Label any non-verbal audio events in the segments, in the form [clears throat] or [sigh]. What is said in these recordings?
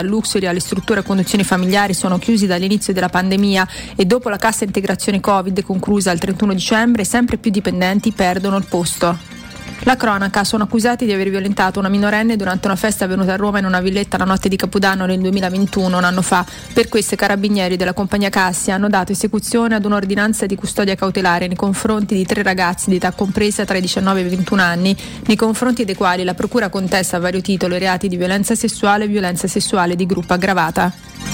dal luxury alle strutture a conduzioni familiari sono chiusi dall'inizio della pandemia e dopo la cassa integrazione Covid conclusa il 31 dicembre sempre più dipendenti perdono il posto. La cronaca sono accusati di aver violentato una minorenne durante una festa avvenuta a Roma in una villetta la notte di Capodanno nel 2021, un anno fa. Per questo i carabinieri della compagnia Cassia hanno dato esecuzione ad un'ordinanza di custodia cautelare nei confronti di tre ragazzi di età compresa tra i 19 e i 21 anni, nei confronti dei quali la procura contesta a vario titolo i reati di violenza sessuale e violenza sessuale di gruppo aggravata.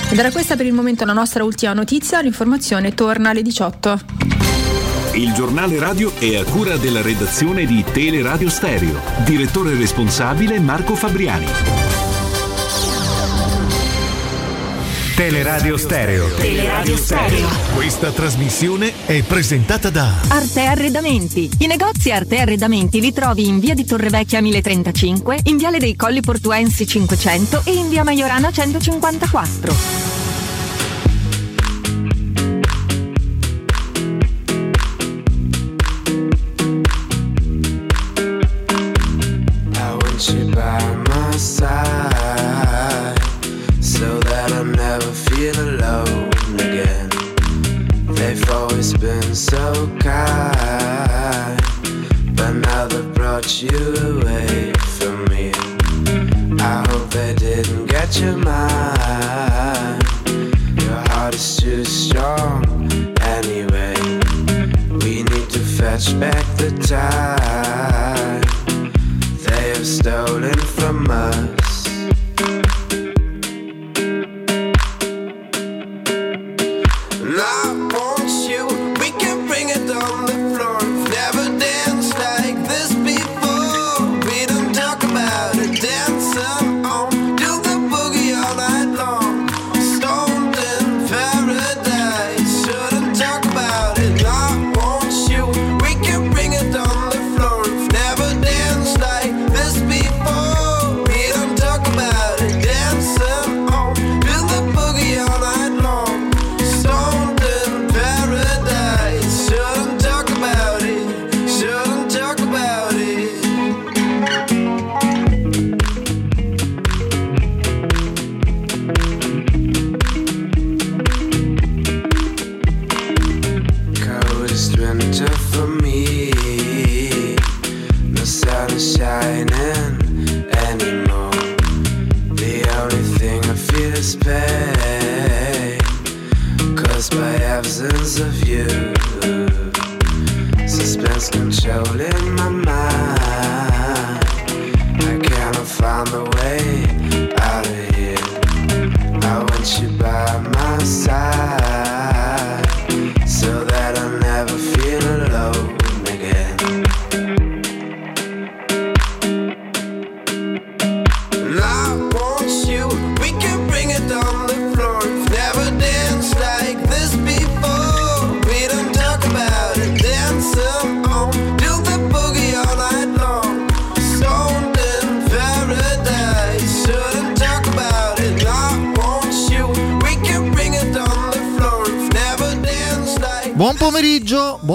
Ed era questa per il momento la nostra ultima notizia, l'informazione torna alle 18. Il giornale radio è a cura della redazione di Teleradio Stereo. Direttore responsabile Marco Fabriani. Teleradio Stereo. Teleradio Stereo. Questa trasmissione è presentata da Arte Arredamenti. I negozi Arte Arredamenti li trovi in via di Torrevecchia 1035, in viale dei Colli Portuensi 500 e in via Maiorana 154. you away from me. I hope they didn't get your mind. Your heart is too strong anyway. We need to fetch back the time they have stolen from us.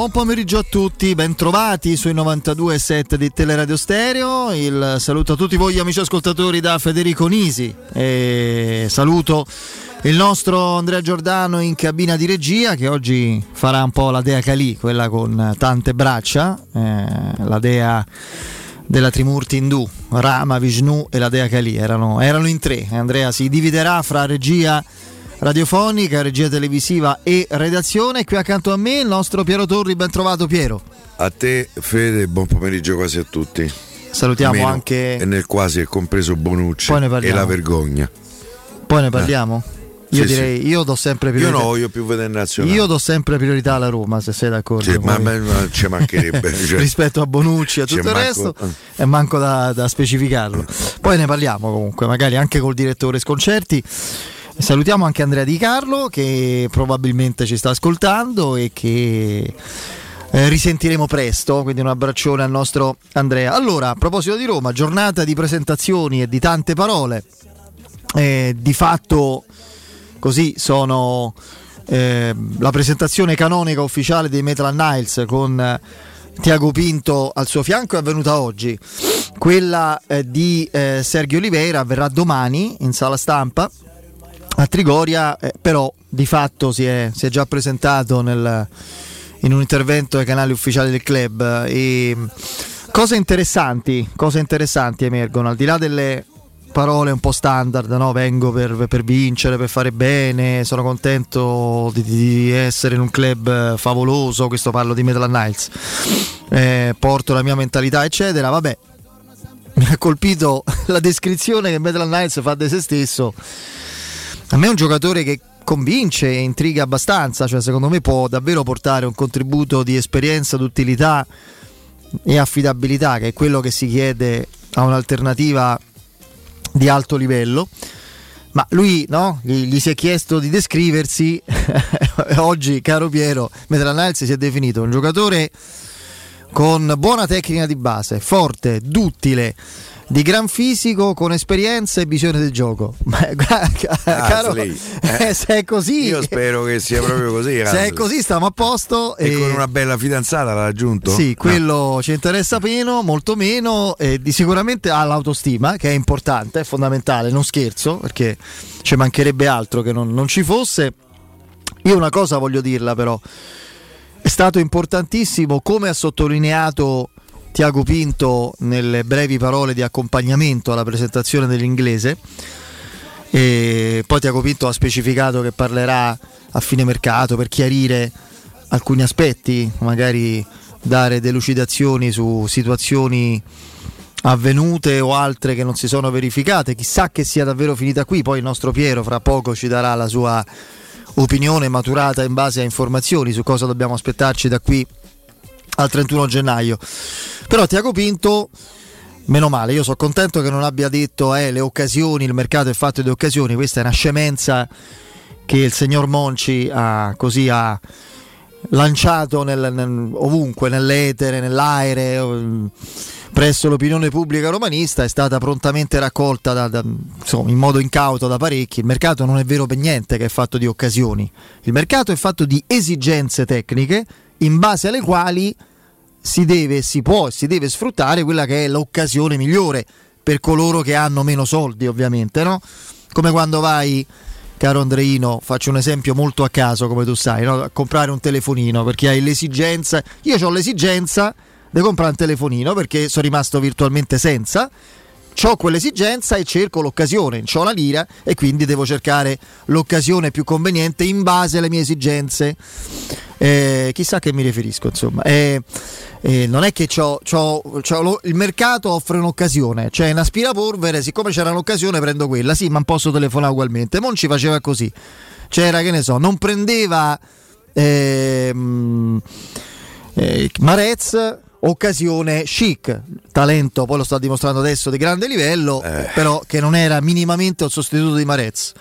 Pomeriggio a tutti, bentrovati sui 92.7 di Teleradio Stereo. Il saluto a tutti voi amici ascoltatori da Federico Nisi e saluto il nostro Andrea Giordano in cabina di regia che oggi farà un po' la dea Kali, quella con tante braccia, eh, la dea della Trimurti Hindu, Rama, Vishnu e la dea Kali, erano, erano in tre. Andrea si dividerà fra regia radiofonica, regia televisiva e redazione. Qui accanto a me il nostro Piero Torri, ben trovato Piero. A te Fede, buon pomeriggio quasi a tutti. Salutiamo Meno, anche... E nel quasi è compreso Bonucci e la vergogna. Poi ne parliamo? Eh. Io sì, direi, sì. io do sempre priorità. Io no, io più vedo nazionale. Io do sempre priorità alla Roma, se sei d'accordo. Sì, ma a me ci mancherebbe. [laughs] Cioè. [laughs] Rispetto a Bonucci e a tutto il resto, è manco da, da specificarlo. Poi ne parliamo comunque, magari anche col direttore Sconcerti. Salutiamo anche Andrea Di Carlo che probabilmente ci sta ascoltando e che eh, risentiremo presto, quindi un abbraccione al nostro Andrea. Allora, a proposito di Roma, giornata di presentazioni e di tante parole, eh, di fatto così sono eh, la presentazione canonica ufficiale dei Metal Niles con Tiago Pinto al suo fianco è avvenuta oggi. Quella eh, di eh, Sergio Oliveira avverrà domani in sala stampa a Trigoria, eh, però di fatto si è, si è già presentato nel, in un intervento ai canali ufficiali del club. E cose interessanti, cose interessanti emergono, al di là delle parole un po' standard, no? vengo per, per, vincere, per fare bene, sono contento di, di, essere in un club favoloso, questo parlo di Metal Niles, eh, porto la mia mentalità eccetera, vabbè, mi ha colpito [laughs] la descrizione che Metal Niles fa di se stesso, a me è un giocatore che convince e intriga abbastanza, cioè secondo me può davvero portare un contributo di esperienza, d'utilità e affidabilità, che è quello che si chiede a un'alternativa di alto livello. Ma lui no? gli, gli, si è chiesto di descriversi. [laughs] Oggi, caro Piero, Metranalzi si è definito un giocatore con buona tecnica di base, forte, duttile di gran fisico con esperienza e visione del gioco. [laughs] Ma, ah, caro, eh, eh, se è così, io spero che sia proprio così. se è così, stiamo a posto. E, e, con una bella fidanzata l'ha raggiunto? Sì, quello no. ci interessa meno, molto meno. E di sicuramente ha l'autostima, che è importante, è fondamentale, non scherzo, perché ci mancherebbe altro che non, non ci fosse. Io una cosa voglio dirla, però. È stato importantissimo, come ha sottolineato Tiago Pinto nelle brevi parole di accompagnamento alla presentazione dell'inglese. E poi Tiago Pinto ha specificato che parlerà a fine mercato per chiarire alcuni aspetti, magari dare delucidazioni su situazioni avvenute o altre che non si sono verificate. Chissà che sia davvero finita qui, poi il nostro Piero fra poco ci darà la sua opinione maturata in base a informazioni su cosa dobbiamo aspettarci da qui al 31 gennaio. Però Tiago Pinto, meno male, io sono contento che non abbia detto eh, le occasioni, il mercato è fatto di occasioni, questa è una scemenza che il signor Monci ha così ha lanciato nel, nel, ovunque, nell'etere, nell'aereo, presso l'opinione pubblica romanista, è stata prontamente raccolta da, da, insomma, in modo incauto da parecchi. Il mercato non è vero per niente che è fatto di occasioni, il mercato è fatto di esigenze tecniche in base alle quali si deve, si può e si deve sfruttare quella che è l'occasione migliore per coloro che hanno meno soldi, ovviamente, no? Come quando vai, caro Andreino, faccio un esempio molto a caso, come tu sai, no? a comprare un telefonino perché hai l'esigenza. Io ho l'esigenza di comprare un telefonino perché sono rimasto virtualmente senza ho quell'esigenza e cerco l'occasione, ho la lira e quindi devo cercare l'occasione più conveniente in base alle mie esigenze. Eh, chissà che mi riferisco, insomma. Eh, eh, non è che c'ho, c'ho, c'ho lo, il mercato offre un'occasione, cioè un aspirapolvere, siccome c'era un'occasione prendo quella, sì, ma posso telefonare ugualmente. Monci faceva così, c'era che ne so, non prendeva ehm, eh, Marez occasione chic, talento, poi lo sta dimostrando adesso di grande livello, eh. però che non era minimamente un sostituto di Marez.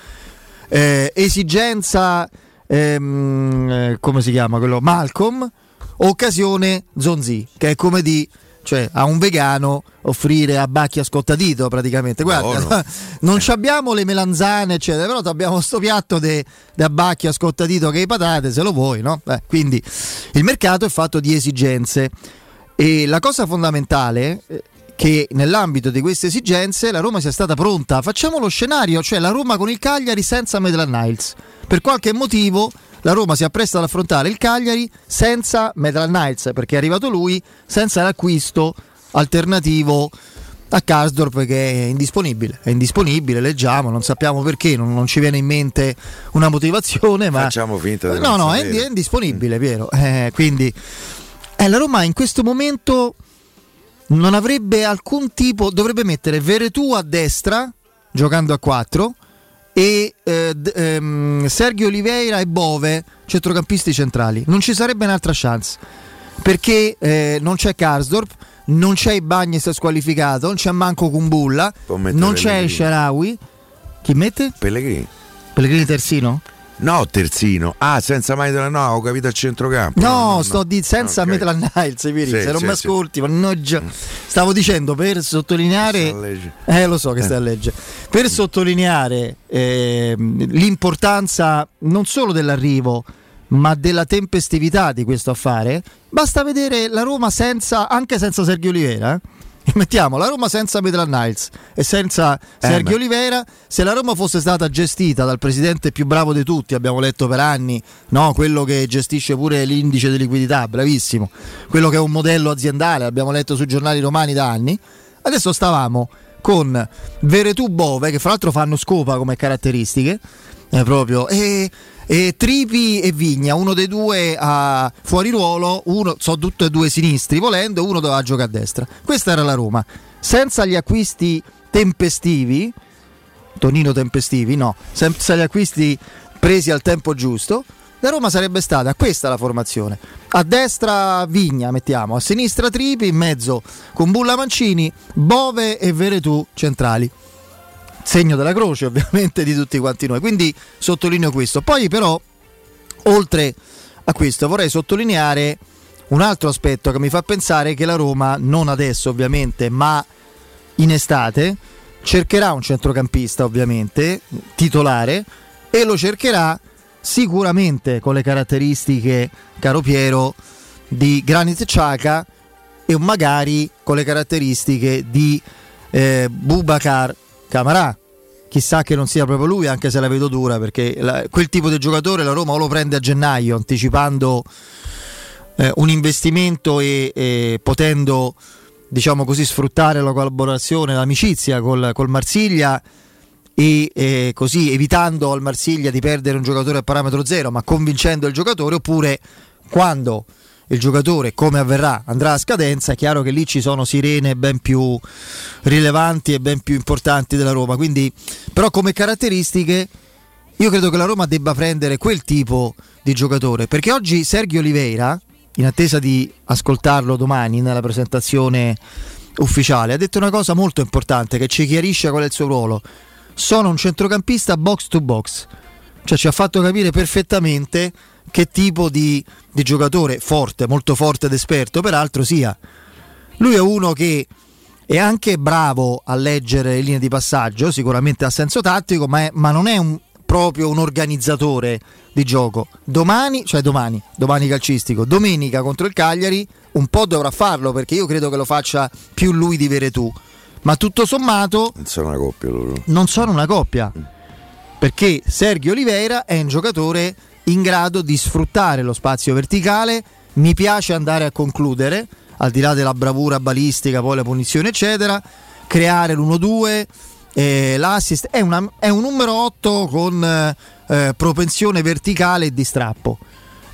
Eh, esigenza, ehm, eh, come si chiama quello? Malcolm, occasione Zonzi, che è come di cioè a un vegano offrire a bacchia scottadito praticamente guarda no, no. [laughs] non abbiamo le melanzane eccetera però abbiamo questo piatto di abbacchia scottadito che i patate se lo vuoi no? Eh, quindi il mercato è fatto di esigenze e la cosa fondamentale è eh, che nell'ambito di queste esigenze la Roma sia stata pronta. Facciamo lo scenario, cioè la Roma con il Cagliari senza Medlan Niles. Per qualche motivo la Roma si appresta ad affrontare il Cagliari senza Medlan Niles, perché è arrivato lui, senza l'acquisto alternativo a Karsdorp che è indisponibile. È indisponibile, leggiamo, non sappiamo perché, non, non ci viene in mente una motivazione, ma... Facciamo finta di No, no, è, è, indisponibile, Piero. Eh, quindi eh, la Roma in questo momento non avrebbe alcun tipo, dovrebbe mettere Veretù a destra, giocando a 4, e eh, d- ehm, Sergio Oliveira e Bove, centrocampisti centrali. Non ci sarebbe un'altra chance, perché eh, non c'è Karsdorp, non c'è Ibagnez squalificato, non c'è manco Kumbulla, non c'è Sharawi. Chi mette? Pellegrini. Pellegrini terzino? No, terzino. Ah, senza mai no, ho capito al centrocampo. No, no, no sto no. di senza okay. Metal Niles, sì, se non sì, mi ascolti, sì. mannaggia. Stavo dicendo per sottolineare Eh, lo so che eh. stai a leggere. Per sottolineare eh, l'importanza non solo dell'arrivo, ma della tempestività di questo affare, basta vedere la Roma senza anche senza Sergio Oliveira, eh? [laughs] mettiamo la Roma senza Pedro Niles e senza Eh, Sergio beh. Olivera, se la Roma fosse stata gestita dal presidente più bravo di tutti, abbiamo letto per anni, no? quello che gestisce pure l'indice di liquidità, bravissimo, quello che è un modello aziendale, abbiamo letto sui giornali romani da anni, adesso stavamo con Veretù Bove, che fra l'altro fanno scopa come caratteristiche, eh, proprio, e, e Tripi e Vigna, uno dei due a fuori ruolo, uno, sono tutti e due sinistri volendo, uno doveva giocare a destra. Questa era la Roma, senza gli acquisti tempestivi, Tonino tempestivi, no, senza gli acquisti presi al tempo giusto, la Roma sarebbe stata questa la formazione. A destra Vigna, mettiamo, a sinistra Tripi, in mezzo con Bulla Mancini, Bove e Veretù centrali. Segno della croce ovviamente di tutti quanti noi. Quindi sottolineo questo. Poi però, oltre a questo, vorrei sottolineare un altro aspetto che mi fa pensare che la Roma, non adesso ovviamente, ma in estate, cercherà un centrocampista ovviamente, titolare, e lo cercherà sicuramente con le caratteristiche, caro Piero, di Granit Xhaka e magari con le caratteristiche di eh, Bubakar Camarà. Chissà che non sia proprio lui, anche se la vedo dura, perché la- quel tipo di giocatore la Roma o lo prende a gennaio, anticipando eh, un investimento e, e potendo, diciamo così, sfruttare la collaborazione, l'amicizia col, col Marsiglia e eh, così evitando al Marsiglia di perdere un giocatore a parametro zero, ma convincendo il giocatore, oppure quando il giocatore, come avverrà, andrà a scadenza, è chiaro che lì ci sono sirene ben più rilevanti e ben più importanti della Roma. Quindi, però come caratteristiche io credo che la Roma debba prendere quel tipo di giocatore, perché oggi Sergio Oliveira, in attesa di ascoltarlo domani nella presentazione ufficiale, ha detto una cosa molto importante che ci chiarisce qual è il suo ruolo. Sono un centrocampista box to box, cioè ci ha fatto capire perfettamente che tipo di, di giocatore forte, molto forte ed esperto, peraltro sia. Lui è uno che è anche bravo a leggere le linee di passaggio, sicuramente ha senso tattico, ma, è- ma non è un- proprio un organizzatore di gioco. Domani, cioè domani, domani calcistico, domenica contro il Cagliari, un po' dovrà farlo perché io credo che lo faccia più lui di Veretù. Ma tutto sommato Non sono una coppia loro. non sono una coppia. Perché Sergio Oliveira è un giocatore in grado di sfruttare lo spazio verticale. Mi piace andare a concludere, al di là della bravura balistica, poi le punizioni, eccetera. Creare l'1-2, eh, l'assist. È, una- è un numero 8 con eh, eh, propensione verticale e di strappo.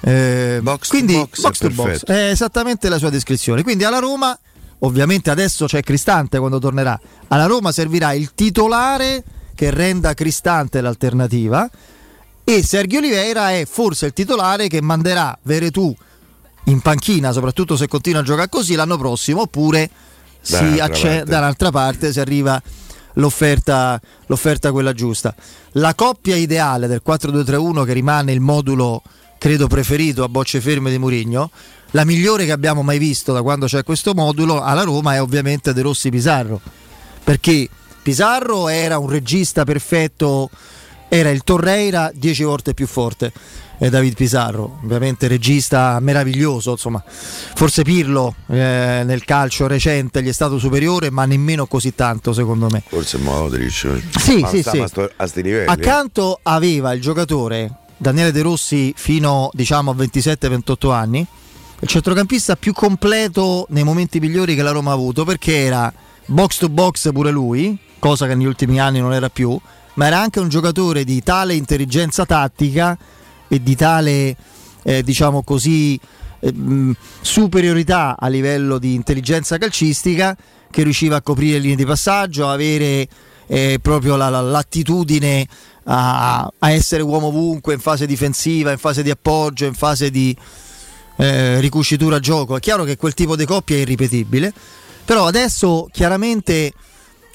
Eh, Box quindi, box è box to box, è esattamente la sua descrizione. Quindi alla Roma, ovviamente adesso c'è Cristante quando tornerà. Alla Roma servirà il titolare che renda Cristante l'alternativa. E Sergio Oliveira è forse il titolare che manderà Veretù in panchina, soprattutto se continua a giocare così l'anno prossimo, oppure si Dall'altra acce- dall'altra parte si arriva l'offerta, l'offerta quella giusta. La coppia ideale del 4-2-3-1 che rimane il modulo credo preferito a bocce ferme di Murigno, la migliore che abbiamo mai visto da quando c'è questo modulo alla Roma è ovviamente De Rossi Pizarro, perché Pizarro era un regista perfetto, era il Torreira dieci volte più forte. eh, David Pizarro, ovviamente regista meraviglioso, insomma, forse Pirlo eh, nel calcio recente gli è stato superiore, ma nemmeno così tanto secondo me. Forse Modric. Sì, ma sì, sì. sto- a sti livelli. Accanto aveva il giocatore Daniele De Rossi fino diciamo a 27-28 anni, il centrocampista più completo nei momenti migliori che la Roma ha avuto perché era box to box pure lui, cosa che negli ultimi anni non era più, ma era anche un giocatore di tale intelligenza tattica e di tale eh, diciamo così eh, mh, superiorità a livello di intelligenza calcistica che riusciva a coprire linee di passaggio, avere eh, proprio la- la- l'attitudine a, a essere uomo ovunque in fase difensiva, in fase di appoggio, in fase di eh, ricucitura a gioco. È chiaro che quel tipo di coppia è irripetibile, però adesso chiaramente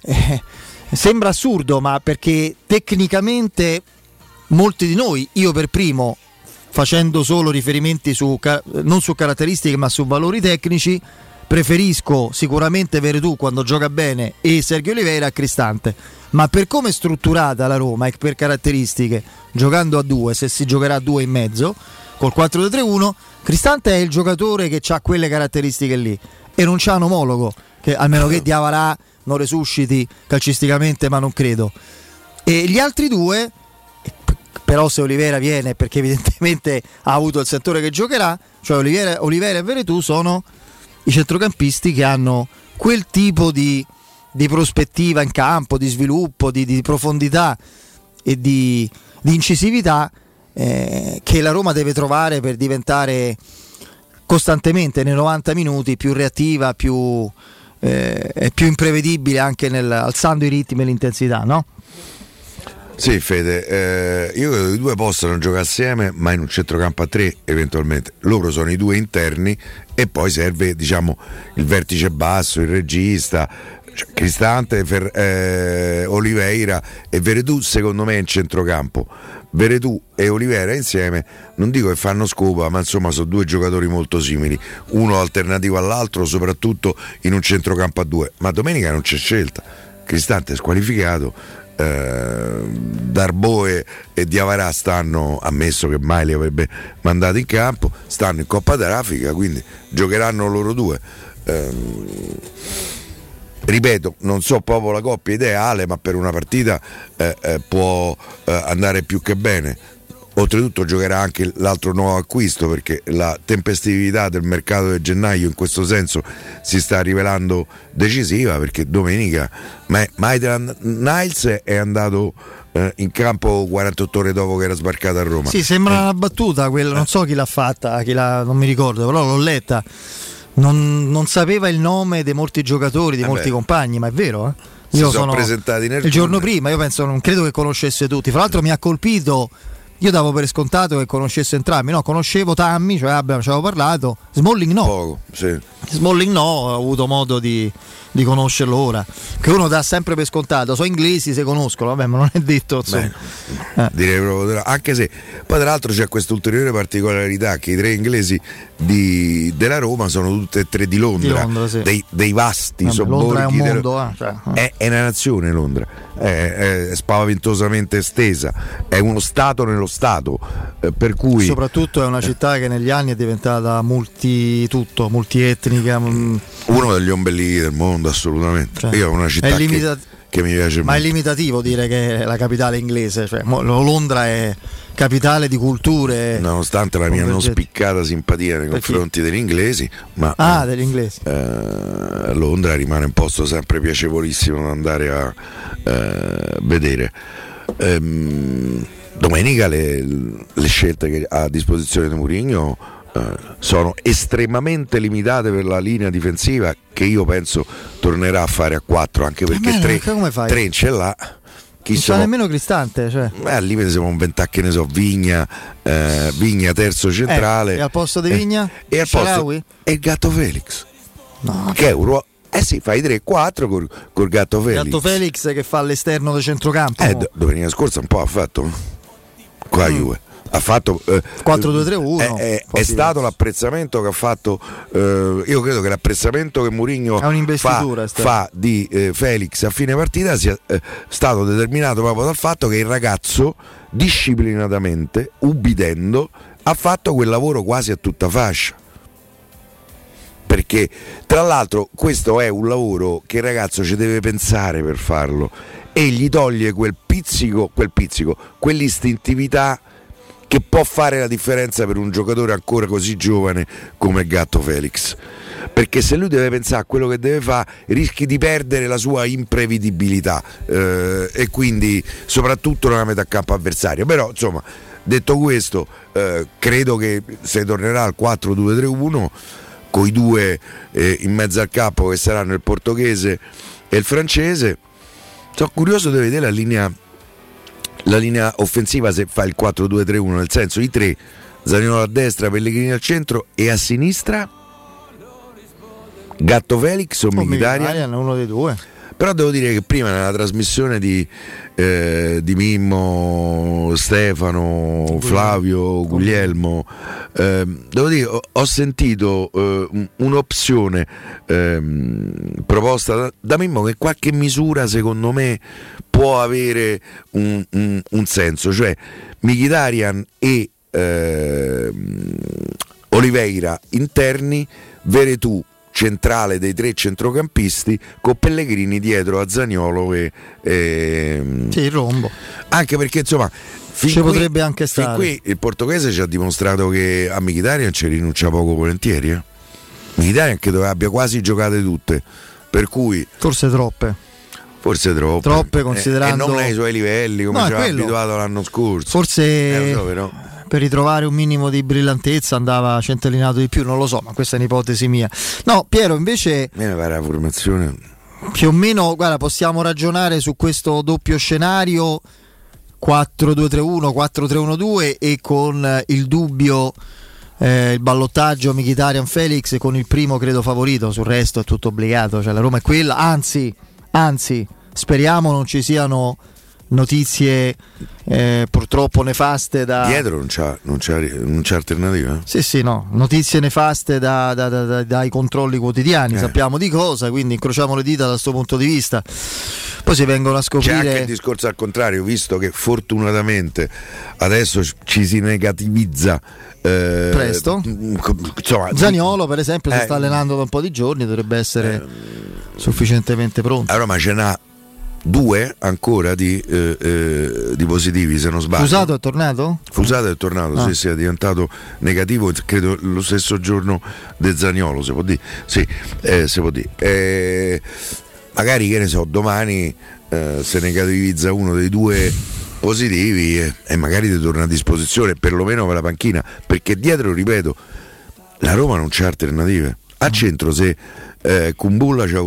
eh, sembra assurdo, ma perché tecnicamente molti di noi, io per primo, facendo solo riferimenti su, non su caratteristiche ma su valori tecnici, preferisco sicuramente Veretù quando gioca bene e Sergio Oliveira a Cristante. Ma per come è strutturata la Roma e per caratteristiche, giocando a due, se si giocherà a due in mezzo, col 4-2-3-1, Cristante è il giocatore che ha quelle caratteristiche lì e non c'ha un omologo. che, almeno che [clears throat] Diavarà non resusciti calcisticamente, ma non credo. E gli altri due, però se Olivera viene perché evidentemente ha avuto il settore che giocherà, cioè Olivera, Olivera e Veretù sono i centrocampisti che hanno quel tipo di, di prospettiva in campo, di sviluppo, di, di profondità e di, di incisività eh, che la Roma deve trovare per diventare costantemente nei 90 minuti più reattiva, più, eh, più imprevedibile anche nel, alzando i ritmi e l'intensità, no? Sì, Fede, eh, io credo che i due possano giocare assieme, ma in un centrocampo a tre eventualmente. Loro sono i due interni e poi serve diciamo, il vertice basso, il regista, cioè, Cristante, Fer, eh, Oliveira e Veredù secondo me in centrocampo. Veredù e Oliveira insieme, non dico che fanno scopa, ma insomma sono due giocatori molto simili, uno alternativo all'altro, soprattutto in un centrocampo a due. Ma domenica non c'è scelta. Cristante è squalificato, eh, Darboe e Diavarà stanno, ammesso che mai li avrebbe mandati in campo, stanno in Coppa d'Africa, quindi giocheranno loro due. Eh, ripeto, non so proprio la coppia ideale, ma per una partita eh, eh, può eh, andare più che bene. Oltretutto giocherà anche l'altro nuovo acquisto perché la tempestività del mercato di gennaio in questo senso si sta rivelando decisiva perché domenica Maitland Niles è andato eh, in campo 48 ore dopo che era sbarcato a Roma. Sì, sembra eh. una battuta quella, non so chi l'ha fatta, chi l'ha, non mi ricordo, però l'ho letta. Non, non sapeva il nome di molti giocatori, di eh molti beh. compagni, ma è vero, eh? Io si sono presentati nel il giorno prima, io penso non credo che conoscesse tutti. Fra l'altro mi ha colpito io davo per scontato che conoscesse entrambi, no, conoscevo Tammy, cioè abbiamo, ci avevo parlato, Smalling no. Poco, sì. Smalling no, ho avuto modo di, di, conoscerlo ora. Che uno dà sempre per scontato, so inglesi se conoscono, vabbè, ma non è detto. Beh, eh. Direi proprio, anche se poi tra l'altro c'è questa ulteriore particolarità che i tre inglesi di, della Roma sono tutte e tre di Londra, di Londra sì. dei, dei, vasti vabbè, sobborghi. Londra è un mondo, eh, cioè, eh. È, è una nazione Londra, è, è spaventosamente estesa, è uno stato nello Stato, eh, per cui... Soprattutto è una città che negli anni è diventata multi tutto, multietnica. Mm. Uno degli ombelli del mondo, assolutamente. Cioè, Io una città limita- che, che, mi piace ma molto. è limitativo dire che è la capitale inglese, cioè, Londra è capitale di culture. Nonostante la mia non spiccata simpatia nei confronti degli inglesi, ma ah, degli inglesi. Eh, Londra rimane un posto sempre piacevolissimo da andare a eh, vedere. Ehm, domenica le, le, scelte che ha a disposizione di Mourinho eh, sono estremamente limitate per la linea difensiva che io penso tornerà a fare a 4 anche perché 3 ce l'ha chi non sono... nemmeno Cristante cioè. Beh, al limite siamo un ventacche ne so Vigna eh, Vigna terzo centrale eh, e al posto di Vigna eh, e al posto e il gatto Felix no. che è un ruolo eh sì, fai 3-4 col, col gatto Felix. Gatto Felix che fa all'esterno del centrocampo. Eh, domenica scorsa un po' ha fatto qua mm. Juve ha fatto eh, 4-2-3-1 è, è, è stato l'apprezzamento che ha fatto eh, io credo che l'apprezzamento che Mourinho fa, fa, di eh, Felix a fine partita sia eh, stato determinato proprio dal fatto che il ragazzo disciplinatamente ubbidendo ha fatto quel lavoro quasi a tutta fascia. Perché tra l'altro questo è un lavoro che il ragazzo ci deve pensare per farlo e gli toglie quel pizzico, quel pizzico quell'istintività che può fare la differenza per un giocatore ancora così giovane come Gatto Felix. Perché se lui deve pensare a quello che deve fare, rischi di perdere la sua imprevedibilità eh, e quindi soprattutto nella metà campo avversaria. Però insomma, detto questo, eh, credo che se tornerà al 4-2-3-1 con i due eh, in mezzo al campo che saranno il portoghese e il francese, sono curioso di vedere la linea la linea offensiva se fa il 4-2-3-1, nel senso i tre, Zaniolo a destra, Pellegrini al centro e a sinistra Gatto Felix o, o Mkhitaryan? uno dei due. Però devo dire che prima nella trasmissione di, eh, di Mimmo, Stefano, Flavio, Guglielmo, eh, devo dire, ho, sentito eh, un'opzione ehm, proposta da, da Mimmo che in qualche misura secondo me può avere un, un, un senso, cioè Mkhitaryan e eh, Oliveira interni, Veretù centrale dei tre centrocampisti con Pellegrini dietro a Zagnolo e, e sì, il rombo. Anche perché insomma fin Ci qui, potrebbe anche fin stare. qui il portoghese ci ha dimostrato che a Mkhitaryan ci rinuncia poco volentieri. Eh? Mkhitaryan credo abbia quasi giocate tutte, per cui Forse troppe. forse troppe. Troppe, Eh, considerando- E non ai suoi livelli come No, ci aveva quello. abituato l'anno scorso. Forse Eh, so, però. Per ritrovare un minimo di brillantezza andava centellinato di più, non lo so, ma questa è un'ipotesi mia. No, Piero, invece A me pare la formazione. più o meno, guarda, possiamo ragionare su questo doppio scenario 4-2-3-1, 4-3-1-2 e con eh, il dubbio eh, il ballottaggio Mkhitaryan Felix con il primo credo favorito, sul resto è tutto obbligato, cioè la Roma è quella, anzi, anzi, speriamo non ci siano notizie eh, purtroppo nefaste da Dietro non c'ha, non c'ha, non c'ha alternativa. eh? sì, sì, no, notizie nefaste da- da- da- da- dai controlli quotidiani, Eh. sappiamo di cosa, quindi incrociamo le dita da questo punto di vista. Poi si vengono a C'è anche il scoprire discorso al contrario, visto che fortunatamente adesso ci si negativizza. eh, Presto. Insomma, Zaniolo, per esempio, si Eh. sta allenando da un po' di giorni, dovrebbe essere sufficientemente pronto. A Roma ce n'ha due ancora di, eh, eh, di positivi, se non sbaglio. Fusato è tornato? Fusato è tornato, Ah. sì, sì, è diventato negativo, credo lo stesso giorno del Zagnolo, se può dire. Sì, eh, si può dire. Eh, magari, che ne so, domani eh, se negativizza uno dei due positivi eh, e magari ti torna a disposizione, perlomeno per la panchina, perché dietro, ripeto, la Roma non c'ha alternative. A centro se eh, un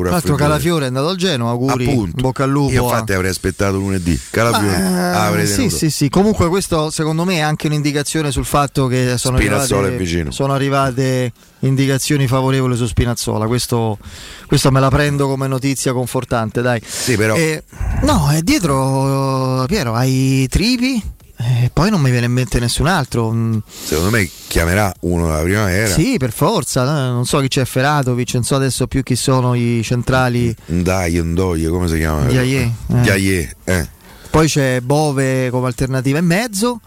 Tra l'altro raffreddore. Calafiore è andato al Genoa, auguri, Appunto. bocca al lupo. Io infatti avrei aspettato lunedì. Calafiore Ah, avrei sì, sì, sì. Comunque questo secondo me è anche un'indicazione sul fatto che sono Spinazzola arrivate, è sono arrivate indicazioni favorevoli su Spinazzola. Questo, questo me la prendo come notizia confortante, dai. Sì, però Eh, no, e dietro Piero hai Tripi e poi non mi viene in mente nessun altro. Mm, secondo me chiamerà uno della primavera. Sì, per forza, no? non so chi c'è Feratovic, non so adesso più chi sono i centrali. Ndai, Ndoye, come si chiama? Ndiaye, eh. Ndiaye, eh. Poi c'è Bove come alternativa in mezzo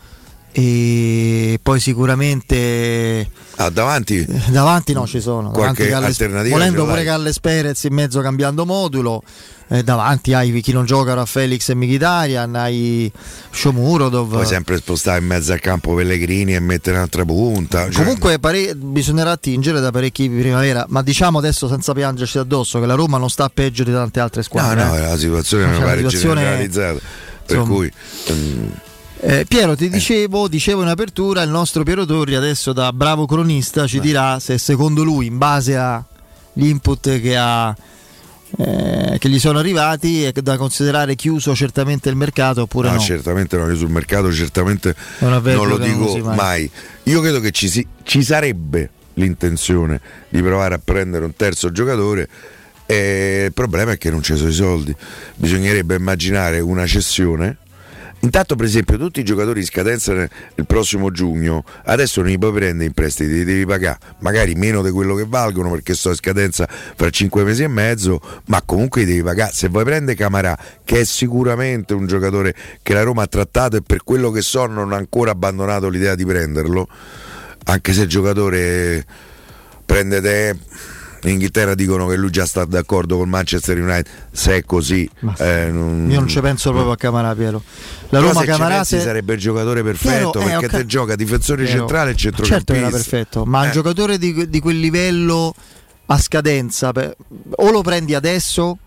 e poi sicuramente Ah, davanti davanti no ci sono Qualche davanti Galles- alternativa volendo pure Galles Perez in mezzo cambiando modulo eh, davanti hai chi non gioca a Felix e Mkhitaryan hai Shomurodov puoi sempre spostare in mezzo al campo Pellegrini e mettere un'altra punta. cioè- Comunque pare- bisognerà attingere da parecchi di primavera, ma diciamo adesso senza piangerci addosso che la Roma non sta peggio di tante altre no, squadre. no, eh. la situazione Cioè, mi pare situazione- generalizzata. Per insomma. cui mm, Eh, Piero, ti dicevo, dicevo in apertura, il nostro Piero Torri adesso da bravo cronista ci dirà se secondo lui, in base agli input che, ha, eh, che gli sono arrivati, è da considerare chiuso certamente il mercato oppure no, no. certamente no, io sul mercato certamente È avverbio non lo non dico usi mai. mai. Io credo che ci, si- ci sarebbe l'intenzione di provare a prendere un terzo giocatore. E il problema è che non ci sono i soldi. Bisognerebbe immaginare una cessione. Intanto, per esempio, tutti i giocatori in scadenza il prossimo giugno adesso non li puoi prendere in prestiti, li devi pagare magari meno di quello che valgono perché sto in scadenza fra 5 mesi e mezzo, ma comunque li devi pagare. Se vuoi prendere Camarà, che è sicuramente un giocatore che la Roma ha trattato e per quello che so non ha ancora abbandonato l'idea di prenderlo, anche se il giocatore prende te. In Inghilterra dicono che lui già sta d'accordo col Manchester United. Se è così, eh, non- Io non ci penso proprio a Camarà, Piero. La però Roma se- sarebbe il giocatore perfetto Piero, eh, perché ca- te gioca difensore Piero, centrale e Certo centrocampista. era perfetto, ma un Eh. giocatore di, di quel livello a scadenza, o lo prendi adesso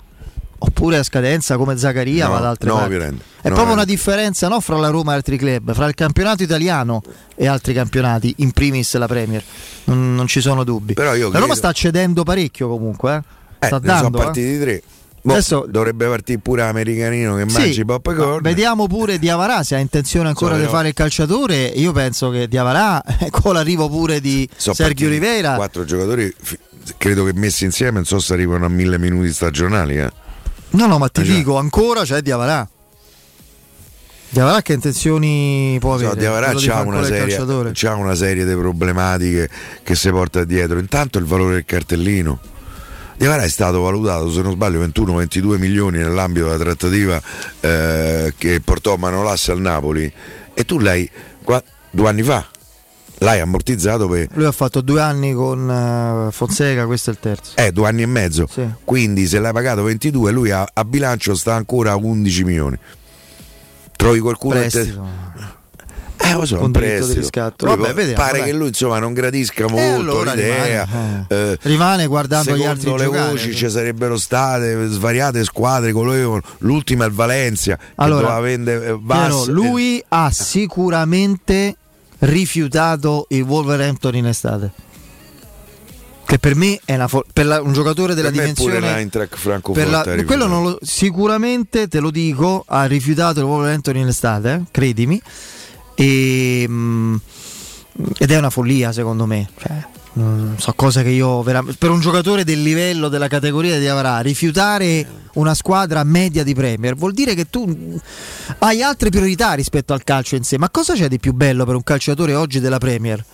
oppure a scadenza come Zaccaria No, va da altre no, parti. Violente, È no, proprio una differenza no, fra la Roma e altri club, fra il campionato italiano e altri campionati, in primis la Premier. Non, non ci sono dubbi. La Roma credo- sta cedendo parecchio comunque, eh. Eh, sta ne sono dando. eh. partiti tre. Boh, Adesso- dovrebbe partire pure Americanino che Sì, mangi pop corn. Vediamo pure Diavarà se ha intenzione ancora So, di fare il calciatore. Io penso che Diavarà, [laughs] con l'arrivo pure di Sono Sergio partiti Rivera, Quattro giocatori, credo che messi insieme, non so se arrivano a mille minuti stagionali. eh. No, no, ma ti già. dico, ancora c'è Diavarà. Diavarà che intenzioni può avere? So, Diavarà c'ha una, serie, c'ha una serie di problematiche che si porta dietro. Intanto il valore del cartellino. Diavarà è stato valutato, se non sbaglio, 21-22 milioni nell'ambito della trattativa eh, che portò Manolas al Napoli. E tu l'hai qua- due anni fa. L'hai ammortizzato per Lui ha fatto due anni con eh, Fonseca, questo è il terzo. eh, due anni e mezzo. Sì. Quindi se l'hai pagato 22, lui a, a bilancio sta ancora a 11 milioni. Trovi qualcuno che te- Prestito. Eh, lo so, un diritto di prestito. riscatto. Vabbè, vediamo, pare dai. che lui insomma non gradisca molto E allora l'idea. rimane, eh. Eh, Rimane guardando gli altri le giocare. voci ci sarebbero state svariate squadre con l'ultima è il Valencia che Allora, doveva vendere eh, Piero, Bass, eh, lui ha sicuramente rifiutato il Wolverhampton in estate. Che per me è una fo- per la- un giocatore della per me pure dimensione l'Eintracht per Francoforte la- quello non lo- sicuramente te lo dico ha rifiutato il Wolverhampton in estate eh, credimi. E, mm, ed è una follia secondo me. Cioè, non so cose che io veramente per un giocatore del livello della categoria di avrà rifiutare una squadra media di Premier vuol dire che tu hai altre priorità rispetto al calcio in sé ma cosa c'è di più bello per un calciatore oggi della Premier?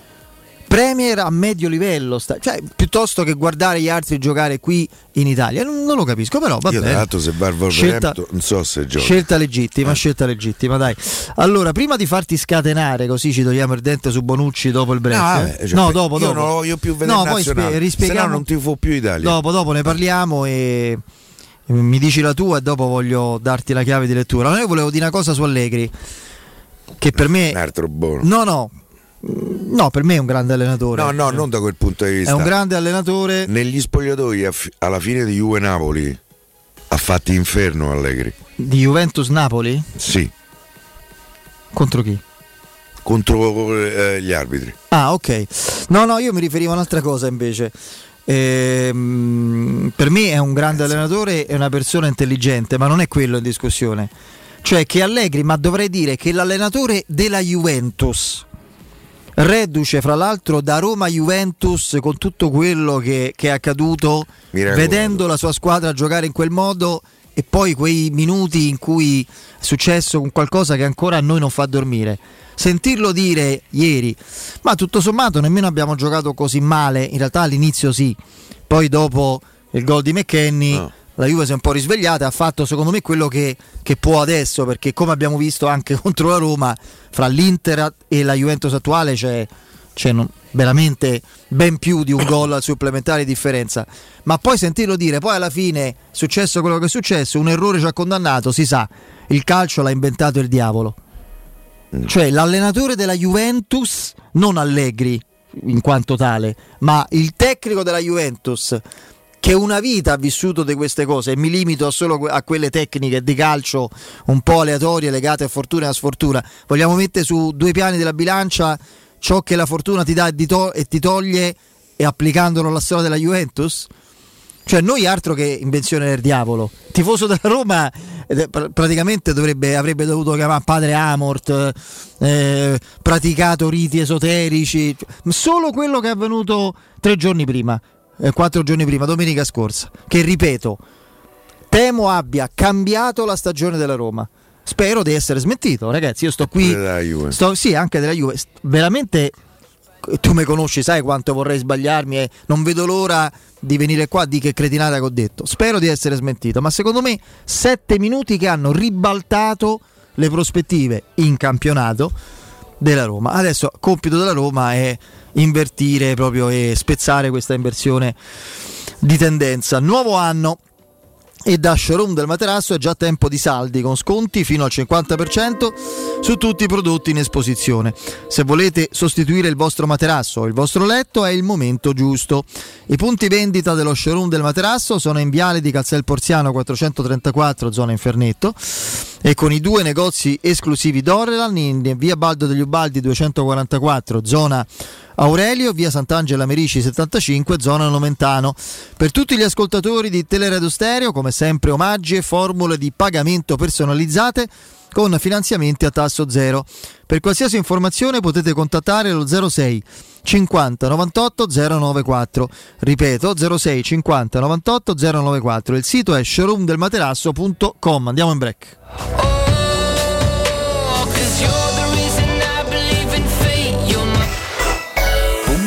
Premier a medio livello, sta- cioè piuttosto che guardare gli altri giocare qui in Italia, non, non lo capisco, però va Io bene. l'altro se va Scelta- non so se gioca. Scelta legittima, scelta legittima, dai. Allora, prima di farti scatenare, così ci togliamo il dente su Bonucci dopo il break. No, eh? cioè, no per- dopo, io dopo. non lo voglio più vedere No, poi spie- rispieghiamo. se no non tifo più Italia. Dopo, dopo ne parliamo e mi dici la tua e dopo voglio darti la chiave di lettura. Ma io volevo dire una cosa su Allegri, che per me... Un altro buono. No, no, no, per me è un grande allenatore. No, no, non da quel punto di È vista. un grande allenatore. Negli spogliatoi alla fine di Juve Napoli ha fatto inferno Allegri. Di Juventus Napoli? Sì, Contro chi? contro eh, gli arbitri. Ah, ok. No, no, io mi riferivo a un'altra cosa invece. Ehm, per me è un grande allenatore e una persona intelligente, ma non è quello in discussione. Cioè che Allegri, ma dovrei dire che l'allenatore della Juventus, reduce fra l'altro da Roma Juventus con tutto quello che, che è accaduto, vedendo la sua squadra giocare in quel modo e poi quei minuti in cui è successo qualcosa che ancora a noi non fa dormire. Sentirlo dire ieri, ma tutto sommato nemmeno abbiamo giocato così male, in realtà all'inizio sì, poi dopo il gol di McKenny No. La Juve si è un po' risvegliata e ha fatto secondo me quello che, che può adesso, perché come abbiamo visto anche [laughs] contro la Roma, fra l'Inter e la Juventus attuale c'è, c'è non- veramente ben più di un [coughs] gol al supplementare di differenza. Ma poi sentirlo dire, poi alla fine è successo quello che è successo, un errore ci ha condannato, si sa, il calcio l'ha inventato il diavolo. Cioè l'allenatore della Juventus, non Allegri in quanto tale, ma il tecnico della Juventus che una vita ha vissuto di queste cose e mi limito solo a quelle tecniche di calcio un po' aleatorie legate a fortuna e a sfortuna. Vogliamo mettere su due piani della bilancia ciò che la fortuna ti dà e ti to- ti toglie e applicandolo alla storia della Juventus? Cioè, noi altro che invenzione del diavolo. Tifoso della Roma eh, pr- praticamente dovrebbe, avrebbe dovuto chiamare padre Amort, eh, praticato riti esoterici. Solo quello che è avvenuto tre giorni prima, eh, quattro giorni prima, domenica scorsa. Che ripeto, temo abbia cambiato la stagione della Roma. Spero di essere smentito, ragazzi. Io sto qui. Della Juve. Sto, sì, anche della Juve. Veramente tu mi conosci, sai quanto vorrei sbagliarmi e non vedo l'ora di venire qua di che cretinata che ho detto. Spero di essere smentito, ma secondo me sette minuti che hanno ribaltato le prospettive in campionato della Roma. Adesso compito della Roma è invertire proprio e spezzare questa inversione di tendenza. Nuovo anno e da showroom del materasso è già tempo di saldi con sconti fino al 50% su tutti i prodotti in esposizione. Se volete sostituire il vostro materasso o il vostro letto è il momento giusto. I punti vendita dello showroom del materasso sono in Viale di Calzel Porziano 434 zona Infernetto e con i due negozi esclusivi Dorelan in via Baldo degli Ubaldi 244 zona Aurelio, via Sant'Angela Merici 75, zona Nomentano. Per tutti gli ascoltatori di Teleradio Stereo, come sempre, omaggi e formule di pagamento personalizzate con finanziamenti a tasso zero. Per qualsiasi informazione potete contattare lo 06 50 98 094. Ripeto 06 50 98 094. Il sito è showroomdelmaterasso.com. Andiamo in break.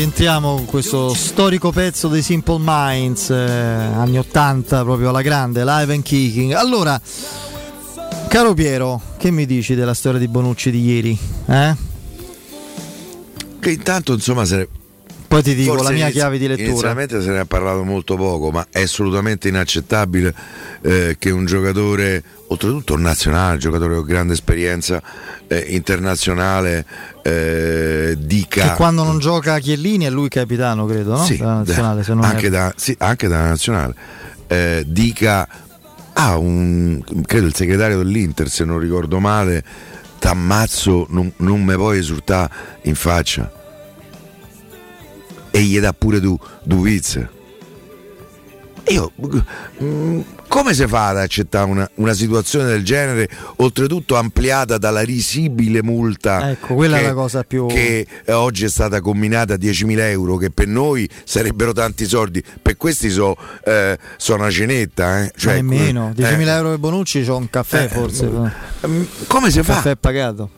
rientriamo con questo storico pezzo dei Simple Minds, eh, anni 80, proprio alla grande, live and kicking. Allora, caro Piero, che mi dici della storia di Bonucci di ieri? Eh? Che intanto insomma se Poi ti dico Forse la mia inizi- chiave di lettura. Inizialmente se ne è parlato molto poco, ma è assolutamente inaccettabile eh, che un giocatore, oltretutto un nazionale, un giocatore con grande esperienza eh, internazionale, eh, dica. Che quando non gioca Chiellini è lui capitano, credo, no? Sì, Della nazionale, se non anche, erro. da, sì, anche dalla nazionale, eh, dica ah, un, credo il segretario dell'Inter, se non ricordo male, t'ammazzo, non, non me puoi esultare in faccia. E gli dà pure tu, du pizza. Io, mm, come si fa ad accettare una, una situazione del genere, oltretutto ampliata dalla risibile multa Ecco, quella che, è la cosa più. che eh, oggi è stata combinata a 10.000 euro, che per noi sarebbero tanti soldi, per questi so, eh, so una cenetta. Eh. Cioè, nemmeno. eh, 10.000 euro per Bonucci c'ho un caffè eh, forse. mm, come si Un fa? caffè pagato.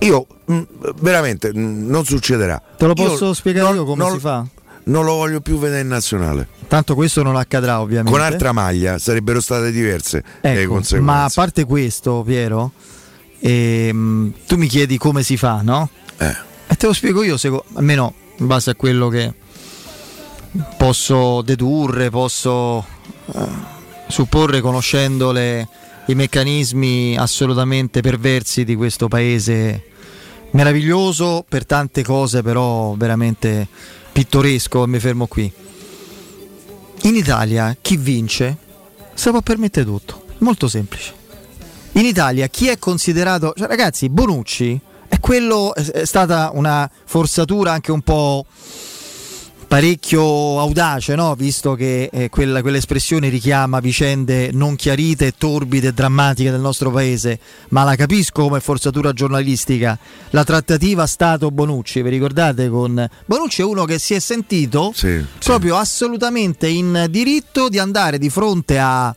Io mm, veramente mm, non succederà. Te lo Io posso spiegare io come non- si fa? Non lo voglio più vedere in nazionale. Tanto questo non accadrà ovviamente. Con altra maglia sarebbero state diverse le Ecco, conseguenze. ma a parte questo, Piero, ehm, tu mi chiedi come si fa, no? Eh. E te lo spiego io, seco- almeno in base a quello che posso dedurre, posso eh, supporre conoscendo le- i meccanismi assolutamente perversi di questo paese meraviglioso per tante cose, però veramente pittoresco, e mi fermo qui. In Italia chi vince se può permettere tutto, molto semplice. In Italia chi è considerato, cioè ragazzi, Bonucci è quello è è stata una forzatura anche un po' parecchio audace, no? visto che eh, quella- quell'espressione richiama vicende non chiarite, torbide e drammatiche del nostro paese, ma la capisco come forzatura giornalistica. La trattativa Stato-Bonucci, vi ricordate? Con... Bonucci è uno che si è sentito Sì, proprio assolutamente in diritto di andare di fronte a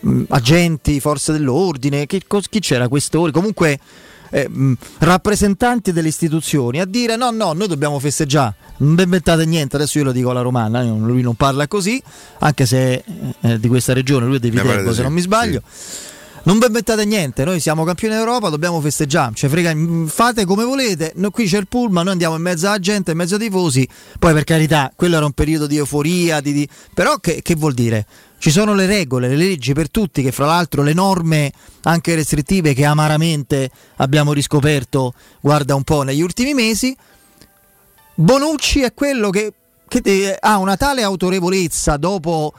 mh, agenti, forze dell'ordine, che chi c'era questori, comunque eh, rappresentanti delle istituzioni a dire no, no, noi dobbiamo festeggiare, non inventate niente, adesso io lo dico alla romana, io- lui non parla così, anche se eh, è di questa regione, lui è di Viterbo se sì, non mi sbaglio. Non vi inventate niente, noi siamo campioni d'Europa, dobbiamo festeggiare, cioè frega, fate come volete, noi qui c'è il pullman, noi andiamo in mezzo alla gente, in mezzo ai tifosi, poi per carità, quello era un periodo di euforia, di- di- però che, che vuol dire? Ci sono le regole, le leggi per tutti, che fra l'altro le norme anche restrittive che amaramente abbiamo riscoperto, guarda un po' negli ultimi mesi, Bonucci è quello che, che ha una tale autorevolezza dopo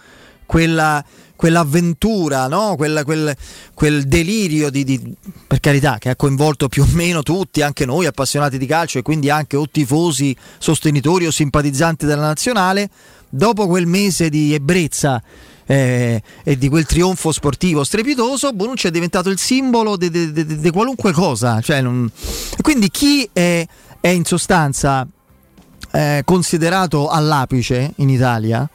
quella, quell'avventura, no? Quella- quel, quel delirio di, di- per carità, che ha coinvolto più o meno tutti, anche noi appassionati di calcio e quindi anche o tifosi, sostenitori o simpatizzanti della nazionale, dopo quel mese di ebbrezza eh, e di quel trionfo sportivo strepitoso, Bonucci è diventato il simbolo di qualunque cosa. Cioè non- Quindi chi è, è in sostanza eh, considerato all'apice in Italia,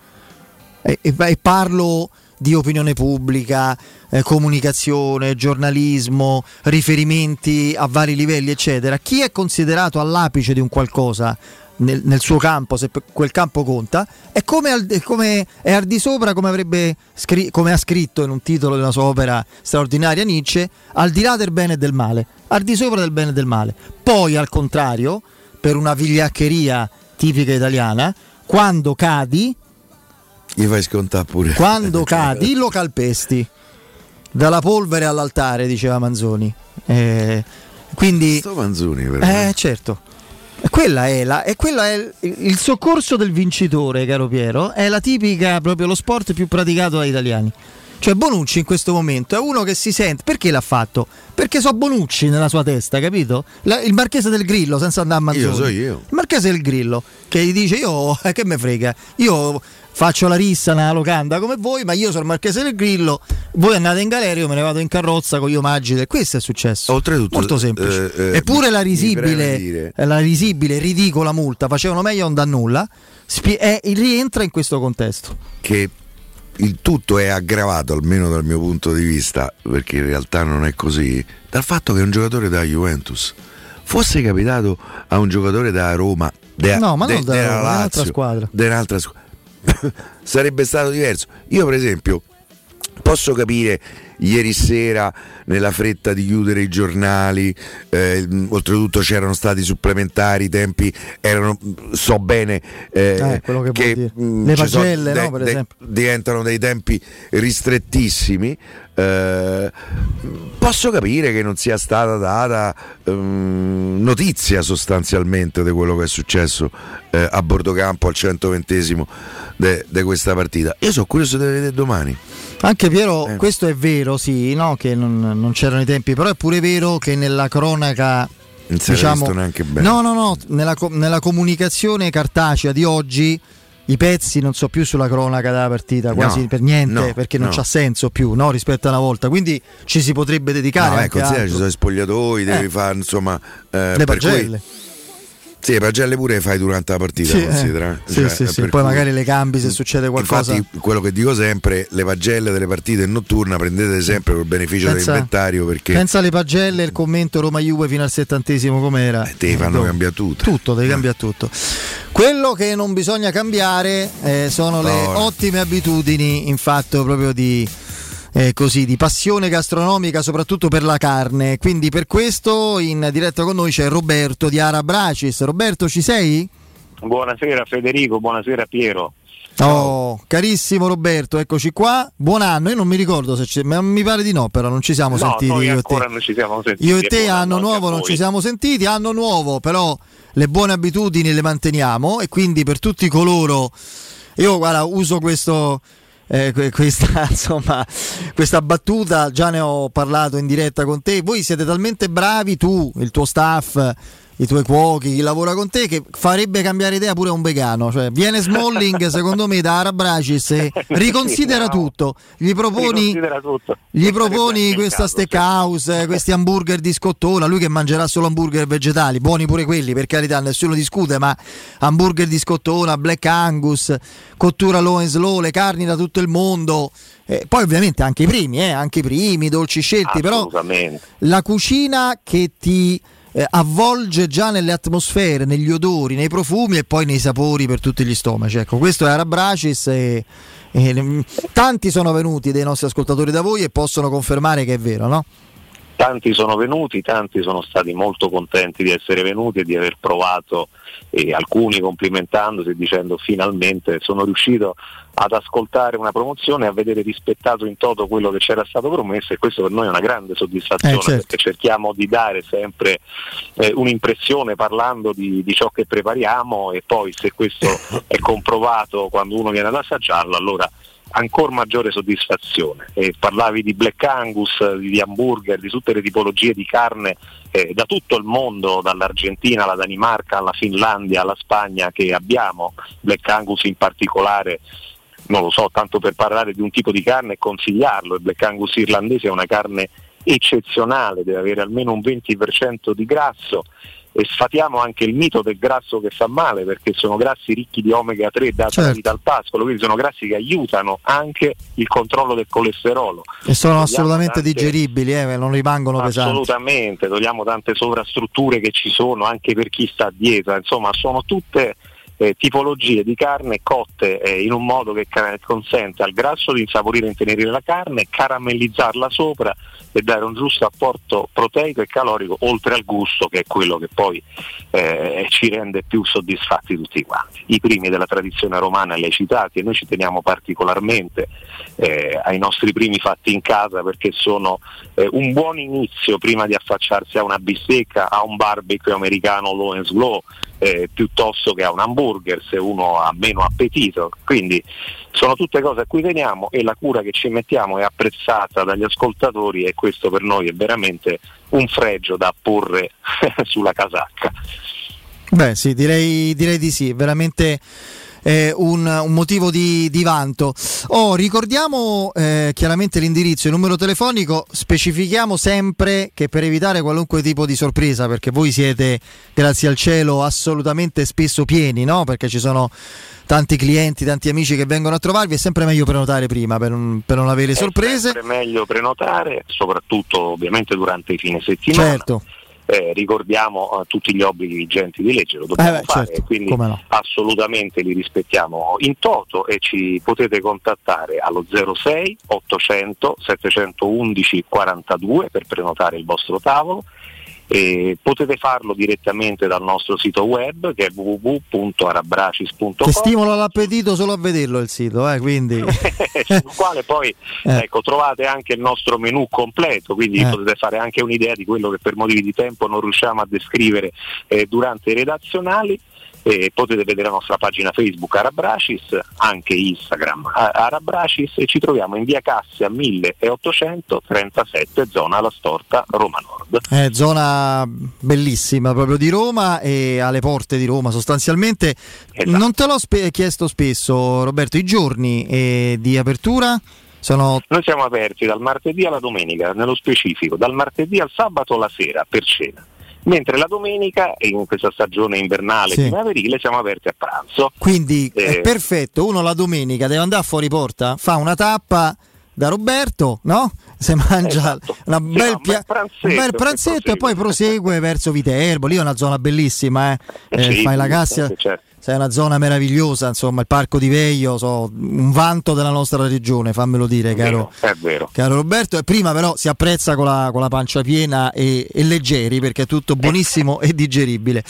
e, e- e parlo di opinione pubblica, eh, comunicazione, giornalismo, riferimenti a vari livelli, eccetera. Chi è considerato all'apice di un qualcosa nel, nel suo campo, se quel campo conta, è come, al, come- è al di sopra, come, scri- come ha scritto in un titolo una sua opera straordinaria Nietzsche, al di là del bene e del male, al di sopra del bene e del male. Poi, al contrario, per una vigliaccheria tipica italiana, quando cadi, Gli fai scontare pure. quando [laughs] cadi lo calpesti. Dalla polvere all'altare, diceva Manzoni. Eh, quindi, Sto Manzoni, veramente. eh, certo. Quella è, la, e quello è il, soccorso del vincitore, caro Piero. È la tipica, proprio lo sport più praticato dagli italiani. Cioè, Bonucci in questo momento è uno che si sente. Perché l'ha fatto? Perché so Bonucci nella sua testa, capito? La- il marchese del Grillo, senza andare a Manzoni. Io so io. Il marchese del Grillo che gli dice: Io eh, che me frega, io faccio la rissa nella locanda come voi, ma io sono il marchese del Grillo. Voi andate in galera, io me ne vado in carrozza con gli omaggi. del- Questo è successo. Oltretutto, molto semplice. eh, eh, Eppure la risibile, eh, la risibile, ridicola multa facevano meglio a non dar nulla. spie- è- rientra in questo contesto. che il tutto è aggravato, almeno dal mio punto di vista, perché in realtà non è così, dal fatto che un giocatore da Juventus fosse capitato a un giocatore da Roma, de- No, ma non de- da della Roma, un'altra Lazio, squadra. dell'altra squ- [laughs] sarebbe stato diverso. Io per esempio Posso capire ieri sera nella fretta di chiudere i giornali, eh, oltretutto c'erano stati supplementari, i tempi erano, so bene eh, Eh, che dire. mh, Le ci sono pagelle, de- no, de- esempio. diventano dei tempi ristrettissimi. eh, posso capire che non sia stata data ehm, notizia sostanzialmente di quello che è successo eh, a bordo campo al 120 di questa partita. Io sono curioso di vedere domani. Anche Piero, Eh. questo è vero, sì, no, che non, non c'erano i tempi, però è pure vero che nella cronaca... Non si diciamo, visto neanche bene. No, no, no, nella, nella comunicazione cartacea di oggi i pezzi non so più sulla cronaca della partita, quasi No, per niente, no, perché non no. c'ha senso più no, rispetto a una volta. Quindi ci si potrebbe dedicare No, eh, considera, ci altro. sono gli spogliatoi, devi Eh. fare insomma eh, le per cui- pagelle. Sì, le pagelle pure le fai durante la partita, Sì, eh. considera. Sì, Cioè, sì, eh, sì. Poi cui- magari le cambi se succede qualcosa. Infatti, quello che dico sempre, le pagelle delle partite in notturna prendete sempre col beneficio Pensa- dell'inventario perché Pensa alle pagelle, il commento Roma-Juve fino al settantesimo com'era. te li fanno Dopo. cambiare tutto. Tutto, devi cambiare tutto. Quello che non bisogna cambiare eh, sono le Buono. ottime abitudini in fatto proprio di, eh, così, di passione gastronomica, soprattutto per la carne. Quindi per questo in diretta con noi c'è Roberto di Arabracis. Roberto, ci sei? Buonasera Federico, buonasera Piero. Oh, carissimo Roberto, eccoci qua. Buon anno. Io non mi ricordo se c'è, ma mi pare di no, però non ci siamo no, sentiti noi io e ancora te. non ci siamo sentiti. Io e te anno nuovo non ci siamo sentiti, anno nuovo però le buone abitudini le manteniamo e quindi per tutti coloro, io guarda uso questo, eh, que- questa, [laughs] insomma, questa battuta, già ne ho parlato in diretta con te, voi siete talmente bravi, tu, il tuo staff, i tuoi cuochi, chi lavora con te, che farebbe cambiare idea pure a un vegano. Cioè, viene Smalling, [laughs] secondo me, da Arabracis e riconsidera no. tutto. Gli proponi, tutto. gli proponi questa steakhouse, eh, questi hamburger di scottona, lui che mangerà solo hamburger vegetali, buoni pure quelli, per carità, nessuno discute, ma hamburger di scottona, black angus, cottura low and slow, le carni da tutto il mondo. Eh, poi ovviamente anche i primi, eh, anche i primi, dolci scelti, però la cucina che ti eh, avvolge già nelle atmosfere, negli odori, nei profumi e poi nei sapori per tutti gli stomaci. Ecco, questo è Arabracis e, e, mm, tanti sono venuti dei nostri ascoltatori da voi e possono confermare che è vero, no? Tanti sono venuti, tanti sono stati molto contenti di essere venuti e di aver provato, e alcuni complimentandosi dicendo finalmente sono riuscito ad ascoltare una promozione a vedere rispettato in toto quello che c'era stato promesso e questo per noi è una grande soddisfazione Eh, certo. perché cerchiamo di dare sempre eh, un'impressione parlando di, di ciò che prepariamo e poi se questo [coughs] è comprovato quando uno viene ad assaggiarlo allora ancora maggiore soddisfazione. E parlavi di Black Angus, di hamburger, di tutte le tipologie di carne eh, da tutto il mondo, dall'Argentina alla Danimarca, alla Finlandia, alla Spagna che abbiamo, Black Angus in particolare. Non lo so, tanto per parlare di un tipo di carne e consigliarlo, il Black Angus irlandese è una carne eccezionale, deve avere almeno un 20% di grasso e sfatiamo anche il mito del grasso che fa male perché sono grassi ricchi di omega 3 data Certo. la vita al pascolo, quindi sono grassi che aiutano anche il controllo del colesterolo. E sono Togliamo assolutamente tante- digeribili, eh, non rimangono pesanti. Assolutamente, togliamo tante sovrastrutture che ci sono anche per chi sta a dieta, insomma sono tutte eh, tipologie di carne cotte eh, in un modo che consente al grasso di insaporire e intenerire la carne, caramellizzarla sopra e dare un giusto apporto proteico e calorico oltre al gusto che è quello che poi eh, ci rende più soddisfatti tutti quanti. I primi della tradizione romana li hai citati e noi ci teniamo particolarmente eh, ai nostri primi fatti in casa perché sono eh, un buon inizio prima di affacciarsi a una bistecca, a un barbecue americano low and slow, eh, piuttosto che a un hamburger se uno ha meno appetito. Quindi sono tutte cose a cui teniamo e la cura che ci mettiamo è apprezzata dagli ascoltatori e questo per noi è veramente un fregio da porre [laughs] sulla casacca. Beh, sì, direi, direi di sì, veramente eh, un, un motivo di, di vanto. Oh, ricordiamo eh, chiaramente l'indirizzo, il numero telefonico, specifichiamo sempre che per evitare qualunque tipo di sorpresa, perché voi siete, grazie al cielo, assolutamente spesso pieni, no? Perché ci sono tanti clienti, tanti amici che vengono a trovarvi, è sempre meglio prenotare prima per non, per non avere sorprese. È sempre meglio prenotare, soprattutto ovviamente durante i fine settimana. Certo. Eh, ricordiamo eh, tutti gli obblighi vigenti di legge, lo dobbiamo Eh beh, fare, certo, quindi no. assolutamente li rispettiamo in toto e ci potete contattare allo 06 800 711 42 per prenotare il vostro tavolo. E potete farlo direttamente dal nostro sito web che è www.arabracis.com Che stimola l'appetito solo a vederlo il sito, eh, quindi. [laughs] sul quale poi [laughs] Eh. ecco, trovate anche il nostro menù completo, quindi Eh. potete fare anche un'idea di quello che per motivi di tempo non riusciamo a descrivere eh, durante i redazionali. E potete vedere la nostra pagina Facebook Arabracis, anche Instagram Arabracis e ci troviamo in via Cassia 1837 zona La Storta Roma Nord. È zona bellissima proprio di Roma e alle porte di Roma sostanzialmente. Esatto. Non te l'ho spe- chiesto spesso, Roberto, i giorni eh, di apertura sono Noi siamo aperti dal martedì alla domenica, nello specifico, dal martedì al sabato la sera per cena. Mentre la domenica, in questa stagione invernale Sì. primaverile, siamo aperti a pranzo. Quindi è Eh. perfetto, uno la domenica deve andare fuori porta, fa una tappa da Roberto, no? Se mangia una Esatto. Sì, bel no, un pia- bel pranzetto un bel e pranzetto e poi prosegue verso Viterbo, lì è una zona bellissima, eh. Eh, Sì, fai la cassia, sì, certo. Sei una zona meravigliosa, insomma, il parco di Veio, so, un vanto della nostra regione, fammelo dire, caro. È vero. Caro Roberto, e prima però si apprezza con la, con la pancia piena e, e leggeri perché è tutto buonissimo e digeribile.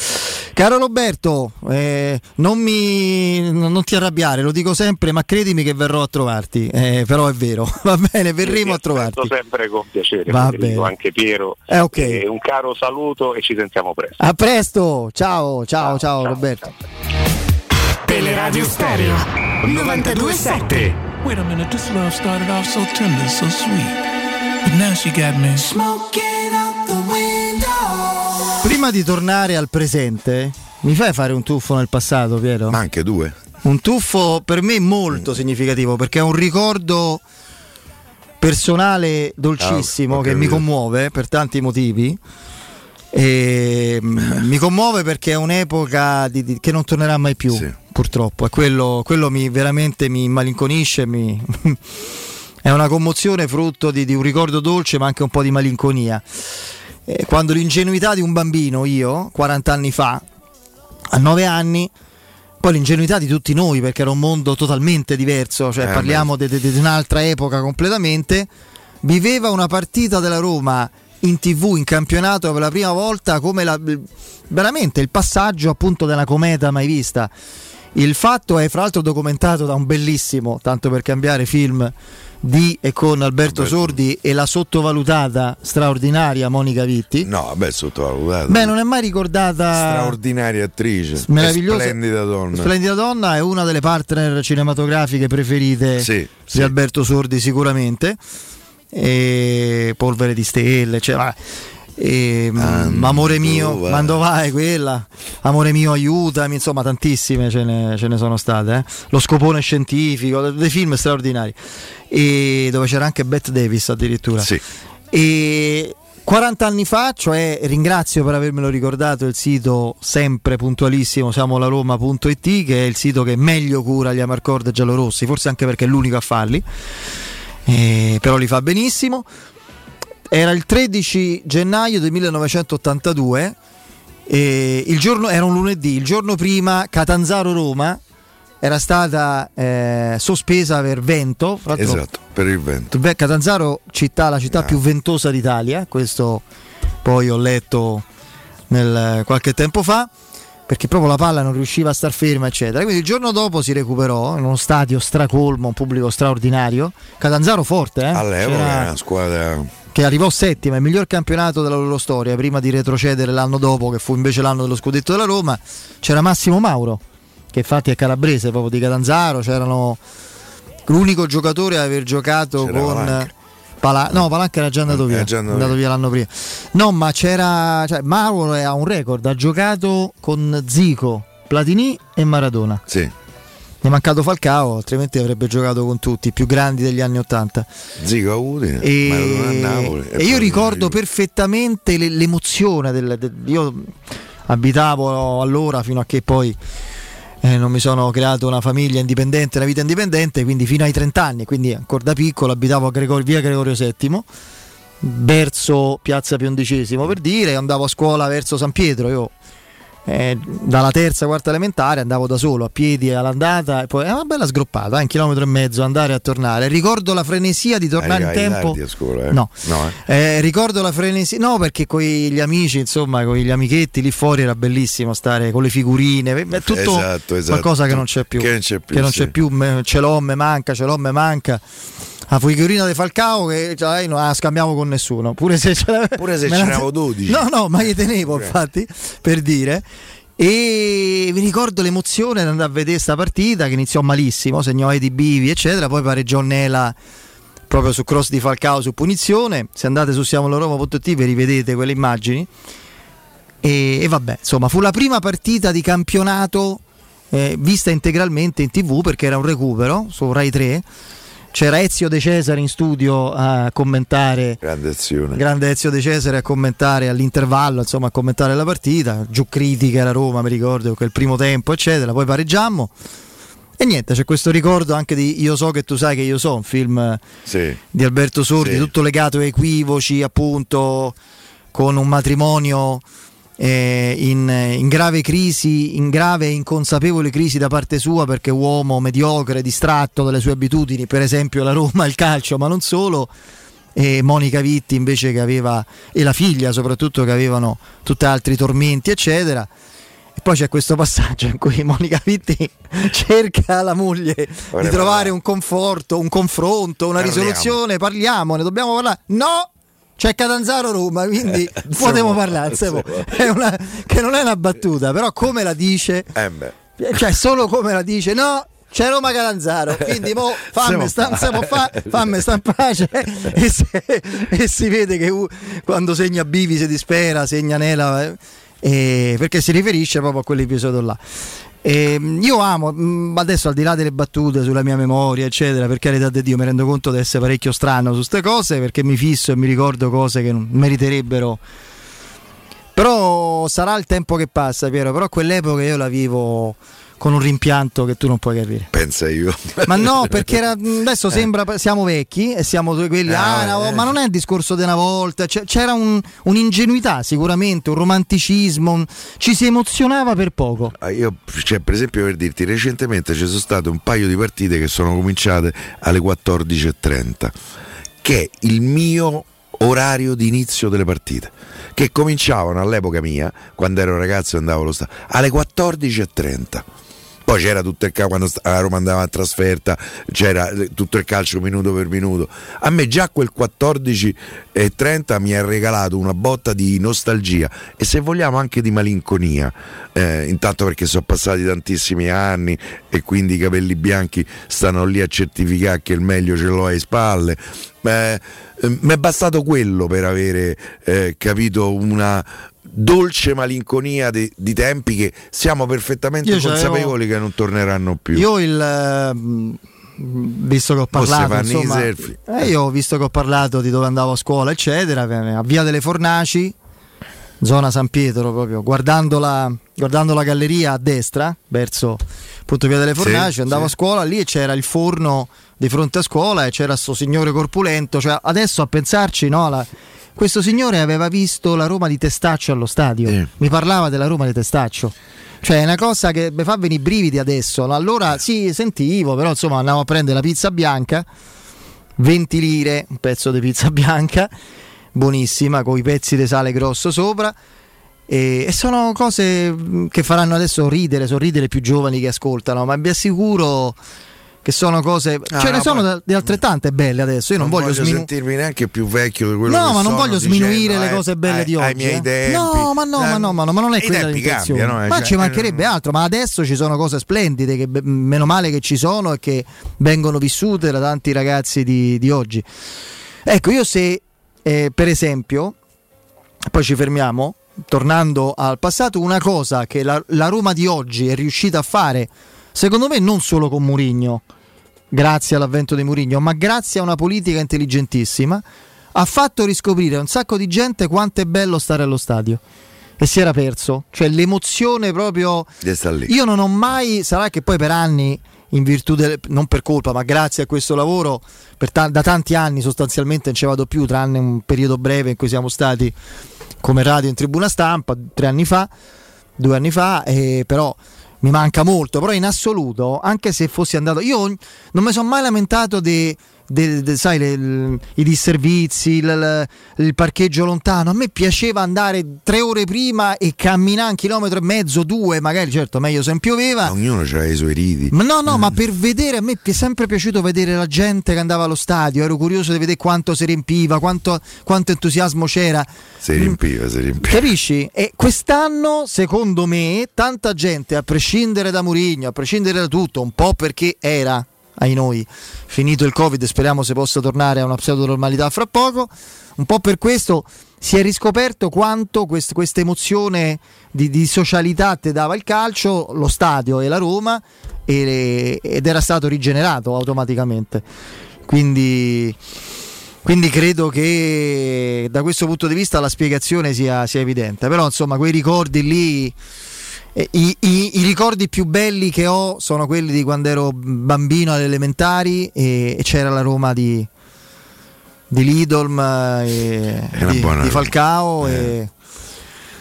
Caro Roberto, eh, non, mi, non ti arrabbiare, lo dico sempre, ma credimi che verrò a trovarti, eh, però è vero, [laughs] va bene, verremo a trovarti. sempre con piacere, Va bene. anche Piero. Eh, ok. Eh, un caro saluto e ci sentiamo presto. A presto, ciao, ciao, ciao, Roberto. Teleradio Stereo 927. Wait a minute, this love started off so tender, so sweet. But now she got me smoking out the window. Prima di tornare al presente, mi fai fare un tuffo nel passato, Piero? Ma anche due. Un tuffo per me molto significativo perché è un ricordo personale dolcissimo ho che mi commuove per tanti motivi. E, mm, [laughs] mi commuove perché è un'epoca di- di- che non tornerà mai più, purtroppo. E quello, quello mi, veramente mi malinconisce. mi- [laughs] è una commozione frutto di, di un ricordo dolce, ma anche un po' di malinconia. Eh, quando l'ingenuità di un bambino, io, 40 anni fa, a 9 anni, poi l'ingenuità di tutti noi, perché era un mondo totalmente diverso, cioè Eh, parliamo di un'altra epoca completamente, viveva una partita della Roma in tv, in campionato per la prima volta come la- veramente il passaggio appunto della cometa mai vista. Il fatto è fra l'altro documentato da un bellissimo, tanto per cambiare film di e con Alberto Sordi e la sottovalutata straordinaria Monica Vitti. No, vabbè, sottovalutato. Beh, non è mai ricordata Straordinaria attrice. meravigliosa Splendida donna. Splendida donna è una delle partner cinematografiche preferite Sì, di Alberto Sordi sicuramente. E Polvere di stelle, cioè. E, mm, amore mio, vai. Mandovai quella, amore mio aiutami, insomma tantissime ce ne, ce ne sono state. eh. Lo scopone scientifico, dei film straordinari. E dove c'era anche Bette Davis addirittura. E 40 anni fa, cioè ringrazio per avermelo ricordato il sito sempre puntualissimo siamolaroma.it che è il sito che meglio cura gli Amarcord giallorossi, forse anche perché è l'unico a farli, eh, però li fa benissimo. Era il 13 gennaio del 1982, e il giorno, era un lunedì, il giorno prima Catanzaro-Roma era stata eh, sospesa per vento. Esatto, per il vento. Beh, Catanzaro, città, la città più ventosa d'Italia, questo poi ho letto nel- qualche tempo fa, perché proprio la palla non riusciva a star ferma, eccetera. Quindi il giorno dopo si recuperò in uno stadio stracolmo, un pubblico straordinario. Catanzaro forte, eh? All'epoca C'era- era una squadra. che arrivò settima, il miglior campionato della loro storia, prima di retrocedere l'anno dopo, che fu invece l'anno dello scudetto della Roma, c'era Massimo Mauro, che infatti è calabrese proprio di Catanzaro, c'erano l'unico giocatore ad aver giocato C'era con Palanca. Pala- no, Palanca era già andato via, già andato andato via. via l'anno prima. No, ma c'era cioè, Mauro ha un record, ha giocato con Zico, Platini e Maradona. Sì. Ne è mancato Falcao, altrimenti avrebbe giocato con tutti, i più grandi degli anni Ottanta. Zico a Udine, E, Maradona a Napoli. e io ricordo perfettamente le- l'emozione del, del- io abitavo allora fino a che poi eh, non mi sono creato una famiglia indipendente, una vita indipendente, quindi fino ai 30 anni, quindi ancora da piccolo abitavo a Gregor- via Gregorio VII verso Piazza Piondicesimo per dire, andavo a scuola verso San Pietro, io eh, dalla terza, quarta elementare andavo da solo a piedi all'andata e poi è una bella sgroppata, eh, un chilometro e mezzo andare a tornare. Ricordo la frenesia di tornare in tempo. Scuola, eh? No, no eh. Eh, ricordo la frenesia, no, perché con gli amici, insomma, con gli amichetti lì fuori era bellissimo stare con le figurine, è tutto esatto, esatto. qualcosa che non c'è più. Che non c'è più, che non sì. c'è più me, ce l'ho, me manca, ce l'ho, me manca. La figurina di Falcao che cioè, non la scambiamo con nessuno, pure se ce, pure se [laughs] ce n'avevo 12. No, no, ma io tenevo infatti per dire. E mi ricordo l'emozione di andare a vedere questa partita che iniziò malissimo, segnò Edi Bivi, eccetera. Poi pareggiò Nela proprio su cross di Falcao su punizione. Se andate su siamoloroma.it vi rivedete quelle immagini. E, e, vabbè, insomma, fu la prima partita di campionato eh, vista integralmente in tv perché era un recupero su Rai 3 c'era Ezio De Cesare in studio a commentare grande azione grande Ezio De Cesare a commentare all'intervallo insomma a commentare la partita giù critica la Roma mi ricordo quel primo tempo eccetera poi pareggiammo e niente c'è questo ricordo anche di Io so che tu sai che io so un film sì. di Alberto Sordi Sì. tutto legato a equivoci appunto con un matrimonio eh, in, in grave crisi, in grave e inconsapevole crisi da parte sua perché uomo mediocre, distratto dalle sue abitudini, per esempio la Roma, il calcio, ma non solo. E Monica Vitti invece che aveva, e la figlia soprattutto che avevano tutti altri tormenti, eccetera. E poi c'è questo passaggio in cui Monica Vitti [laughs] cerca alla moglie di trovare un conforto, un confronto, una Parliamo. risoluzione, parliamo, ne dobbiamo parlare. No! C'è Catanzaro Roma, quindi parlare. insomma. È una- che non è una battuta, però come la dice, Eh beh. cioè solo come la dice, no, c'è Roma Catanzaro, quindi mo fammi sta, fa, [laughs] fammi sta in pace [laughs] e, se- e si vede che uh, quando segna Bivi si dispera, segna Nela, eh, eh, perché si riferisce proprio a quell'episodio là. E, mm, io amo, mm, adesso al di là delle battute sulla mia memoria, eccetera, per carità di Dio, mi rendo conto di essere parecchio strano su queste cose perché mi fisso e mi ricordo cose che non meriterebbero. Però sarà il tempo che passa, Piero. Però quell'epoca io la vivo con un rimpianto che tu non puoi capire. Pensa io. Ma no, [laughs] perché era- adesso sembra siamo vecchi e siamo quelli, Eh, ah, vo- eh. ma non è il discorso di una volta, c'era un- un'ingenuità sicuramente, un romanticismo, un- ci si emozionava per poco. Ah, Io, cioè, per esempio, per dirti, recentemente ci sono state un paio di partite che sono cominciate alle 14.30, che è il mio orario di inizio delle partite, che cominciavano all'epoca mia, quando ero ragazzo e andavo allo stadio, alle 14.30. Poi c'era tutto il calcio, quando la Roma andava a trasferta, c'era eh, tutto il calcio minuto per minuto. A me già quel 14.30 mi ha regalato una botta di nostalgia e se vogliamo anche di malinconia. Eh, intanto perché sono passati tantissimi anni e quindi i capelli bianchi stanno lì a certificare che il meglio ce l'ho alle spalle. Eh, mi è bastato quello per avere eh, capito una dolce malinconia di, di tempi che siamo perfettamente Io consapevoli che non torneranno più. Io il ehm, visto che ho parlato insomma, eh, io ho visto che ho parlato di dove andavo a scuola eccetera a Via delle Fornaci zona San Pietro proprio guardando la, guardando la galleria a destra verso appunto Via delle Sì, Fornaci andavo sì. a scuola lì e c'era il forno di fronte a scuola e c'era sto signore corpulento cioè adesso a pensarci no la- questo signore aveva visto la Roma di Testaccio allo stadio mi parlava della Roma di Testaccio. Cioè è una cosa che mi fa venire i brividi adesso allora sì sentivo però insomma andavo a prendere la pizza bianca 20 lire un pezzo di pizza bianca buonissima con i pezzi di sale grosso sopra e, e sono cose mh, che faranno adesso ridere, sorridere i più giovani che ascoltano, ma vi assicuro che sono cose, Ah, ce ne no, sono poi- da- di altrettante belle adesso. Io non, voglio, sminu- sentirmi neanche più vecchio di quello No, che ma non sono, voglio sminuire le eh, cose belle ai- di oggi. Ai miei eh. tempi. No, ma no, ma no, ma no, ma non è quella l'intenzione. cambiano, eh, ma cioè, ci mancherebbe altro, ma adesso ci sono cose splendide che meno male che ci sono e che vengono vissute da tanti ragazzi di, di oggi. Ecco, io se eh, per esempio, poi ci fermiamo, tornando al passato, una cosa che la, la Roma di oggi è riuscita a fare, secondo me non solo con Murigno, grazie all'avvento di Murigno, ma grazie a una politica intelligentissima, ha fatto riscoprire a un sacco di gente quanto è bello stare allo stadio. E si era perso, cioè l'emozione proprio io non ho mai, sarà che poi per anni in virtù del, non per colpa, ma grazie a questo lavoro, ta- da tanti anni sostanzialmente non ci vado più, tranne un periodo breve in cui siamo stati come radio in tribuna stampa, tre anni fa, due anni fa, eh, però mi manca molto, però in assoluto, anche se fossi andato, io non mi sono mai lamentato di de, de, sai, le, le, i disservizi, il, il, parcheggio lontano. A me piaceva andare tre ore prima e camminare un chilometro e mezzo, due, magari, certo, meglio se pioveva. Ognuno aveva i suoi riti. Ma no, no, mm. ma per vedere, a me è sempre piaciuto vedere la gente che andava allo stadio. Ero curioso di vedere quanto si riempiva, quanto, quanto entusiasmo c'era. Si riempiva, si riempiva. Capisci? E quest'anno, secondo me, tanta gente, a prescindere da Murigno, a prescindere da tutto, un po' perché era ai noi. Finito il covid speriamo si possa tornare a una pseudo normalità fra poco. Un po' per questo si è riscoperto quanto quest- questa emozione di, di, socialità te dava il calcio lo stadio e la Roma e, ed era stato rigenerato automaticamente. Quindi quindi credo che da questo punto di vista la spiegazione sia, sia evidente. Però insomma quei ricordi lì i, i, I, ricordi più belli che ho sono quelli di quando ero bambino alle elementari e, e c'era la Roma di, di Lidolm e di, di, Falcao eh.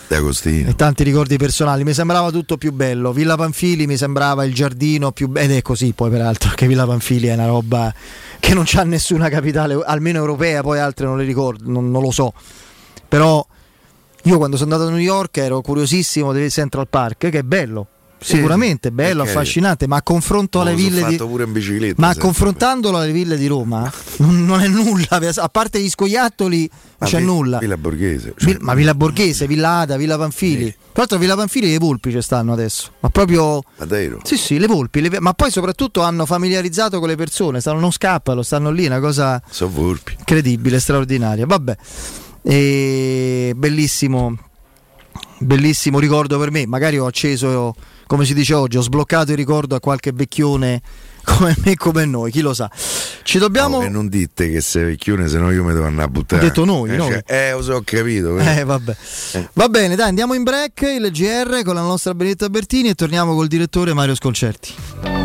e, e, tanti ricordi personali. Mi sembrava tutto più bello. Villa Panfili mi sembrava il giardino più bello. Ed è così poi peraltro che Villa Panfili è una roba che non c'ha nessuna capitale, almeno europea, poi altre non le ricordo, non, non lo so. Però io quando sono andato a New York ero curiosissimo del Central Park, che è bello. Sicuramente bello, okay. affascinante, ma a confronto alle ville di Ma confrontandolo alle ville di Roma non, non, è nulla, [laughs] a parte gli scoiattoli non c'è vi, nulla. Villa Borghese. Cioè, ma Villa Borghese, Villa Ada, Villa Panfili. Sì. Tra l'altro Villa Panfili le volpi ci stanno adesso. Ma proprio Madeiro. Sì, sì, le volpi, le... ma poi soprattutto hanno familiarizzato con le persone, stanno, non scappano, stanno lì, una cosa incredibile, straordinaria. Vabbè. E bellissimo, bellissimo ricordo per me. Magari ho acceso, come si dice oggi, ho sbloccato il ricordo a qualche vecchione [laughs] come me come noi, chi lo sa. Ci dobbiamo. No, non dite che sei vecchione, se no io mi devo andare a buttare. Ho detto noi, eh, noi. Cioè, eh, lo so, ho capito. Eh, vabbè. Eh. Va bene, dai, andiamo in break, il GR con la nostra Benedetta Bertini e torniamo col direttore Mario Sconcerti.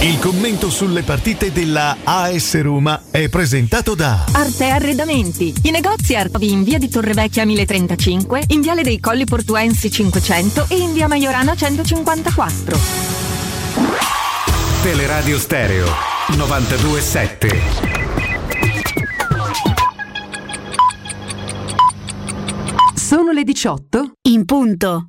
Il commento sulle partite della AS Roma è presentato da Arte Arredamenti. I negozi Artovi in via di Torrevecchia 1035, in viale dei Colli Portuensi 500 e in via Maiorana 154. Teleradio Stereo 927. Sono le 18 in punto.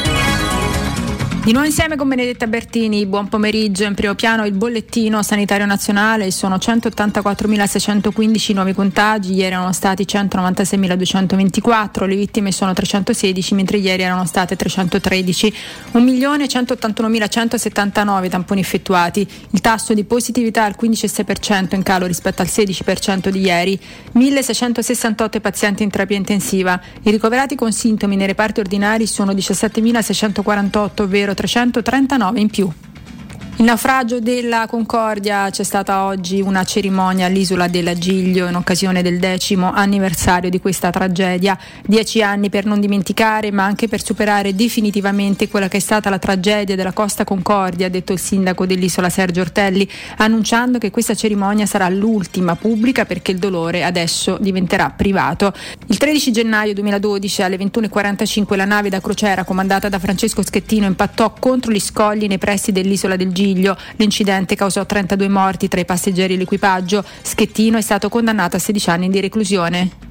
Di nuovo insieme con Benedetta Bertini, buon pomeriggio. In primo piano il bollettino sanitario nazionale, sono 184.615 nuovi contagi, ieri erano stati 196.224, le vittime sono 316 mentre ieri erano state 313, 1.181.179 tamponi effettuati, il tasso di positività al 15,6% in calo rispetto al 16% di ieri, 1.668 pazienti in terapia intensiva, i ricoverati con sintomi nei reparti ordinari sono 17.648, ovvero 339 in più. Il naufragio della Concordia c'è stata oggi una cerimonia all'isola del Giglio in occasione del decimo anniversario di questa tragedia. Dieci anni per non dimenticare ma anche per superare definitivamente quella che è stata la tragedia della Costa Concordia, ha detto il sindaco dell'isola Sergio Ortelli, annunciando che questa cerimonia sarà l'ultima pubblica perché il dolore adesso diventerà privato. Il 13 gennaio 2012 alle 21.45 la nave da crociera comandata da Francesco Schettino impattò contro gli scogli nei pressi dell'isola del Giglio L'incidente causò 32 morti tra i passeggeri e l'equipaggio. Schettino è stato condannato a 16 anni di reclusione.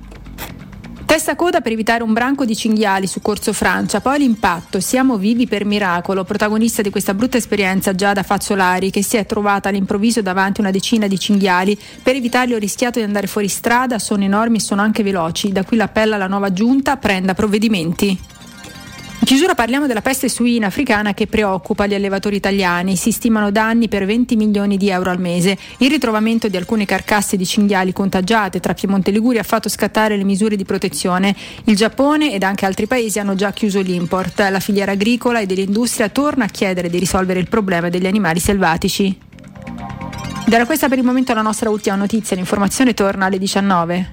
Testa coda per evitare un branco di cinghiali su Corso Francia, poi l'impatto, siamo vivi per miracolo, protagonista di questa brutta esperienza Giada Fazzolari che si è trovata all'improvviso davanti una decina di cinghiali, per evitarli ho rischiato di andare fuori strada, sono enormi e sono anche veloci, da qui l'appello alla nuova giunta, prenda provvedimenti. In chiusura parliamo della peste suina africana che preoccupa gli allevatori italiani. Si stimano danni per 20 milioni di euro al mese. Il ritrovamento di alcune carcasse di cinghiali contagiate tra Piemonte e Liguria ha fatto scattare le misure di protezione. Il Giappone ed anche altri paesi hanno già chiuso l'import. La filiera agricola e dell'industria torna a chiedere di risolvere il problema degli animali selvatici. Era questa per il momento la nostra ultima notizia. L'informazione torna alle 19.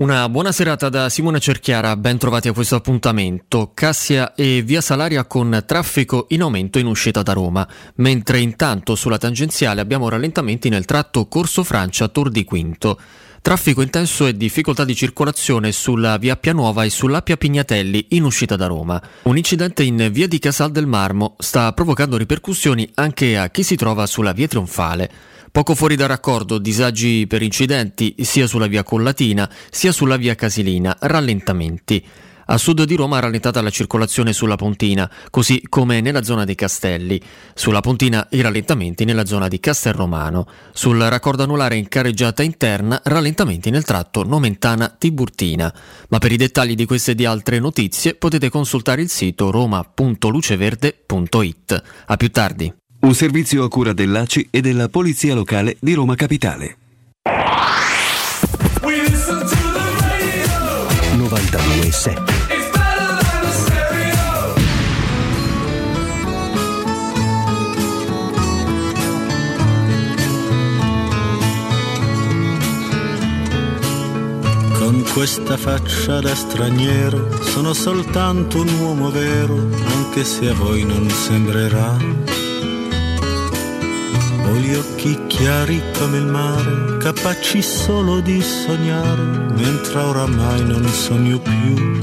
Una buona serata da Simone Cerchiara, ben trovati a questo appuntamento. Cassia e Via Salaria con traffico in aumento in uscita da Roma, mentre intanto sulla tangenziale abbiamo rallentamenti nel tratto Corso Francia Tor di Quinto. Traffico intenso e difficoltà di circolazione sulla via Pianuova e sull'Appia Pignatelli in uscita da Roma. Un incidente in via di Casal del Marmo sta provocando ripercussioni anche a chi si trova sulla via Trionfale. Poco fuori da raccordo, disagi per incidenti sia sulla via Collatina sia sulla via Casilina, rallentamenti. A sud di Roma rallentata la circolazione sulla Pontina, così come nella zona dei Castelli. Sulla Pontina i rallentamenti nella zona di Castelromano. Sul raccordo anulare in carreggiata interna rallentamenti nel tratto Nomentana-Tiburtina. Ma per i dettagli di queste e di altre notizie potete consultare il sito roma.luceverde.it. A più tardi. Un servizio a cura dell'ACI e della Polizia Locale di Roma Capitale. 92.7 Con questa faccia da straniero sono soltanto un uomo vero, anche se a voi non sembrerà. Ho gli occhi chiari come il mare, capaci solo di sognare, mentre oramai non sogno più.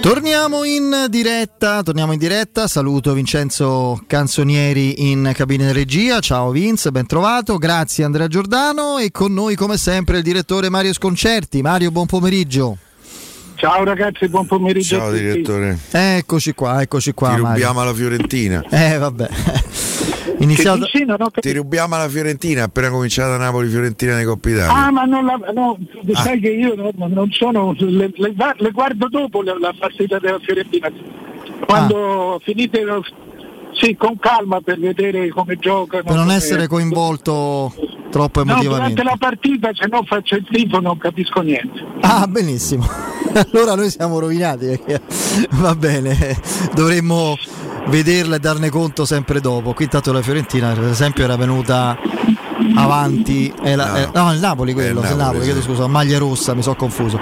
Torniamo in diretta, torniamo in diretta, saluto Vincenzo Canzonieri in cabina di regia, ciao Vince, ben trovato, grazie Andrea Giordano e con noi come sempre il direttore Mario Sconcerti. Mario, buon pomeriggio. Ciao ragazzi, buon pomeriggio. Ciao direttore. Eccoci qua, eccoci qua. Ti Mario. rubiamo alla Fiorentina. Eh vabbè. Iniziato... Ti rubiamo alla Fiorentina appena cominciata Napoli-Fiorentina nei Coppi Italia. Ah, ma non la, no, sai che io no, non sono. Le, le, le guardo dopo la, la partita della Fiorentina. Quando Ah. finite sì, con calma per vedere come giocano. Per non come- essere coinvolto troppo No, emotivamente. durante la partita se no faccio il tifo non capisco niente. Ah, benissimo. [laughs] allora noi siamo rovinati perché va bene, dovremmo vederla e darne conto sempre dopo. Qui intanto la Fiorentina, per esempio, era venuta avanti. è la- No. è- no, il Napoli quello, il Napoli, Napoli, chiedo sì. scusa, maglia rossa, mi sono confuso.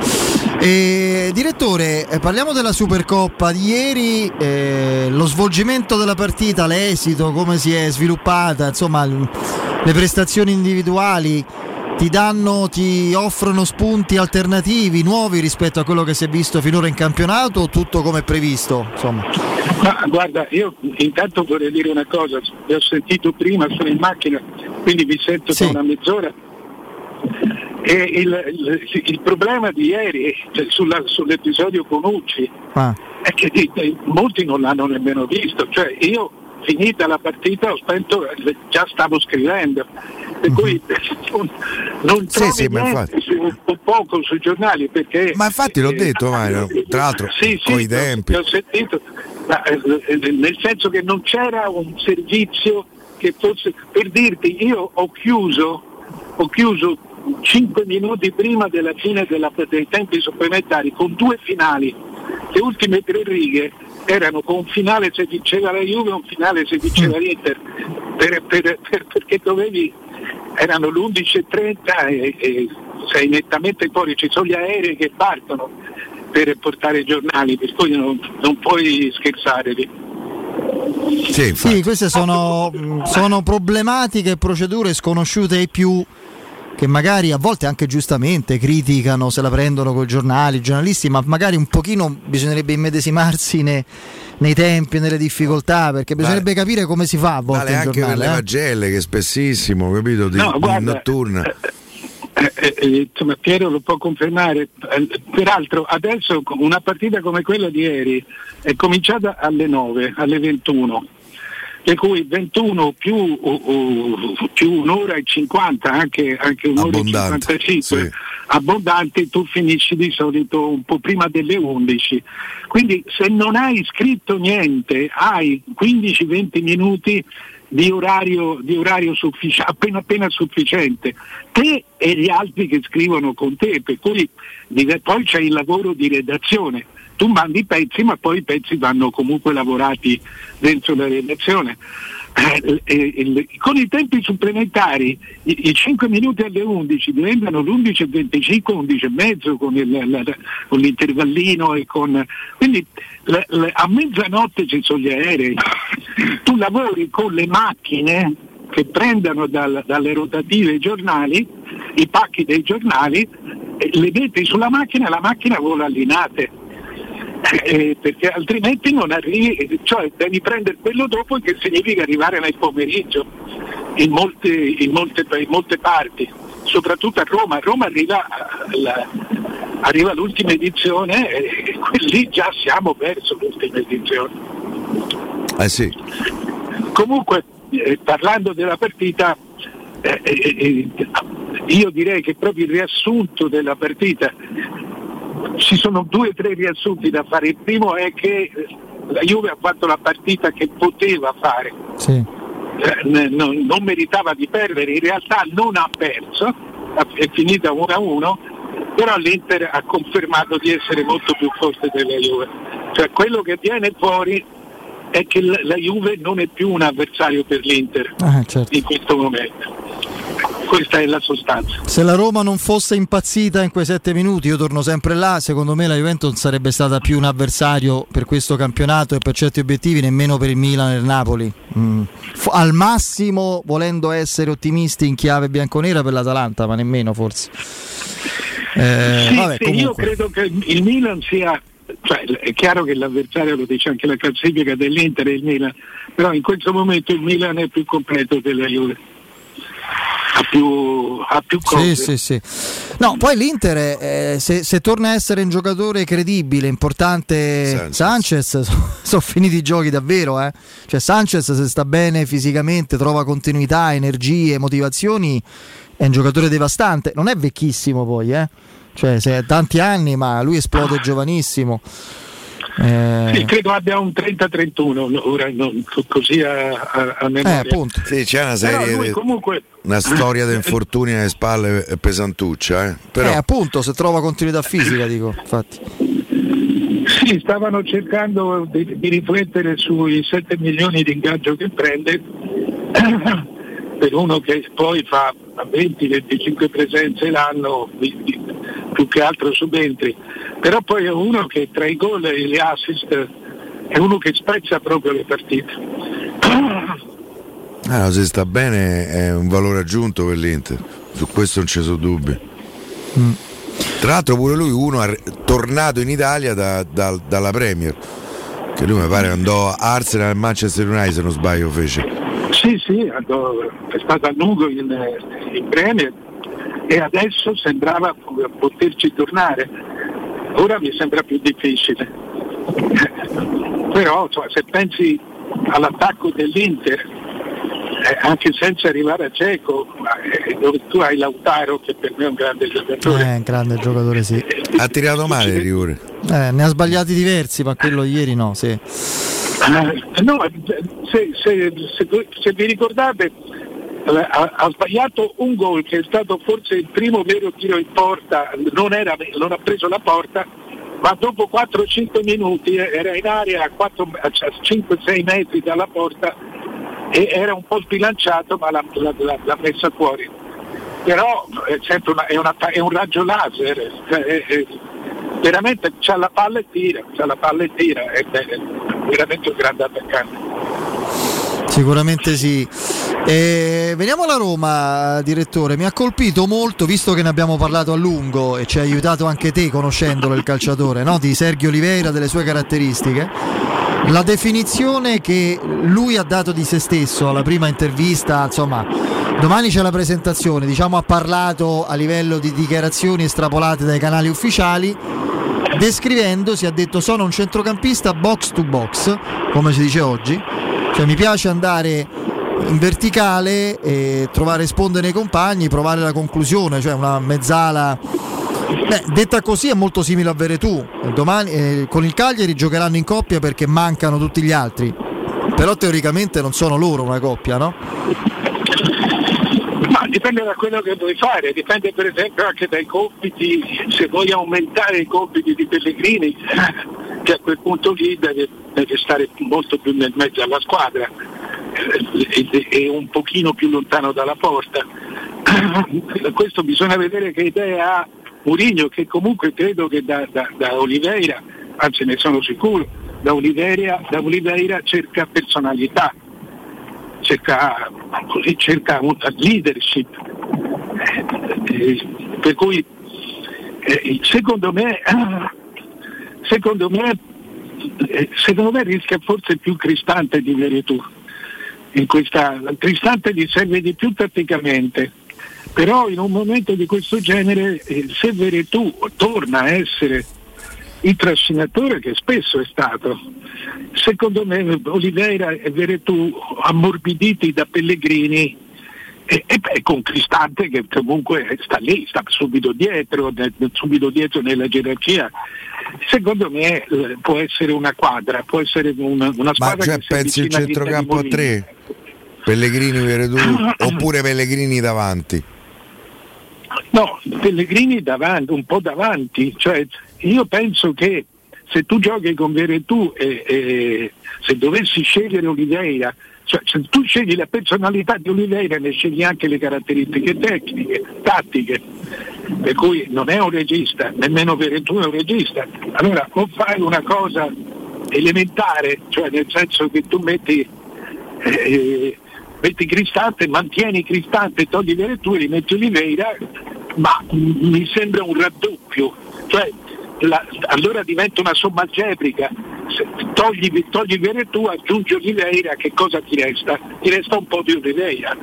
E, direttore, eh, parliamo della Supercoppa di ieri, eh, lo svolgimento della partita, l'esito, come si è sviluppata, insomma, le prestazioni individuali ti danno, ti offrono spunti alternativi, nuovi rispetto a quello che si è visto finora in campionato o tutto come previsto? Insomma. Ma guarda, io intanto vorrei dire una cosa, vi ho sentito prima, sono in macchina, quindi vi sento Sì. da una mezz'ora. E il, il- il problema di ieri cioè, sulla- sull'episodio con Ucci Ah. è che molti non l'hanno nemmeno visto, cioè io finita la partita ho spento, già stavo scrivendo, per cui non, non Sì, trovi sì, o poco sui giornali perché... Ma infatti l'ho detto Mario, tra l'altro Sì, sì, con i ti ho- tempi. ho sentito, ma, eh, eh, nel senso che non c'era un servizio che fosse per dirti io ho chiuso ho chiuso 5 minuti prima della fine della- dei tempi supplementari con due finali le ultime tre righe erano con un finale se vinceva la Juve e un finale se vinceva l'Inter. Per- per- per- perché dovevi erano l'11.30 e, e sei nettamente fuori. Ci sono gli aerei che partono per portare i giornali per cui non, non puoi scherzare lì. Sì, Sì, queste sono, mh, sono problematiche e procedure sconosciute ai più che magari a volte anche giustamente criticano, se la prendono con i giornali, i giornalisti, ma magari un pochino bisognerebbe immedesimarsi ne- nei tempi, nelle difficoltà, perché bisognerebbe capire come si fa a volte Vale anche per giornale. le eh. pagelle che spessissimo, capito, di, No, di guarda, notturna. Eh, eh, eh, insomma, Piero lo può confermare. Eh, Peraltro adesso una partita come quella di ieri è cominciata alle 9, alle 21, per cui 21 più, o- o- più un'ora e 50, anche, anche un'ora Abbondante, e 55 abbondanti, tu finisci di solito un po' prima delle 11. Quindi se non hai scritto niente hai 15-20 minuti di orario, di orario suffici- appena appena sufficiente, te e gli altri che scrivono con te, per cui poi c'è il lavoro di redazione. Tu mandi i pezzi, ma poi i pezzi vanno comunque lavorati dentro la redazione. Eh, con i tempi supplementari i, i 5 minuti alle 11 diventano l'11 e 25, 11 e mezzo con, il- la- con l'intervallino e con... Quindi la- la- a mezzanotte ci sono gli aerei, tu lavori con le macchine che prendono dal- dalle rotative i giornali, i pacchi dei giornali, le metti sulla macchina e la macchina vola allinate. Eh, perché altrimenti non arrivi, cioè devi prendere quello dopo che significa arrivare nel pomeriggio in molte, in molte, in molte parti, soprattutto a Roma. A Roma arriva alla- arriva l'ultima edizione e lì già siamo verso l'ultima edizione. Eh sì. Comunque, eh, parlando della partita, eh, eh, eh, io direi che proprio il riassunto della partita, ci sono due o tre riassunti da fare. Il primo è che la Juve ha fatto la partita che poteva fare. Eh, non, non meritava di perdere, in realtà non ha perso, è finita 1-1, però l'Inter ha confermato di essere molto più forte della Juve. Cioè quello che viene fuori è che la la Juve non è più un avversario per l'Inter Ah, certo. in questo momento. Questa è la sostanza. Se la Roma non fosse impazzita in quei sette minuti, io torno sempre là, secondo me la Juventus non sarebbe stata più un avversario per questo campionato e per certi obiettivi, nemmeno per il Milan e il Napoli. Mm. Al massimo, volendo essere ottimisti in chiave bianconera per l'Atalanta, ma nemmeno forse. Eh, Sì, vabbè, sì, io credo che il Milan sia, cioè, è chiaro che l'avversario lo dice anche la classifica dell'Inter e il Milan, però in questo momento il Milan è più completo della Juve. Ha più, ha più cose. Sì, sì, sì. No, poi l'Inter, eh, se, se torna a essere un giocatore credibile, importante, Sanchez, [laughs] sono finiti i giochi davvero. Eh. Cioè, Sanchez, se sta bene fisicamente, trova continuità, energie, motivazioni, è un giocatore devastante. Non è vecchissimo, poi, eh. Cioè, se ha tanti anni, ma lui esplode giovanissimo. Eh, Sì, credo abbia un 30-31, no, ora non così a, a, a memoria. Sì, c'è una serie di- comunque una [laughs] storia di infortuni alle spalle eh, pesantuccia, eh. Però eh, appunto, se trova continuità fisica, dico, infatti. Sì, stavano cercando di, di riflettere sui 7 milioni di ingaggio che prende [clears throat] per uno che poi fa 20-25 presenze l'anno, più che altro subentri. Però poi è uno che tra i gol e gli assist è uno che spezza proprio le partite. ah, no, se sta bene è un valore aggiunto per l'Inter, su questo non ci sono dubbi. Tra l'altro pure lui uno è tornato in Italia da- da- dalla Premier, che lui mi pare andò a Arsenal e Manchester United se non sbaglio fece. Sì, sì, andò- è stato a lungo in, in Premier e adesso sembrava poterci tornare. Ora mi sembra più difficile. [laughs] Però insomma, se pensi all'attacco dell'Inter, eh, anche senza arrivare a Geco, dove tu hai Lautaro che per me è un grande giocatore. È un grande giocatore, sì. Ha tirato male il rigore. Eh, ne ha sbagliati diversi, ma quello ieri no, sì. Eh, no, se, se- se- se vi ricordate eh, ha, ha sbagliato un gol che è stato forse il primo vero tiro in porta, non, era- non ha preso la porta, ma dopo 4-5 minuti eh, era in area a, 4 a 5-6 metri dalla porta e era un po' sbilanciato ma l'ha, l'ha- l'ha- messa fuori. Però è, sempre una- è una- è un raggio laser, cioè, è- veramente c'ha la palla e tira, c'ha la palla e tira, è veramente un grande attaccante. Sicuramente sì. E veniamo alla Roma, direttore. Mi ha colpito molto, visto che ne abbiamo parlato a lungo e ci ha aiutato anche te conoscendolo il calciatore, no? di Sergio Oliveira, delle sue caratteristiche. La definizione che lui ha dato di se stesso alla prima intervista, insomma, domani c'è la presentazione, diciamo ha parlato a livello di dichiarazioni estrapolate dai canali ufficiali, descrivendosi ha detto sono un centrocampista box to box, come si dice oggi, cioè mi piace andare in verticale e trovare sponde nei compagni, provare la conclusione, cioè una mezzala. Beh, detta così è molto simile a Veretù. Domani eh, con il Cagliari giocheranno in coppia perché mancano tutti gli altri. Però teoricamente non sono loro una coppia, no? Dipende da quello che vuoi fare, dipende per esempio anche dai compiti, se vuoi aumentare i compiti di Pellegrini, che a quel punto lì deve, deve stare molto più nel mezzo alla squadra eh, e, e un pochino più lontano dalla porta. [clears throat] Questo bisogna vedere che idea ha Murigno, che comunque credo che da, da- da Oliveira, anzi ne sono sicuro, da Oliveira, da Oliveira cerca personalità, cerca, così, cerca una leadership. Eh, per cui eh, secondo me, [clears throat] secondo me, eh, secondo me rischia forse più Cristante di Veretù. In questa, Cristante gli serve di più tatticamente, Però in un momento di questo genere, se Veretù torna a essere il trascinatore che spesso è stato, secondo me Oliveira e Veretù ammorbiditi da Pellegrini e, e beh, con Cristante che comunque sta lì, sta subito dietro, subito dietro nella gerarchia. Secondo me eh, può essere una quadra, può essere una, una squadra Ma cioè pensi il centrocampo a tre? Pellegrini Veretù [coughs] oppure Pellegrini davanti? No, Pellegrini davanti, un po' davanti, cioè io penso che se tu giochi con Veretù e, e se dovessi scegliere Oliveira, cioè se tu scegli la personalità di Oliveira ne scegli anche le caratteristiche tecniche, tattiche, per cui non è un regista, nemmeno Veretù è un regista. Allora o fai una cosa elementare, cioè nel senso che tu metti eh, metti Cristante, mantieni Cristante, togli Veretù e rimetti Oliveira, ma mi sembra un raddoppio, cioè la- allora diventa una somma algebrica. Se togli, togli Veretù, aggiungi Oliveira, che cosa ti resta? Ti resta un po' di Oliveira.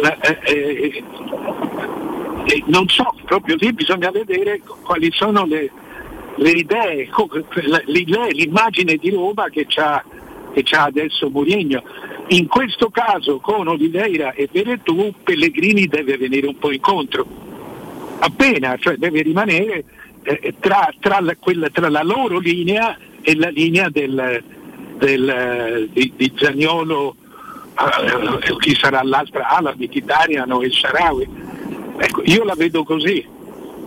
La- eh, eh, eh, non so, proprio lì bisogna vedere quali sono le, le idee, l'idea, l'immagine di Roma che c'ha adesso Mourinho. In questo caso con Oliveira e Veretù Pellegrini deve venire un po' incontro, appena, cioè deve rimanere eh, tra, tra la, quella- tra la loro linea e la linea del, del, eh, di, di Zaniolo, eh, chi sarà l'altra ala, Mkhitaryan o El Sharawi. Ecco, io la vedo così,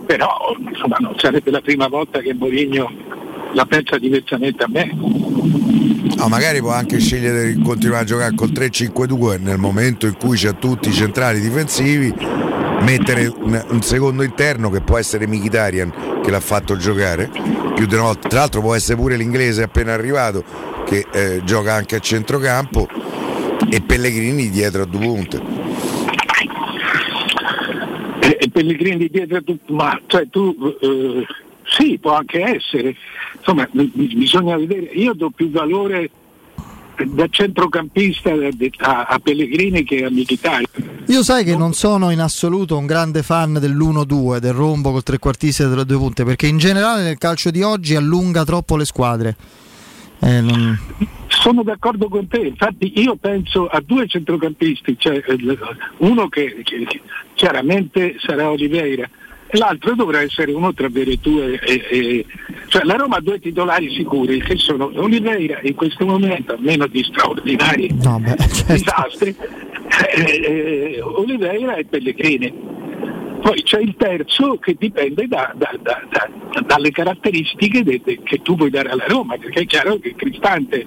però insomma, non sarebbe la prima volta che Mourinho la pensa diversamente a me. No, magari può anche scegliere di continuare a giocare col 3-5-2 nel momento in cui c'ha tutti i centrali difensivi, mettere un, un secondo interno che può essere Mkhitaryan che l'ha fatto giocare più di una volta. Tra l'altro può essere pure l'inglese appena arrivato che eh, gioca anche a centrocampo e Pellegrini dietro a due punte. E, e Pellegrini dietro tu, ma cioè tu eh, sì, può anche essere. Insomma, bisogna vedere, io do più valore da centrocampista a, a Pellegrini che a Mkhitaryan. Io sai che non sono in assoluto un grande fan dell'1-2, del rombo col trequartista e delle due punte, perché in generale nel calcio di oggi allunga troppo le squadre. Eh, non- Sono d'accordo con te, infatti io penso a due centrocampisti, cioè eh, uno che, che- chiaramente sarà Oliveira l'altro dovrà essere uno tra Veretù e, e- e- cioè la Roma ha due titolari sicuri che sono Oliveira in questo momento, a meno di straordinari disastri, eh, eh, Oliveira e Pellegrini. Poi c'è il terzo che dipende da- da- da- da- dalle caratteristiche de- de- che tu vuoi dare alla Roma, perché è chiaro che Cristante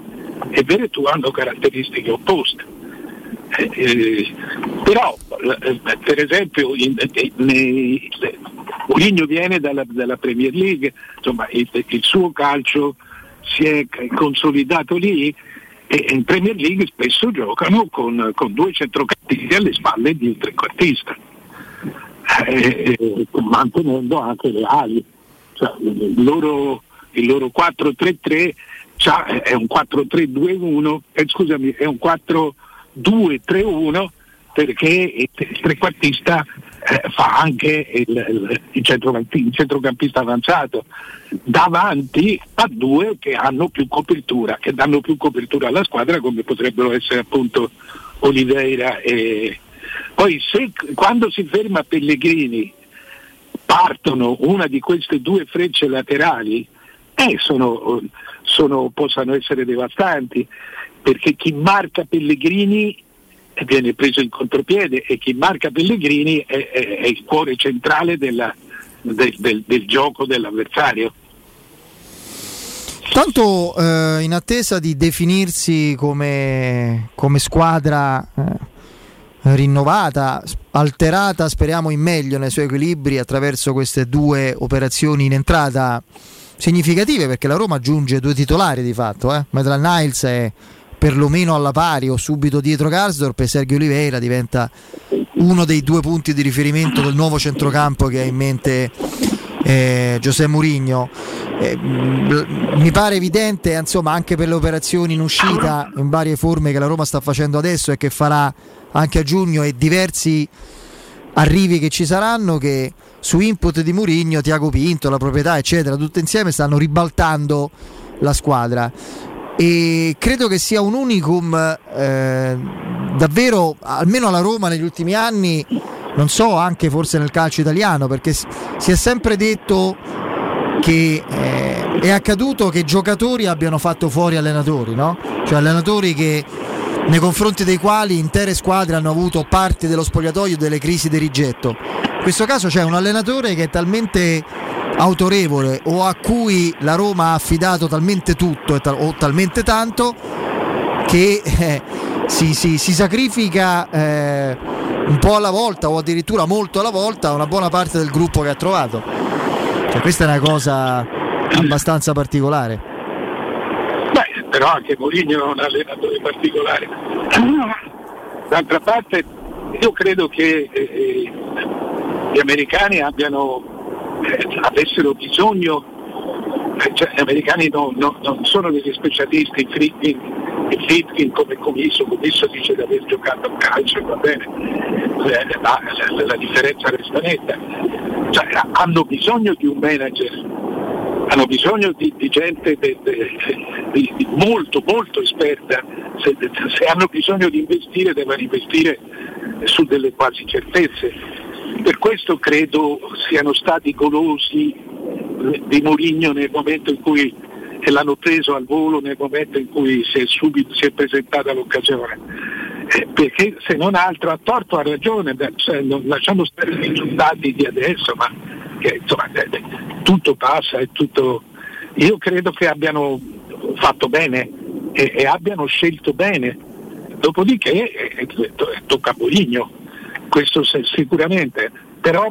e Veretù hanno caratteristiche opposte. Eh, però eh, per esempio in- eh, nei- Mourinho viene dalla, dalla Premier League, insomma il, il suo calcio si è consolidato lì e in Premier League spesso giocano con, con due centrocampisti alle spalle di un trequartista eh, mantenendo anche le ali. Cioè, il, loro, il loro 4-3-3 c'ha- è un 4-3-2-1, eh, scusami, è un 4-2-3-1 perché il trequartista eh, fa anche il, il- il centrocampi- il centrocampista avanzato. Davanti a due che hanno più copertura, che danno più copertura alla squadra come potrebbero essere appunto Oliveira e poi se quando si ferma Pellegrini partono una di queste due frecce laterali eh, sono, sono- possono essere devastanti perché chi marca Pellegrini eh, viene preso in contropiede e chi marca Pellegrini è, è- è il cuore centrale della- del- del- del gioco dell'avversario. Tanto eh, in attesa di definirsi come, come squadra eh, rinnovata, alterata, speriamo in meglio nei suoi equilibri attraverso queste due operazioni in entrata significative perché la Roma aggiunge due titolari di fatto, eh? Maitland Niles è perlomeno alla pari o subito dietro Garsdorp e Sergio Oliveira diventa uno dei due punti di riferimento del nuovo centrocampo che ha in mente eh, Giuseppe Mourinho. Eh, mh, mi pare evidente, insomma, anche per le operazioni in uscita in varie forme che la Roma sta facendo adesso e che farà anche a giugno e diversi arrivi che ci saranno che su input di Murigno, Tiago Pinto, la proprietà eccetera, tutte insieme stanno ribaltando la squadra e credo che sia un unicum eh, davvero, almeno alla Roma negli ultimi anni, non so, anche forse nel calcio italiano, perché si è sempre detto che eh, è accaduto che giocatori abbiano fatto fuori allenatori, no? Cioè allenatori che nei confronti dei quali intere squadre hanno avuto parte dello spogliatoio delle crisi di rigetto. In questo caso c'è un allenatore che è talmente autorevole o a cui la Roma ha affidato talmente tutto o talmente tanto che eh, si, si, si, sacrifica eh, un po' alla volta o addirittura molto alla volta una buona parte del gruppo che ha trovato. Cioè, questa è una cosa abbastanza particolare. Però anche Mourinho è un allenatore particolare. D'altra parte io credo che eh, eh gli americani abbiano eh, avessero bisogno, eh, cioè, gli americani no, no, non sono degli specialisti, Friedkin, e Friedkin come commesso, commesso dice di aver giocato a calcio, va bene, eh, ma la, la, differenza resta netta. Cioè, hanno bisogno di un manager, hanno bisogno di, di gente de, de, di molto molto esperta, se, se hanno bisogno di investire devono investire su delle quasi certezze per questo credo siano stati golosi di Mourinho nel momento in cui l'hanno preso al volo, nel momento in cui si è subito si è presentata l'occasione. Eh, perché se non altro ha torto ha ragione, cioè, non, lasciamo stare i risultati di adesso, ma che, insomma, eh, eh, tutto passa e tutto. Io credo che abbiano fatto bene e, e abbiano scelto bene. Dopodiché eh, tocca a Mourinho questo sicuramente, però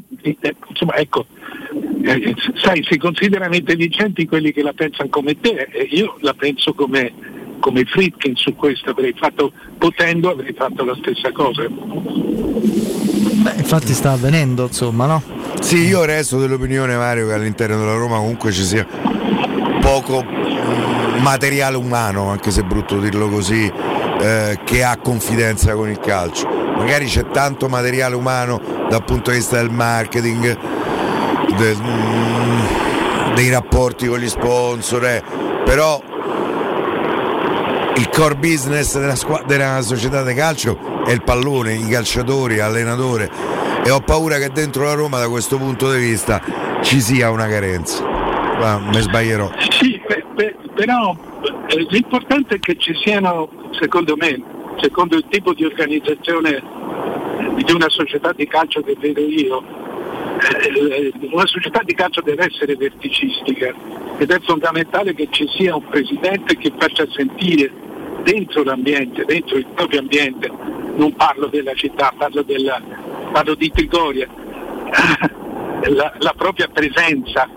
insomma, ecco, sai, si considerano intelligenti quelli che la pensano come te io la penso come, come Friedkin su questo, avrei fatto, potendo avrei fatto la stessa cosa. Beh, infatti sta avvenendo, insomma, no? Sì, io resto dell'opinione Mario che all'interno della Roma comunque ci sia poco mm, materiale umano, anche se è brutto dirlo così, eh, che ha confidenza con il calcio magari c'è tanto materiale umano dal punto di vista del marketing, del, mm, dei rapporti con gli sponsor, eh. però il core business della, squ- della società di calcio è il pallone, i calciatori, l'allenatore e ho paura che dentro la Roma da questo punto di vista ci sia una carenza. Ma mi sbaglierò. Sì, però eh, l'importante è che ci siano, secondo me, secondo il tipo di organizzazione di una società di calcio che vedo io, una società di calcio deve essere verticistica ed è fondamentale che ci sia un presidente che faccia sentire dentro l'ambiente, dentro il proprio ambiente, non parlo della città, parlo, della, parlo di Trigoria, [coughs] la, la propria presenza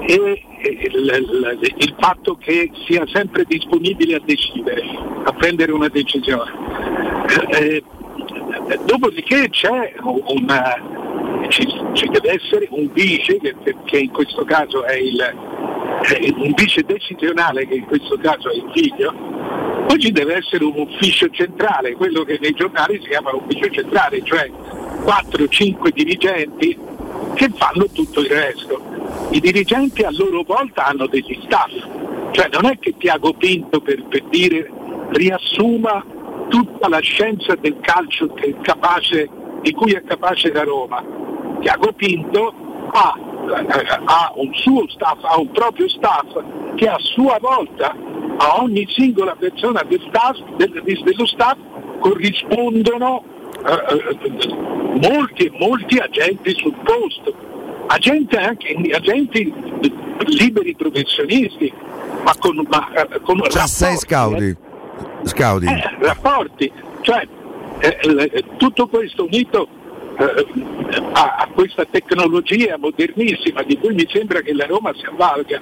e il, il, fatto che sia sempre disponibile a decidere, a prendere una decisione. Eh, dopodiché c'è una, ci, ci, deve essere un vice, che, che in questo caso è, il, un vice decisionale, che in questo caso è il figlio, poi ci deve essere un ufficio centrale, quello che nei giornali si chiama ufficio centrale, cioè 4-5 dirigenti che fanno tutto il resto. I dirigenti a loro volta hanno degli staff, cioè non è che Tiago Pinto per, per dire riassuma tutta la scienza del calcio capace, di cui è capace la Roma. Tiago Pinto ha, ha, un suo staff, ha un proprio staff che a sua volta a ogni singola persona del staff, del, dello staff corrispondono eh, eh molti e molti agenti sul posto agenti, anche, agenti liberi professionisti, ma con, ma, eh, con Già sei scouti. Scouti. Eh, rapporti, cioè eh, eh, tutto questo unito eh, a, a, questa tecnologia modernissima di cui mi sembra che la Roma si avvalga,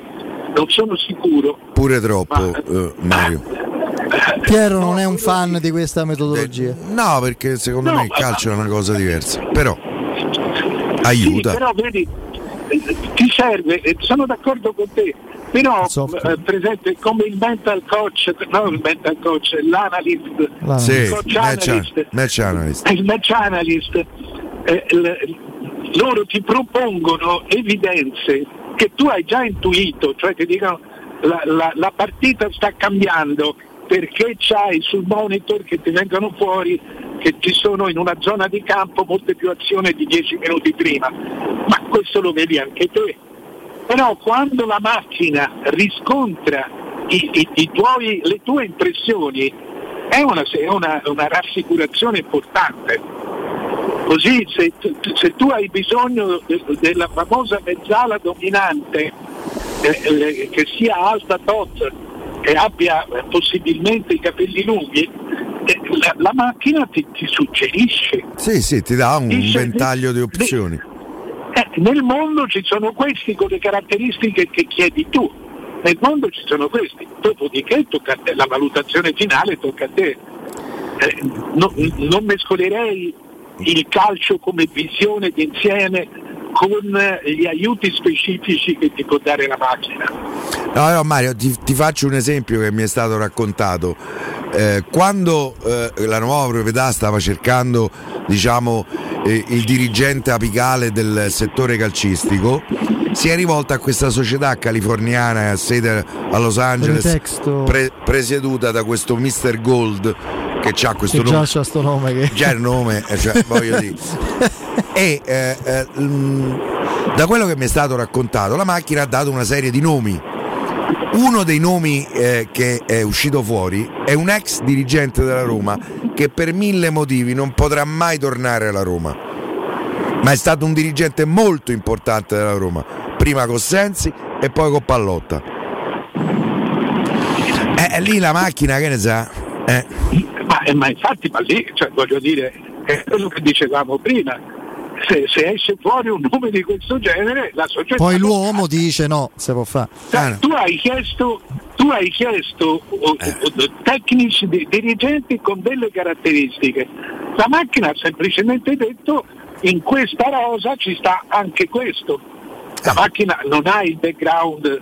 non sono sicuro. Pure troppo, ma, eh, Mario. Piero non è un fan di questa metodologia. no, perché secondo no, me il calcio ma... è una cosa diversa. Però aiuta. Sì, però vedi, ti serve, sono d'accordo con te, però eh, per esempio come il mental coach, non il mental coach, l'analyst, sì, il coach match, analyst, match analyst. il match analyst eh, l- loro ti propongono evidenze che tu hai già intuito, cioè ti dicono la, la, la partita sta cambiando perché c'hai sul monitor che ti vengono fuori che ci sono in una zona di campo molte più azioni di 10 minuti prima, ma questo lo vedi anche te. Però quando la macchina riscontra i, i, i tuoi, le tue impressioni è una, una, una rassicurazione importante. Così se, se, tu hai bisogno de, della famosa mezzala dominante eh, eh, che sia alta tot e abbia eh, possibilmente i capelli lunghi, eh, la, la, macchina ti, ti, suggerisce. Sì, sì, ti dà un Dice, ventaglio di opzioni. Eh, nel mondo ci sono questi con le caratteristiche che chiedi tu. Nel mondo ci sono questi, dopodiché te, la valutazione finale tocca a te. Eh, no, non mescolerei il calcio come visione d'insieme con gli aiuti specifici che ti può dare la macchina. No, no Mario, ti, ti, faccio un esempio che mi è stato raccontato. Eh, quando eh, la nuova proprietà stava cercando diciamo, eh, il dirigente apicale del settore calcistico, si è rivolta a questa società californiana a sede a Los Angeles, pre- presieduta da questo Mr. Gold che ha questo che nome. Già c'ha sto nome che... Già il nome, cioè, voglio dire. [laughs] e eh, eh, da quello che mi è stato raccontato, la macchina ha dato una serie di nomi. Uno dei nomi eh, che è uscito fuori è un ex dirigente della Roma che per mille motivi non potrà mai tornare alla Roma. Ma è stato un dirigente molto importante della Roma, prima con Sensi e poi con Pallotta. Eh, lì la macchina, che ne sa? Eh. Ma, ma, infatti, ma lì, cioè, voglio dire, è quello che dicevamo prima. Se, se, esce fuori un nome di questo genere, la società. Poi l'uomo dice no, se può fare. Cioè, tu hai chiesto, tu hai chiesto uh, uh, tecnici, di, dirigenti con delle caratteristiche. La macchina ha semplicemente detto in questa rosa ci sta anche questo. La macchina non ha il background,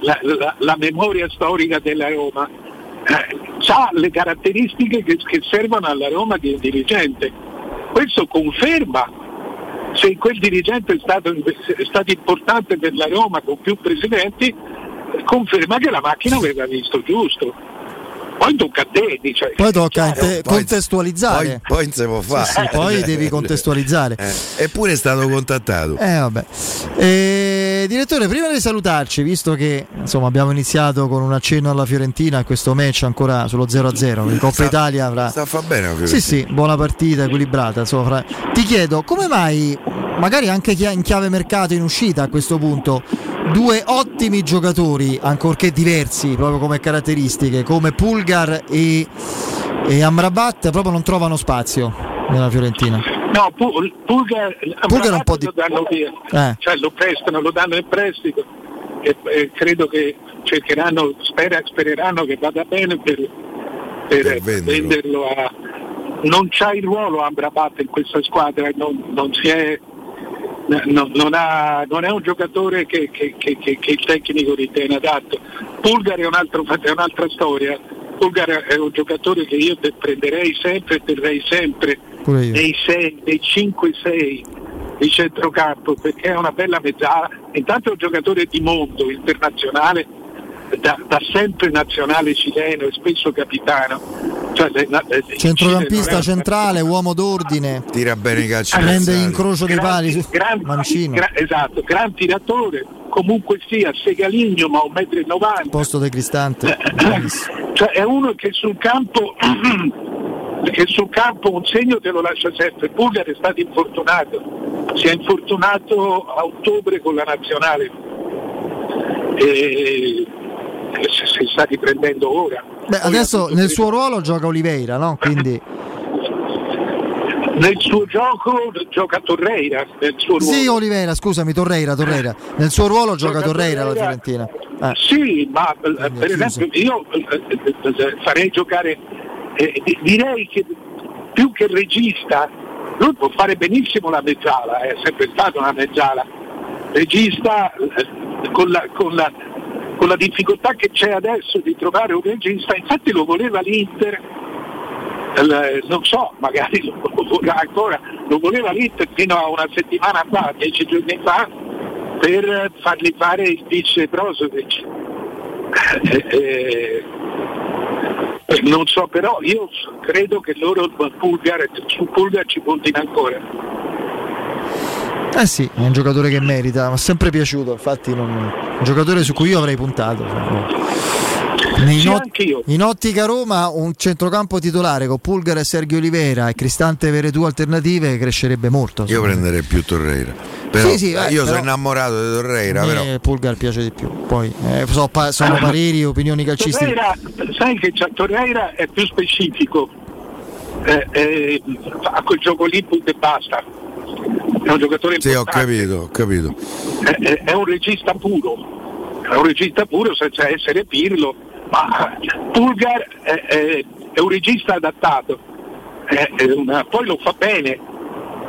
la, la, la memoria storica della Roma, eh, ha le caratteristiche che, che, servono alla Roma di un dirigente. Questo conferma se quel dirigente è stato, è stato importante per la Roma con più presidenti, conferma che la macchina aveva visto giusto. Poi tocca a te, dice, poi tocca a te Poi- contestualizzare. Poi, poi può fare. Sì, poi devi [laughs] contestualizzare. Eh, Eppure è stato contattato. Eh, vabbè. Eh, direttore, prima di salutarci, visto che insomma, abbiamo iniziato con un accenno alla Fiorentina, questo match ancora sullo 0-0, in Coppa Sta- Italia avrà... Sta fa bene Sì, sì, buona partita, equilibrata. Insomma, fra- Ti chiedo, come mai, magari anche in chiave mercato in uscita a questo punto, due ottimi giocatori, ancorché diversi proprio come caratteristiche, come Pulgar e, e Amrabat, proprio non trovano spazio nella Fiorentina? No, Pul- Pulgar, Pulgar un po' di- lo danno via, Eh. cioè lo prestano, lo danno in prestito e, e credo che cercheranno, spera- spereranno che vada bene per, per venderlo. a... Non c'ha il ruolo Amrabat in questa squadra, non, non si è... non- non ha- non è un giocatore che, che- che- che- che il tecnico ritiene adatto. Pulgar è, un altro- è un'altra storia. Pulgar è un giocatore che io prenderei sempre e terrei sempre Pure io. nei 6, nei 5-6 di centrocampo perché è una bella mezzala. Intanto è un giocatore di mondo internazionale, da, da sempre nazionale cileno e spesso capitano. Cioè, il Centrocampista centrale, uomo d'ordine. Tira bene i calci. Prende incrocio dei pali. gran, Mancino. gra- esatto, gran tiratore, comunque sia segaligno ma 1,90 m. Posto di Cristante. [coughs] Cioè è uno che sul campo [coughs] che sul campo un segno te lo lascia sempre. Pulgar è stato infortunato, si è infortunato a ottobre con la nazionale e si, si sta riprendendo ora. Beh, adesso nel suo ruolo gioca Oliveira, no? Quindi Nel suo gioco gioca Torreira, nel suo ruolo. Sì, Oliveira, scusami, Torreira, Torreira. Nel suo ruolo gioca Gioca Torreira la Torreira. Fiorentina. Eh. Sì, ma eh, per esempio io eh, eh, farei giocare, eh, di- direi che più che regista, lui può fare benissimo la mezzala, è sempre stato una mezzala. Regista eh, con la, con la- con la difficoltà che c'è adesso di trovare un regista, infatti lo voleva l'Inter eh, non so, magari lo, [laughs] lo, ancora lo voleva mettere fino a una settimana fa, dieci giorni fa, per fargli fare il vice Brozovic. [laughs] Eh, eh, eh, non so, però io credo che loro Pulgar, su Pulgar ci puntino ancora. Eh sì, è un giocatore che merita, mi è sempre piaciuto, infatti non... un giocatore su cui io avrei puntato. In, ot- in, ottica Roma un centrocampo titolare con Pulgar e Sergio Oliveira e Cristante Veretù alternative crescerebbe molto. Io prenderei più Torreira. Però sì, sì, eh, io però sono innamorato di Torreira. Però. Pulgar piace di più. Poi eh, so, pa- sono pareri, opinioni calcistiche. Torreira, sai che Torreira è più specifico. Eh, eh, a quel gioco lì punto e basta. È un giocatore Sì, ho importante. capito, ho capito. È, è- è un regista puro. È un regista puro senza essere Pirlo. Ma Pulgar è, è- è un regista adattato. È- è una- poi lo fa bene.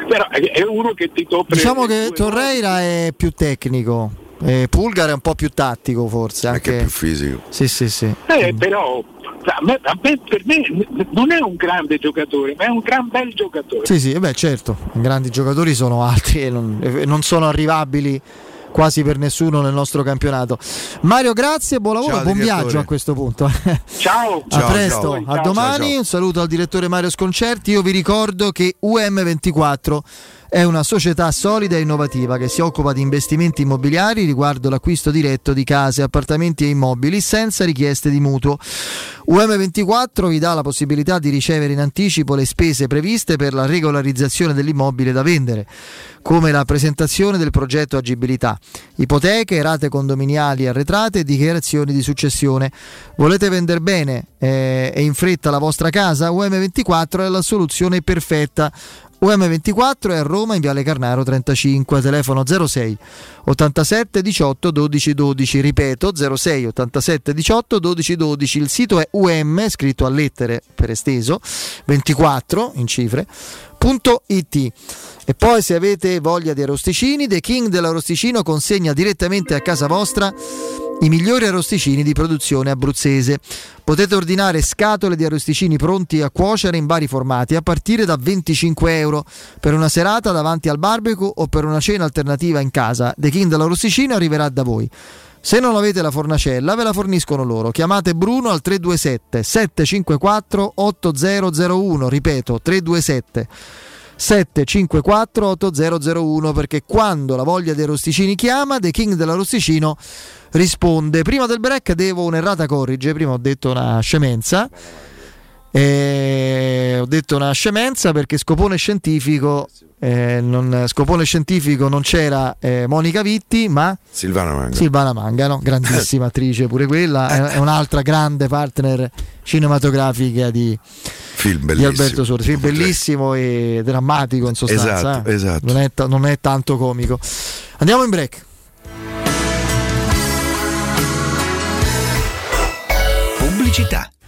Però è, è uno che ti copre Diciamo che Torreira è più tecnico, eh, Pulgar è un po' più tattico forse. Anche più fisico. Sì, sì, sì. Eh, però a me- a me- per me non è un grande giocatore, ma è un gran bel giocatore. Sì, sì, eh beh, certo, i grandi giocatori sono altri e non, e non sono arrivabili quasi per nessuno nel nostro campionato. Mario, grazie, buon lavoro, Ciao, buon direttore. viaggio a questo punto. [laughs] Ciao, a presto, a domani. Un saluto al direttore Mario Sconcerti. Io vi ricordo che UM24 è una società solida e innovativa che si occupa di investimenti immobiliari riguardo l'acquisto diretto di case, appartamenti e immobili senza richieste di mutuo. UM24 vi dà la possibilità di ricevere in anticipo le spese previste per la regolarizzazione dell'immobile da vendere, come la presentazione del progetto agibilità, ipoteche, rate condominiali arretrate e dichiarazioni di successione. Volete vendere bene eh, e in fretta la vostra casa? UM24 è la soluzione perfetta. UM24 è a Roma in Viale Carnaro 35, telefono 06 87 18 12 12, ripeto 06 87 18 12 12, il sito è um, scritto a lettere per esteso, 24 in cifre, .it. E poi se avete voglia di arrosticini, The King dell'arrosticino consegna direttamente a casa vostra i migliori arrosticini di produzione abruzzese. Potete ordinare scatole di arrosticini pronti a cuocere in vari formati a partire da 25 euro per una serata davanti al barbecue o per una cena alternativa in casa. The King dell'arrosticino arriverà da voi. Se non avete la fornacella, ve la forniscono loro. Chiamate Bruno al 327 754 8001, ripeto 327 754 8001 perché quando la voglia dei rosticini chiama, The King dell'arrosticino risponde. Prima del break devo un'errata corrige, prima ho detto una scemenza. Eh, ho detto una scemenza perché scopone scientifico eh, non, scopone scientifico non c'era eh, Monica Vitti ma Silvana Manga. Silvana Mangano, grandissima [laughs] attrice pure quella, è, è un'altra grande partner cinematografica di, Film di. Alberto Sordi. Film bellissimo e drammatico in sostanza. Esatto, eh. esatto. Non, è ta- non è tanto comico. Andiamo in break. Pubblicità.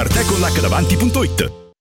www.artecollacdavanti.it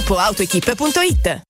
www.gruppoautoequip.it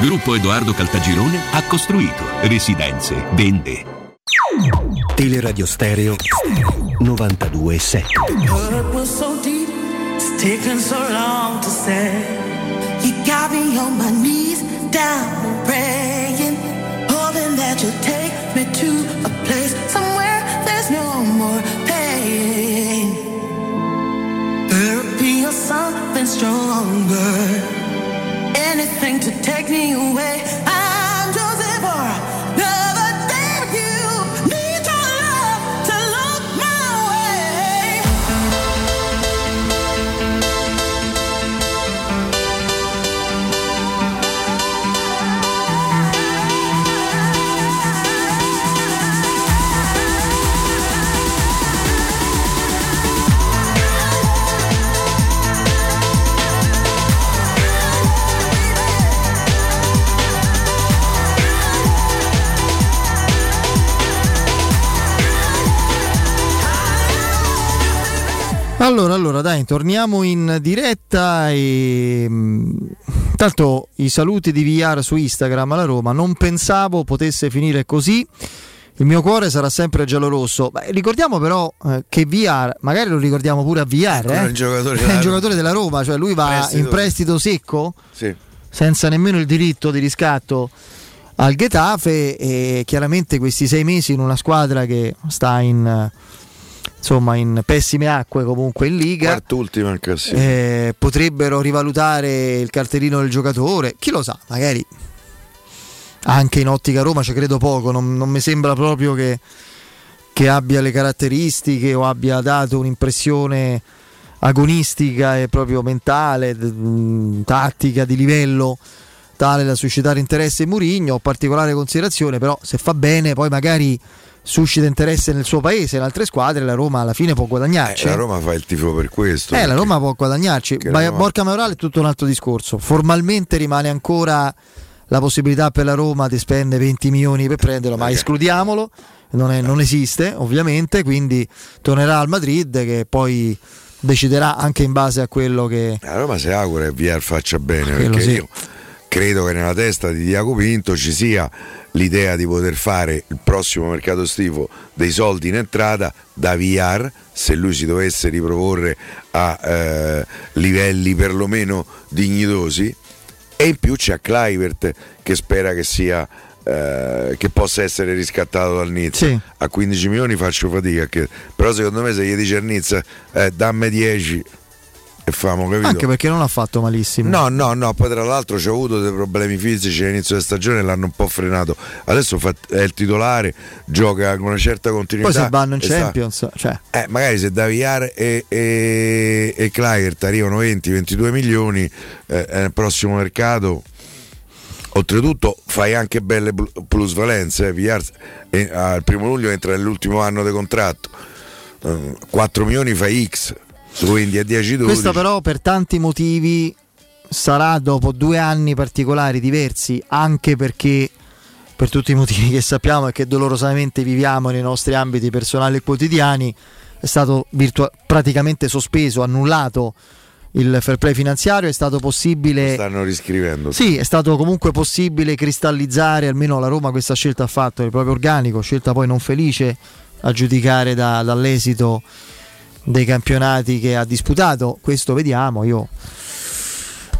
Gruppo Edoardo Caltagirone ha costruito residenze, vende. Teleradio Stereo 92.7 Hurt was so deep, it's taken so long to say. You got me on my knees, down praying, hoping that you'll take me to a place somewhere there's no more pain. Therapy or something stronger, anything to take me away. I'm Allora, allora, dai, torniamo in diretta e mh, tanto i saluti di VR su Instagram alla Roma, non pensavo potesse finire così. Il mio cuore sarà sempre giallorosso. Beh, ricordiamo però eh, che VR, magari lo ricordiamo pure a VR, eh? il giocatore è [laughs] della un giocatore della Roma, cioè lui va Prestito. in prestito secco, Sì. senza nemmeno il diritto di riscatto al Getafe e chiaramente questi sei mesi in una squadra che sta in, insomma, in pessime acque comunque in Liga. Quart'ultima in classifica. Eh, potrebbero rivalutare il cartellino del giocatore, chi lo sa, magari anche in ottica Roma ci credo poco, non, non mi sembra proprio che, che abbia le caratteristiche o abbia dato un'impressione agonistica e proprio mentale, tattica di livello tale da suscitare interesse in Murigno, particolare considerazione, però se fa bene poi magari suscita interesse nel suo paese, in altre squadre, la Roma alla fine può guadagnarci. Eh, la Roma fa il tifo per questo. Eh, la Roma può guadagnarci. Ma Roma- Borca Maurale è tutto un altro discorso. Formalmente rimane ancora la possibilità per la Roma di spendere 20 milioni per prenderlo, ma escludiamolo. Non, è- non esiste, ovviamente. Quindi tornerà al Madrid, che poi deciderà anche in base a quello che... La Roma si augura che VR faccia bene Quello perché sì. io credo che nella testa di Diaco Pinto ci sia l'idea di poter fare il prossimo mercato estivo dei soldi in entrata da VR se lui si dovesse riproporre a eh, livelli perlomeno dignitosi e in più c'è Clivert che spera che sia eh, che possa essere riscattato dal Nizza Sì. a 15 milioni faccio fatica che- però secondo me se gli dice al Nizza eh, dammi 10 e famo capito Anche perché non ha fatto malissimo. No, no, no, poi tra l'altro c'ha avuto dei problemi fisici all'inizio della stagione e l'hanno un po' frenato. Adesso è il titolare, gioca con una certa continuità. Poi se vanno in e sta- Champions, cioè, eh, magari se Daviar e, e, e Clivert arrivano 20-22 milioni eh, nel prossimo mercato. Oltretutto fai anche belle pl- plusvalenze. Eh. Villar, eh, al primo luglio entra nell'ultimo anno di contratto. Eh, 4 milioni fai X, quindi a 10-12. Questo però per tanti motivi sarà dopo due anni particolari diversi, anche perché per tutti i motivi che sappiamo e che dolorosamente viviamo nei nostri ambiti personali e quotidiani, è stato virtua- praticamente sospeso, annullato il fair play finanziario, è stato possibile... stanno riscrivendo. Sì, è stato comunque possibile cristallizzare, almeno la Roma questa scelta ha fatto, il proprio organico, scelta poi non felice a giudicare da- dall'esito dei campionati che ha disputato. Questo vediamo, io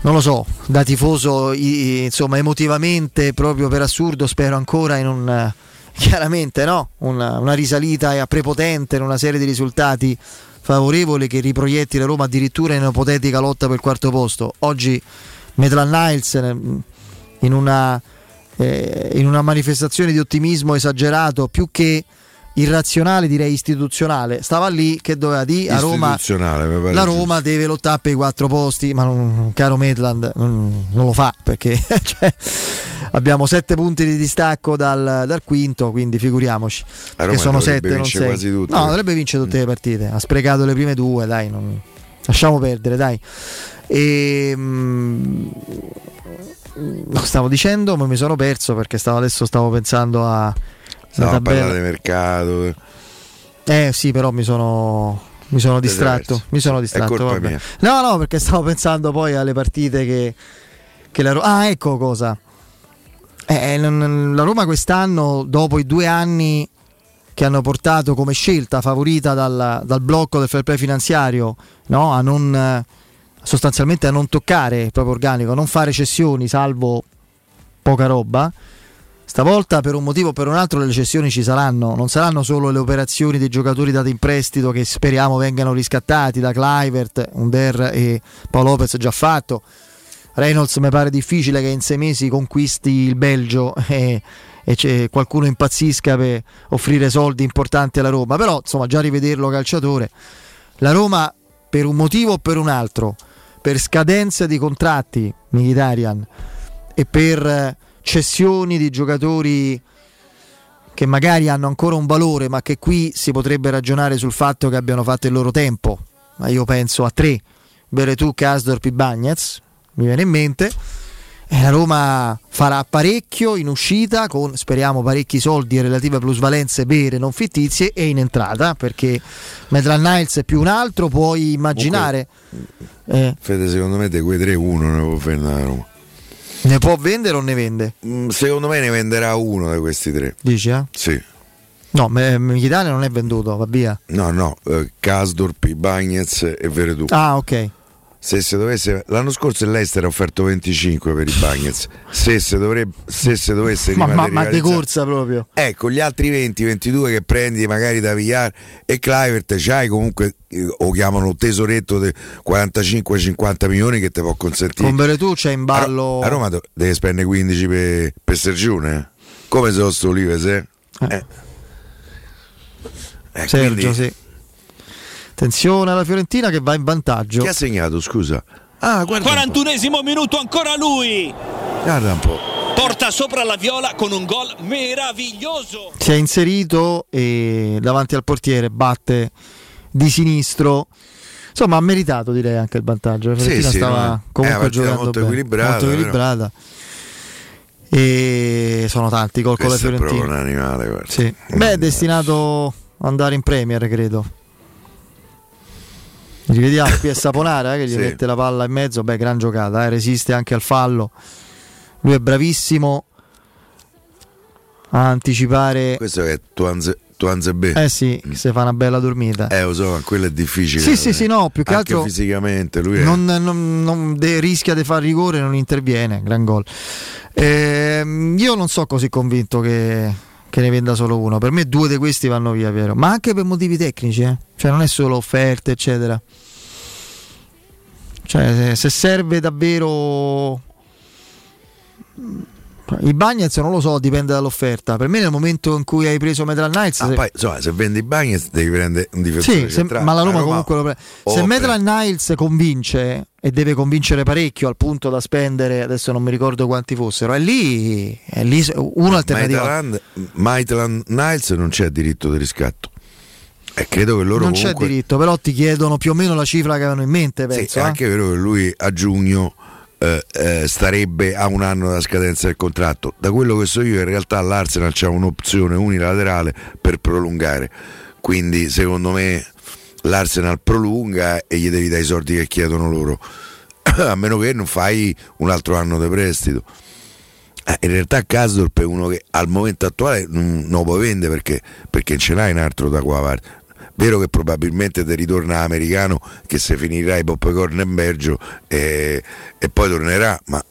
non lo so, da tifoso insomma emotivamente, proprio per assurdo, spero ancora in un... eh, Chiaramente no, una, una risalita prepotente in una serie di risultati favorevoli che riproietti la Roma addirittura in un'ipotetica lotta per il quarto posto. Oggi Maitland Niles eh, in una, eh, in una manifestazione di ottimismo esagerato, più che irrazionale direi istituzionale, stava lì che doveva dire a Roma la. Roma deve lottare per i quattro posti, ma non, caro Maitland non, non lo fa perché [laughs] cioè, abbiamo sette punti di distacco dal, dal quinto, quindi figuriamoci. Che sono sette, non sei. quasi tutte. No, dovrebbe vincere tutte le partite. Ha sprecato le prime due, dai, non- lasciamo perdere, dai. E, mm, no, stavo dicendo, ma mi sono perso perché stavo, adesso stavo pensando a. Stiamo la a parlare di mercato. Eh sì, però mi sono, mi sono distratto. Mi sono distratto. No, no, perché stavo pensando poi alle partite che, che la Roma. Ah, ecco cosa. Eh, non- la Roma quest'anno, dopo i due anni che hanno portato come scelta favorita dal, dal blocco del fair play finanziario no? a non eh, sostanzialmente a non toccare il proprio organico, a non fare cessioni salvo poca roba. Stavolta per un motivo o per un altro le cessioni ci saranno, non saranno solo le operazioni dei giocatori dati in prestito che speriamo vengano riscattati da Clivert, Under e Paolo Lopez già fatto. Reynolds mi pare difficile che in sei mesi conquisti il Belgio [laughs] e, e qualcuno impazzisca per offrire soldi importanti alla Roma, però insomma già rivederlo calciatore. La Roma per un motivo o per un altro, per scadenze di contratti Mkhitaryan e per eh, cessioni di giocatori che magari hanno ancora un valore, ma che qui si potrebbe ragionare sul fatto che abbiano fatto il loro tempo. Ma io penso a tre: Beretù, Kasdorp e Bagnez, mi viene in mente. E la Roma farà parecchio in uscita con speriamo parecchi soldi e relative plusvalenze vere, non fittizie, e in entrata perché Medran Niles è più un altro, puoi immaginare. Eh, Fede, secondo me di quei tre uno ne può vendere la Roma. Ne può vendere o ne vende? Mm, Secondo me ne venderà uno di questi tre. Dici, eh? Sì. No, M- Mkhitaryan non è venduto, va via. No, no, eh, Kasdorp, Bagnez e Veretù. Ah, ok. Se si dovesse, l'anno scorso l'Ester ha offerto 25 per i Bagnez. Se si dovrebbe, se si dovesse Ma, ma, ma di corsa proprio. Ecco, gli altri 20-22 che prendi magari da Villar e Clivert, c'hai comunque, eh, o chiamano tesoretto di 45-50 milioni che ti può consentire. Con Beretù c'è in ballo. A Roma do- deve spendere 15 per, per Sergione. eh? Come se sto Olives, eh? Eh. Eh, Sergio, quindi- sì. Attenzione alla Fiorentina che va in vantaggio. Chi ha segnato, scusa? Ah, guarda, 41esimo minuto, ancora lui. guarda un po'. Porta sopra la viola con un gol meraviglioso. Si è inserito e davanti al portiere batte di sinistro. Insomma, ha meritato direi anche il vantaggio. La Sì, Fiorentina sì, stava no, una comunque partita giocando molto bene, equilibrata, molto equilibrata. E sono tanti gol con la Questo è proprio Fiorentina. un animale, guarda. Sì. Beh, è destinato ad andare in Premier, credo. Rivediamo qui è [laughs] Saponara eh, che gli Sì. mette la palla in mezzo, beh gran giocata, eh, resiste anche al fallo. Lui è bravissimo a anticipare. Questo è Tuanze, Tuanze B. Eh sì, se fa una bella dormita. Eh, lo so, ma quello è difficile. Sì, sì, sì, no, più che Anche altro fisicamente, lui è... non, non- non de- rischia di far rigore, non interviene, gran gol. Ehm, io non so così convinto che, che ne venda solo uno. Per me due di questi vanno via, Piero. Ma anche per motivi tecnici, eh. cioè non è solo offerte, eccetera. Cioè, se- se serve davvero. I Bagnets non lo so, dipende dall'offerta. Per me nel momento in cui hai preso Metal Knights. Ah, se- poi, insomma, se vendi Bagnets devi prendere un difensore sì, se- ma la Roma, La comunque lo prende. Se Metal Niles convince e deve convincere parecchio al punto da spendere, adesso non mi ricordo quanti fossero, è lì, è lì un'alternativa. Maitland, Niles non c'è diritto di riscatto. E credo che loro non comunque... c'è diritto, però ti chiedono più o meno la cifra che avevano in mente, Sì, penso. è eh. anche vero che lui a giugno eh, eh, starebbe a un anno dalla scadenza del contratto. Da quello che so io, in realtà l'Arsenal c'ha un'opzione unilaterale per prolungare. Quindi, secondo me, l'Arsenal prolunga e gli devi dare i soldi che chiedono loro. [coughs] a meno che non fai un altro anno di prestito. Eh, in realtà Casdorp è uno che al momento attuale non, non lo puoi vendere perché, perché ce l'hai un altro da qua parte. Vero che probabilmente ti ritorna americano che se finirà i popcorn in Belgio e, e poi tornerà, ma,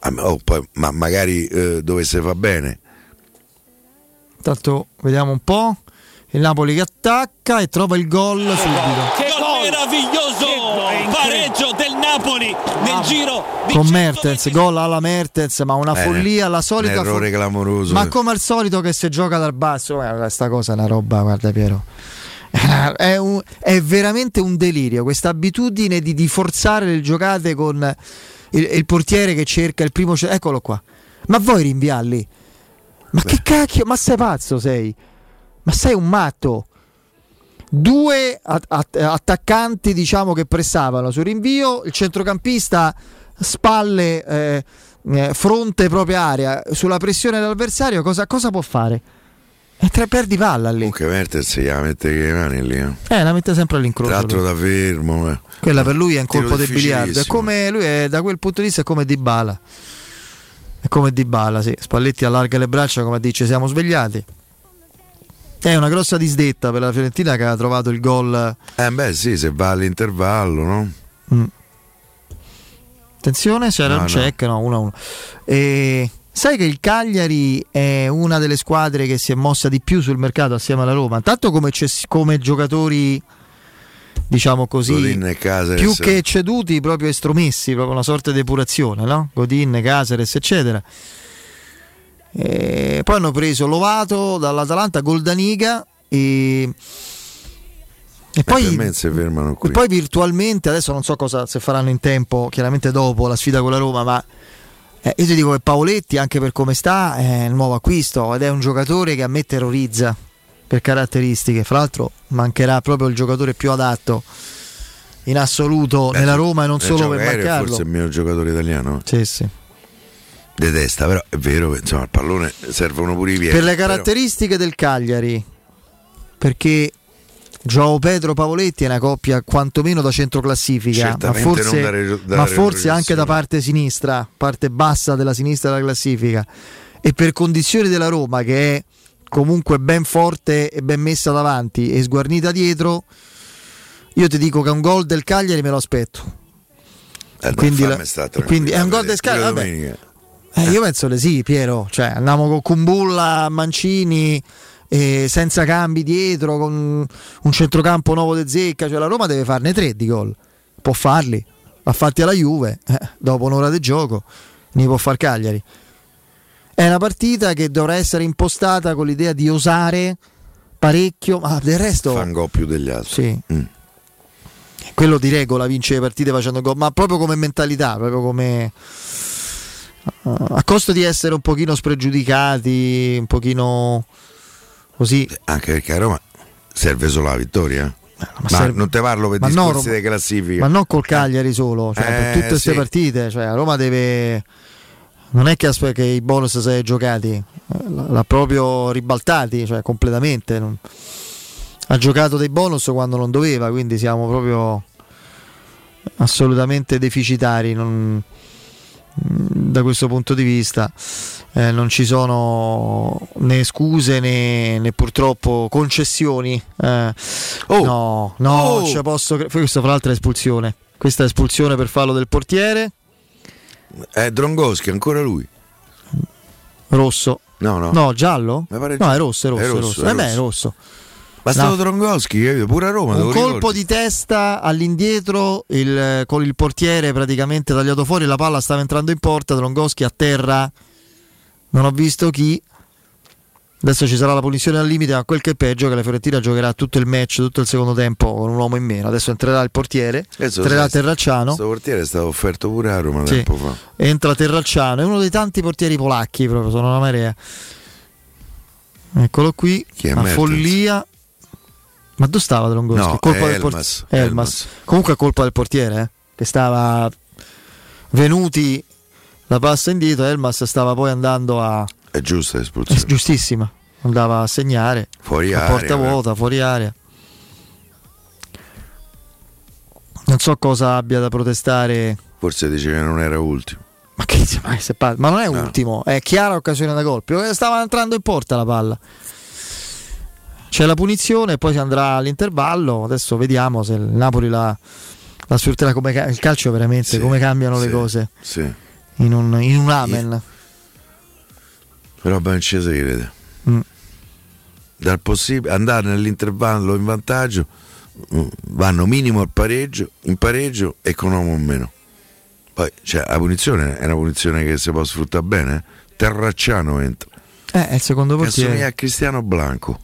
ah, oh, poi- ma magari eh, dovesse fa bene. Intanto vediamo un po'. Il Napoli che attacca e trova il gol subito. Che gol meraviglioso! Pareggio del Napoli nel giro di Con Mertens, gol alla Mertens, ma una Eh, follia, la un solita errore fo- clamoroso. Ma come al solito che si gioca dal basso, guarda, questa cosa è una roba, guarda Piero. È, un- è veramente un delirio questa abitudine di, di forzare le giocate con il, il portiere che cerca il primo. Eccolo qua. Ma vuoi rinviarli? Ma che cacchio? Ma sei pazzo sei? Ma sei un matto? Due at- at- attaccanti, diciamo, che pressavano sul rinvio, il centrocampista spalle, eh, eh, fronte propria area, sulla pressione dell'avversario, cosa, cosa può fare? E tre perdi palla lì. Comunque Mertens gli mette le mani lì. eh. Eh, la mette sempre Tra all'incrocio. l'altro lui. da fermo. eh. Quella per lui è un colpo del biliardo. È come lui è, da quel punto di vista è come Dybala. È come Dybala, sì. Spalletti allarga le braccia come dice siamo svegliati. È una grossa disdetta per la Fiorentina che ha trovato il gol. Eh beh sì, se va all'intervallo, no? Mm. Attenzione, c'era No, un no. check, no, 1-1. E sai che il Cagliari è una delle squadre che si è mossa di più sul mercato assieme alla Roma, tanto come, come giocatori diciamo così Godin e Caceres. più che ceduti proprio estromessi, proprio una sorta di depurazione, no? Godin, Caceres, eccetera. E poi hanno preso Lovato dall'Atalanta, Goldaniga e, e Poi, poi e poi virtualmente, adesso non so cosa se faranno in tempo, chiaramente dopo la sfida con la Roma, ma eh, io ti dico che Paoletti, anche per come sta, è il nuovo acquisto ed è un giocatore che a me terrorizza per caratteristiche. Fra l'altro mancherà proprio il giocatore più adatto in assoluto Beh, nella Roma e non nel solo per è marcarlo. forse il mio giocatore italiano. Sì, sì. Detesta, però è vero che insomma, il pallone servono pure i piedi. Per le però- caratteristiche del Cagliari, perché Gioao Pedro Pavoletti è una coppia quantomeno da centro classifica, ma forse, non da re- da ma forse anche da parte sinistra, parte bassa della sinistra della classifica. E per condizioni della Roma, che è comunque ben forte e ben messa davanti e sguarnita dietro, io ti dico che un gol del Cagliari me lo aspetto. Eh, quindi la- quindi è un gol del Cagliari. Eh, io penso le sì, Piero. Cioè, andiamo con Kumbulla, Mancini, eh, senza cambi dietro, con un centrocampo nuovo de Zecca. Cioè, la Roma deve farne tre di gol. Può farli. L'ha fatti alla Juve, eh, dopo un'ora di gioco, ne può far Cagliari. È una partita che dovrà essere impostata con l'idea di osare parecchio, ma del resto... Fa un gol più degli altri. Sì. Mm. Quello di regola vince le partite facendo gol, ma proprio come mentalità, proprio come uh, a costo di essere un pochino spregiudicati, un pochino così. Anche perché a Roma serve solo la vittoria. eh. Ma, serve- non te parlo per ma no, discorsi Roma- di classifica. Ma non col Cagliari solo, cioè Eh, per tutte queste sì. partite, cioè a Roma deve non è che, aspe- che i bonus si è giocati, eh, l'ha proprio ribaltati, cioè completamente. non- Ha giocato dei bonus quando non doveva, quindi siamo proprio assolutamente deficitari non- da questo punto di vista. Eh, non ci sono né scuse né, né purtroppo concessioni. Eh, no, no, Oh. ci posso Questa fra l'altro è espulsione. Questa è espulsione per fallo del portiere. È Drongoschi, ancora lui. Rosso. No, no. giallo? No, giallo. è rosso, è rosso. È È rosso, rosso. è Eh beh, è rosso. Rosso. Bastava No. Drongoschi, capito? pure a Roma. Un colpo ricordi? di testa all'indietro il- con il portiere praticamente tagliato fuori, la palla stava entrando in porta, Drongoschi a terra, non ho visto chi. Adesso ci sarà la punizione al limite, ma quel che è peggio è che la Fiorentina giocherà tutto il match, tutto il secondo tempo con un uomo in meno. Adesso entrerà il portiere, Adesso, entrerà Terracciano, Questo portiere è stato offerto pure a Roma Sì. tempo fa. entra Terracciano, è uno dei tanti portieri polacchi, proprio sono una marea. Eccolo qui, una Mertens? follia. Ma dove stava Drongoschi? No, colpa è del port- Elmas, Elmas. Comunque è colpa del portiere, eh, che stava venuti la passa indietro, Elmas stava poi andando a È giusta è l'espulsione. giustissima, andava a segnare Fuori a area, porta eh. vuota, fuori area. Non so cosa abbia da protestare Forse dice che non era ultimo. ma, che, ma, ma non è ultimo, è chiara occasione da gol. Stava entrando in porta la palla. C'è la punizione e poi si andrà all'intervallo. Adesso vediamo se il Napoli la, la sfrutterà come ca- il calcio veramente, Sì, come cambiano le sì, cose Sì. in un, in un amen. Però si crede. Mm. Dal possibile andare nell'intervallo in vantaggio mm, vanno minimo al pareggio, in pareggio e con uomo in meno. Poi cioè, la punizione è una punizione che si può sfruttare bene. eh. Terracciano entra. Eh, è il secondo Che assomiglia portiere. a Cristiano Blanco.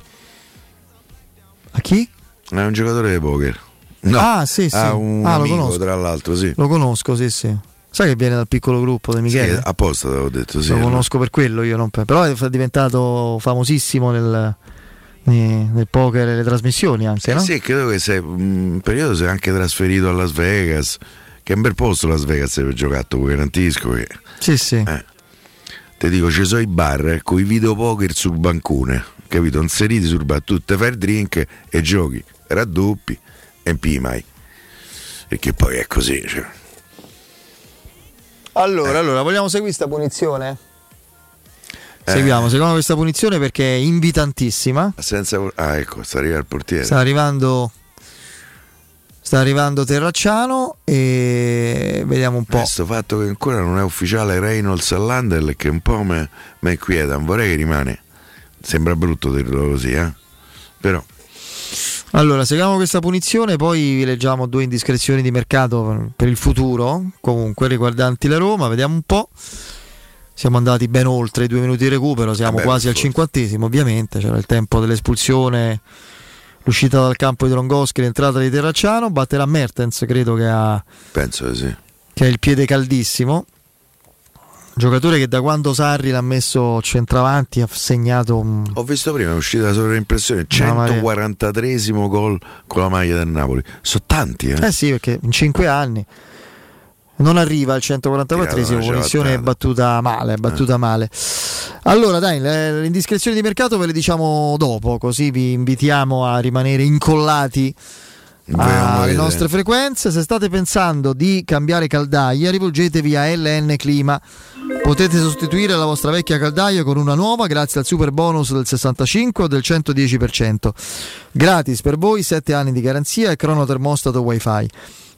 A chi? È un giocatore di poker. No, Ah, sì, sì. ha un Ah, lo conosco. tra l'altro, sì. Lo conosco, sì, sì. Sai che viene dal piccolo gruppo di Michele? Sì, apposta te l'ho detto, sì. lo conosco per quello, io non per... però è diventato famosissimo nel, nel poker e le trasmissioni anche, no? Sì, credo che sei, un periodo sei anche trasferito a Las Vegas, che è un bel posto Las Vegas per giocare, ti garantisco che... Sì, sì. Eh. Ti dico, ci sono i bar con i videopoker sul bancone, capito? Inseriti sul bar, tu te fai il drink e giochi, raddoppi e mai. Perché poi è così, cioè. Allora, allora, vogliamo seguire questa punizione? Eh. Seguiamo, seguiamo questa punizione perché è invitantissima. Senza... Ah, ecco, sta arrivando il portiere. Sta arrivando sta arrivando Terracciano e vediamo un po'. Questo fatto che ancora non è ufficiale Reynolds all'Andel che un po' mi inquieta, non vorrei che rimane. Sembra brutto dirlo così, eh? Però Allora, seguiamo questa punizione, poi vi leggiamo due indiscrezioni di mercato per il futuro, comunque riguardanti la Roma, vediamo un po'. Siamo andati ben oltre i due minuti di recupero, siamo Vabbè, quasi al cinquantesimo, ovviamente, c'era il tempo dell'espulsione, l'uscita dal campo di Drongoschi, l'entrata di Terracciano, batterà Mertens, credo che ha, penso sì. che ha il piede caldissimo. Giocatore che da quando Sarri l'ha messo centravanti ha segnato un, Ho visto prima, è uscita la sovraimpressione, Una marea. 143esimo gol con la maglia del Napoli. Sono tanti, eh? Eh sì, perché in 5 anni non arriva al 144esimo, Tirava una punizione è battuta male, è battuta male. Allora, dai, le, le indiscrezioni di mercato ve le diciamo dopo, così vi invitiamo a rimanere incollati alle vedere. nostre frequenze. Se state pensando di cambiare caldaia, rivolgetevi a LN Clima. Potete sostituire la vostra vecchia caldaia con una nuova grazie al super bonus del 65 o del 110%. Gratis per voi, 7 anni di garanzia e cronotermostato wifi.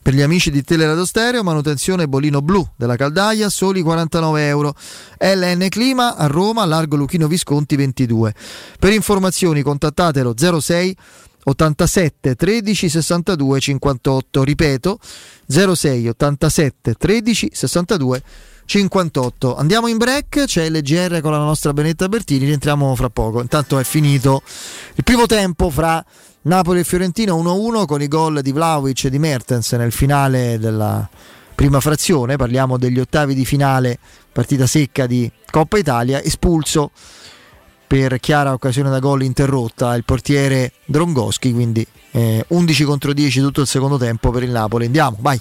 Per gli amici di Teleradio Stereo, manutenzione bolino blu della caldaia, soli 49 euro. LN Clima a Roma, largo Luchino Visconti 22. Per informazioni contattatelo 06 87 13 62 58. Ripeto 06 87 13 62 58. Andiamo in break, c'è LGR con la nostra Benetta Bertini, rientriamo fra poco. Intanto è finito il primo tempo fra Napoli e Fiorentina 1-1 con i gol di Vlaovic e di Mertens nel finale della prima frazione, parliamo degli ottavi di finale, partita secca di Coppa Italia, espulso per chiara occasione da gol interrotta il portiere Drongoschi, quindi eh, 11 contro 10 tutto il secondo tempo per il Napoli. Andiamo, vai.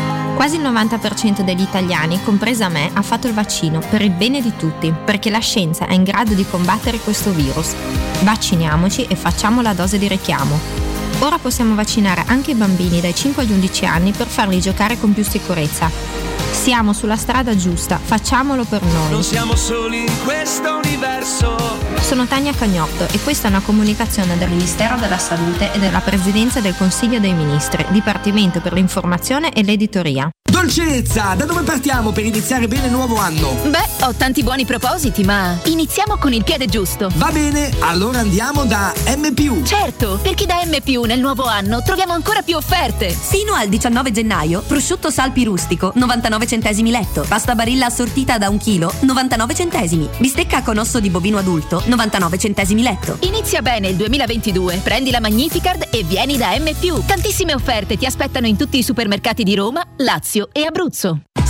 Quasi il 90% degli italiani, compresa me, ha fatto il vaccino per il bene di tutti, perché la scienza è in grado di combattere questo virus. Vacciniamoci e facciamo la dose di richiamo. Ora possiamo vaccinare anche i bambini dai 5 agli 11 anni per farli giocare con più sicurezza. Siamo sulla strada giusta, facciamolo per noi. Non siamo soli in questo universo. Sono Tania Cagnotto e questa è una comunicazione del Ministero della Salute e della Presidenza del Consiglio dei Ministri, Dipartimento per l'informazione e l'editoria. Dolcezza, da dove partiamo per iniziare bene il nuovo anno? Beh, ho tanti buoni propositi, ma iniziamo con il piede giusto. Va bene, allora andiamo da M. Certo, perché da M nel nuovo anno troviamo ancora più offerte. Fino al 19 gennaio, prosciutto salpi rustico, 99 centesimi letto. Pasta barilla assortita da un chilo, 99 centesimi. Bistecca con osso di bovino adulto, 99 centesimi letto. Inizia bene il 2022, prendi la Magnificard e vieni da M. Tantissime offerte ti aspettano in tutti i supermercati di Roma, Lazio e Abruzzo.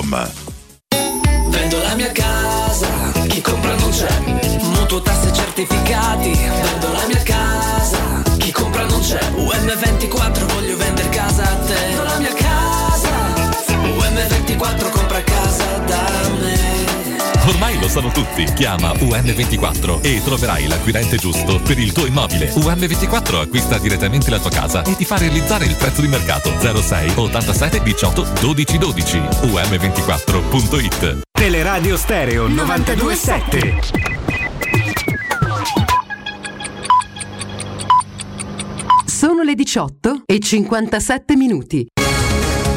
Vendo la mia casa, chi compra non c'è. Mutuo tasse certificati, vendo la mia casa, chi compra non c'è. UM24 Ormai lo sanno tutti. Chiama UM24 e troverai l'acquirente giusto per il tuo immobile. UM24 acquista direttamente la tua casa e ti fa realizzare il prezzo di mercato 06 87 18 12 12. UM24.it Teleradio Stereo 927. Sono le 18 e 57 minuti.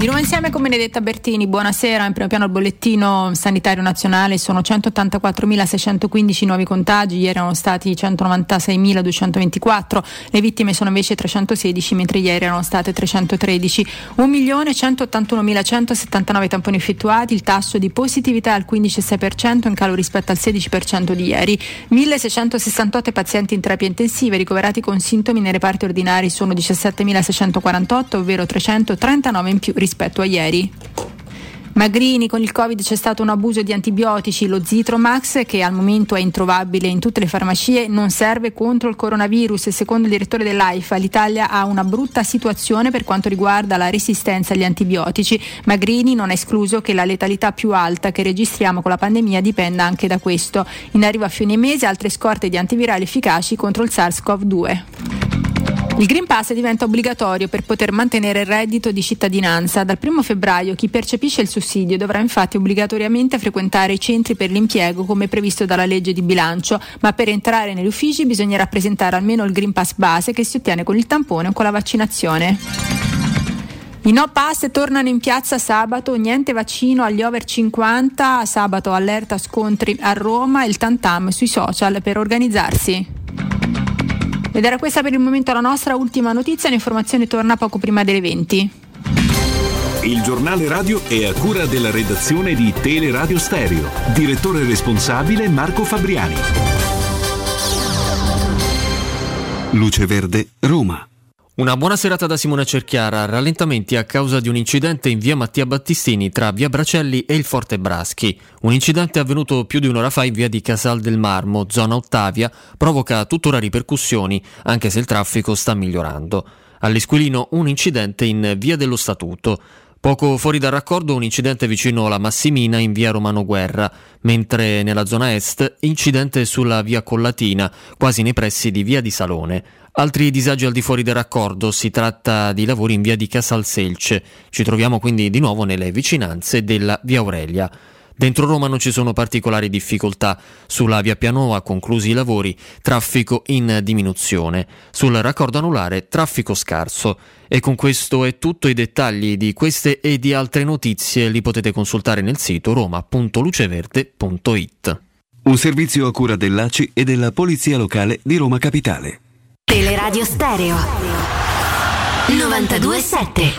Di nuovo insieme con Benedetta Bertini, buonasera. In primo piano il bollettino sanitario nazionale sono 184.615 nuovi contagi, ieri erano stati 196.224, le vittime sono invece 316 mentre ieri erano state 313. 1.181.179 tamponi effettuati, il tasso di positività è al 15,6% in calo rispetto al 16% di ieri. 1.668 pazienti in terapia intensiva ricoverati con sintomi nei reparti ordinari sono 17.648, ovvero 339 in più rispetto a ieri. Magrini, con il Covid c'è stato un abuso di antibiotici, lo Zitromax, che al momento è introvabile in tutte le farmacie, non serve contro il coronavirus secondo il direttore dell'AIFA l'Italia ha una brutta situazione per quanto riguarda la resistenza agli antibiotici. Magrini non ha escluso che la letalità più alta che registriamo con la pandemia dipenda anche da questo. In arrivo a fine mese altre scorte di antivirali efficaci contro il SARS-CoV-2. Il Green Pass diventa obbligatorio per poter mantenere il reddito di cittadinanza. Dal 1 febbraio chi percepisce il sussidio dovrà infatti obbligatoriamente frequentare i centri per l'impiego come previsto dalla legge di bilancio, ma per entrare negli uffici bisognerà presentare almeno il Green Pass base che si ottiene con il tampone o con la vaccinazione. I no pass tornano in piazza sabato, niente vaccino agli over 50, sabato allerta scontri a Roma, il tantam sui social per organizzarsi. Ed era questa per il momento la nostra ultima notizia, l'informazione torna poco prima delle 20. Il giornale radio è a cura della redazione di Teleradio Stereo. Direttore responsabile Marco Fabriani. Luce Verde, Roma. Una buona serata da Simone Cerchiara. Rallentamenti a causa di un incidente in via Mattia Battistini tra via Bracelli e il Forte Braschi. Un incidente avvenuto più di un'ora fa in via di Casal del Marmo, zona Ottavia, provoca tuttora ripercussioni, anche se il traffico sta migliorando. All'Esquilino un incidente in via dello Statuto. Poco fuori dal raccordo un incidente vicino alla Massimina in via Romano Guerra, mentre nella zona est incidente sulla via Collatina, quasi nei pressi di via di Salone. Altri disagi al di fuori del raccordo, si tratta di lavori in via di Casalselce. Ci troviamo quindi di nuovo nelle vicinanze della via Aurelia. Dentro Roma non ci sono particolari difficoltà. Sulla via Pianoa, conclusi i lavori, traffico in diminuzione. Sul raccordo anulare, traffico scarso. E con questo è tutto. I dettagli di queste e di altre notizie li potete consultare nel sito roma.luceverde.it. Un servizio a cura dell'ACI e della Polizia Locale di Roma Capitale. Teleradio Stereo 927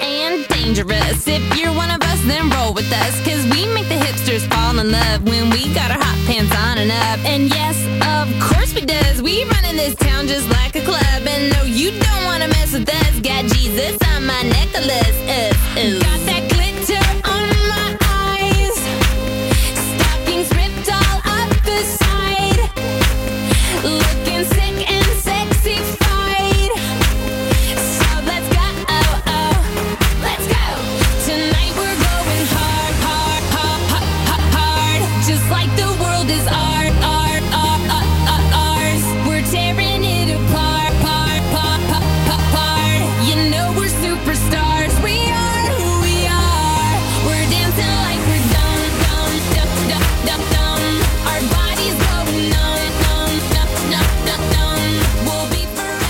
and dangerous. If you're one of us, then roll with us. Cause we make the hipsters fall in love when we got our hot pants on and up. And yes, of course we does. We run in this town just like a club. And no, you don't wanna mess with us. Got Jesus on my necklace. Uh, uh. Got that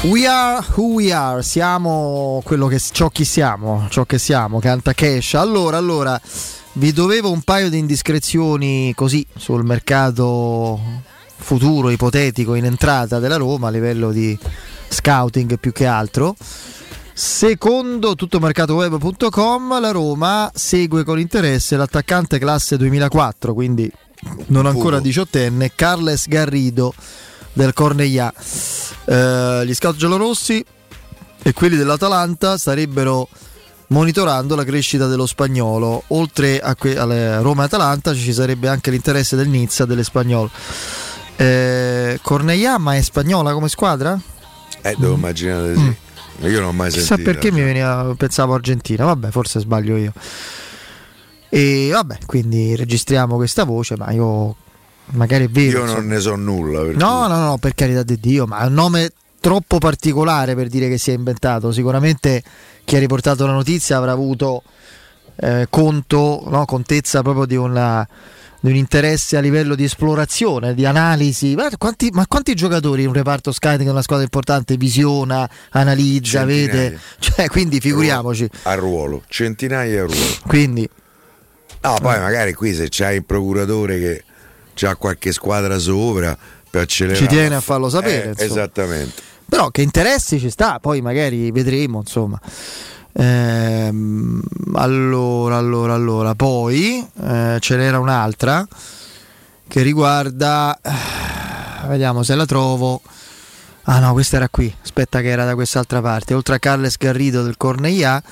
We are who we are, siamo quello che, ciò chi siamo, ciò che siamo, canta Cash. Allora, allora, vi dovevo un paio di indiscrezioni così sul mercato futuro, ipotetico, in entrata della Roma a livello di scouting più che altro. Secondo tuttomercatoweb.com la Roma segue con interesse l'attaccante classe 2004, quindi non ancora diciottenne, Carles Garrido del Cornellà. Eh, gli scout giallorossi e quelli dell'Atalanta starebbero monitorando la crescita dello spagnolo. Oltre a que- alle Roma e Atalanta ci sarebbe anche l'interesse del Nizza delle spagnole. Eh, Cornellà, ma è spagnola come squadra? Eh, devo immaginare di sì. Io non ho mai Chissà sentito. perché mi veniva, pensavo Argentina, vabbè, forse sbaglio io. E vabbè, quindi registriamo questa voce, ma io magari è vero. Io insomma. non ne so nulla. No, no, no, per carità di Dio, ma è un nome troppo particolare per dire che si è inventato. Sicuramente chi ha riportato la notizia avrà avuto eh, conto, no, contezza proprio di, una- di un interesse a livello di esplorazione, di analisi. Ma quanti, ma quanti giocatori in un reparto scouting di una squadra importante visiona, analizza, Centinaia. vede? [laughs] Cioè, quindi figuriamoci. A ruolo, centinaia a ruolo. Quindi No, poi magari qui se c'hai il procuratore che c'ha qualche squadra sopra per accelerare. Ci tiene a farlo sapere, Eh, esattamente. Però che interessi ci sta, poi magari vedremo, insomma. Ehm, allora, allora, allora, poi eh, ce n'era un'altra che riguarda, eh, vediamo se la trovo. Ah no, questa era qui, aspetta che era da quest'altra parte. Oltre a Carles Garrido del Cornellà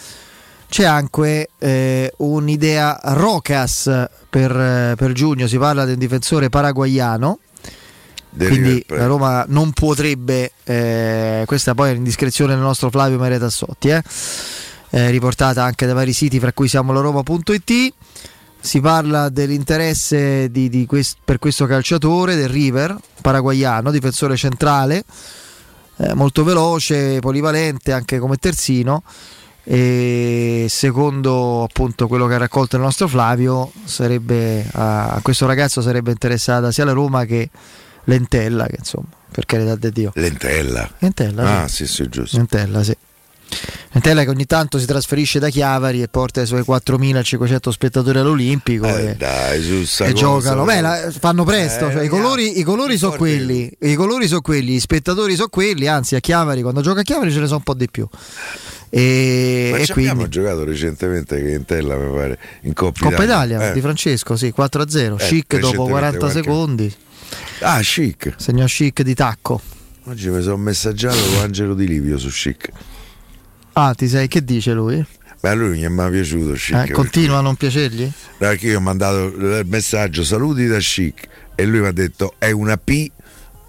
c'è anche eh, un'idea Rocas per, eh, per giugno, si parla di un difensore paraguayano. Del Quindi la Roma non potrebbe, eh, questa poi è l'indiscrezione del nostro Flavio Maria Tassotti, eh, eh, riportata anche da vari siti, fra cui siamo la Roma.it. Si parla dell'interesse di- di quest- per questo calciatore del River, paraguayano, difensore centrale, eh, molto veloce, polivalente anche come terzino. E secondo appunto quello che ha raccolto il nostro Flavio, sarebbe, a, a questo ragazzo sarebbe interessata sia la Roma che Lentella, che insomma, per carità di Dio. Lentella. Lentella, Ah, sì, sì, giusto. Lentella, sì. Lentella che ogni tanto si trasferisce da Chiavari e porta i suoi 4.500 spettatori all'Olimpico Eh, e, dai, e giocano. Beh, la- fanno presto, Eh, cioè, i colori, i colori sono quelli, i colori sono quelli, gli spettatori sono quelli, anzi a Chiavari, quando gioca a Chiavari ce ne sono un po' di più. E, Ma e ci abbiamo quindi giocato recentemente che in Tella mi pare in Coppa, Coppa Italia Eh. di Francesco, sì, 4-0, Eh, chic dopo recentemente 40 qualche- secondi. Ah, chic. Segnò chic di tacco. Oggi mi sono messaggiato con Angelo Di Livio su chic. Ah, ti sei, che dice lui? Beh, a lui non gli è mai piaciuto chic. Eh, continua a non piacergli? Perché io ho mandato il messaggio saluti da chic e lui mi ha detto è una P.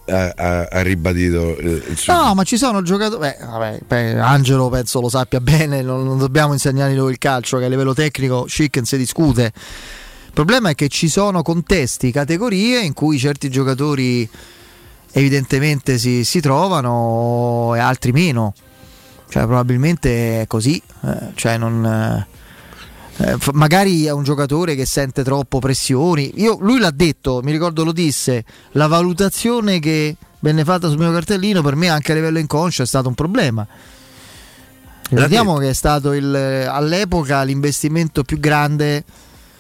Ha, ha- ha ribadito il, il suo. No, ma ci sono giocatori. Beh, vabbè, beh, Angelo penso lo sappia bene, non, non dobbiamo insegnargli il calcio, che a livello tecnico chic non si discute. Il problema è che ci sono contesti, categorie in cui certi giocatori evidentemente si, si trovano e altri meno. Cioè, probabilmente è così. eh, cioè, non. eh, eh, magari è un giocatore che sente troppo pressioni. Io, lui l'ha detto, mi ricordo lo disse, la valutazione che venne fatta sul mio cartellino per me anche a livello inconscio è stato un problema. Ricordiamo che è stato il- all'epoca l'investimento più grande,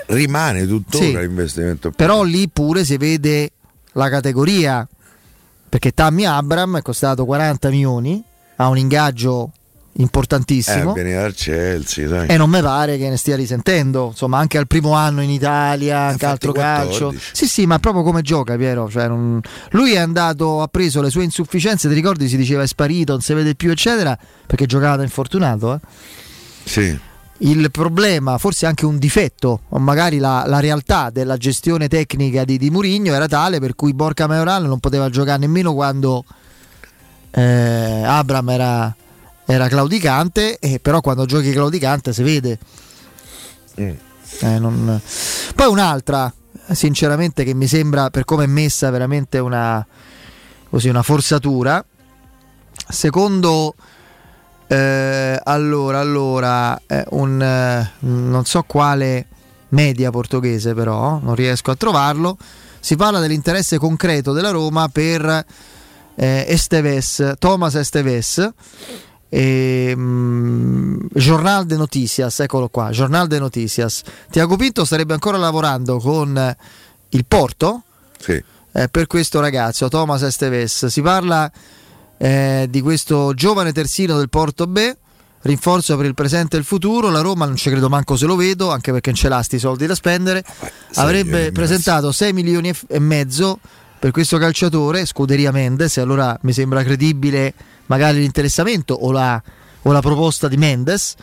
Rimane tuttora Sì. l'investimento. però lì pure si vede la categoria, perché Tammy Abram è costato 40 milioni, ha un ingaggio Eh, importantissimo. viene dal Chelsea, sai. E non mi pare che ne stia risentendo, insomma, anche al primo anno in Italia, anche altro calcio. 14. Sì, sì, ma proprio come gioca Piero. Cioè, non- Lui è andato, ha preso le sue insufficienze, ti ricordi? Si diceva è sparito, non si vede più, eccetera, perché giocava da infortunato. eh. Sì. Il problema, forse anche un difetto, o magari la, la realtà della gestione tecnica di, di Murigno era tale per cui Borca Maioral non poteva giocare nemmeno quando eh, Abram era, era claudicante, e però quando giochi claudicante si vede. Mm. Eh, non- Poi un'altra, sinceramente, che mi sembra per come è messa veramente una, così, una forzatura. Secondo eh, allora, allora eh, un eh, non so quale media portoghese, però non riesco a trovarlo. Si parla dell'interesse concreto della Roma per eh, Esteves, Thomas Esteves. E, mm, Jornal de Noticias, eccolo qua, Jornal de Noticias. Tiago Pinto starebbe ancora lavorando con il Porto Sì. eh, per questo ragazzo, Thomas Esteves. Si parla eh, di questo giovane terzino del Porto B, rinforzo per il presente e il futuro. La Roma non ci credo manco se lo vedo, anche perché non ce l'ha sti soldi da spendere. Avrebbe presentato 6 milioni e mezzo per questo calciatore, Scuderia Mendes, e allora mi sembra credibile magari l'interessamento o la, o la proposta di Mendes.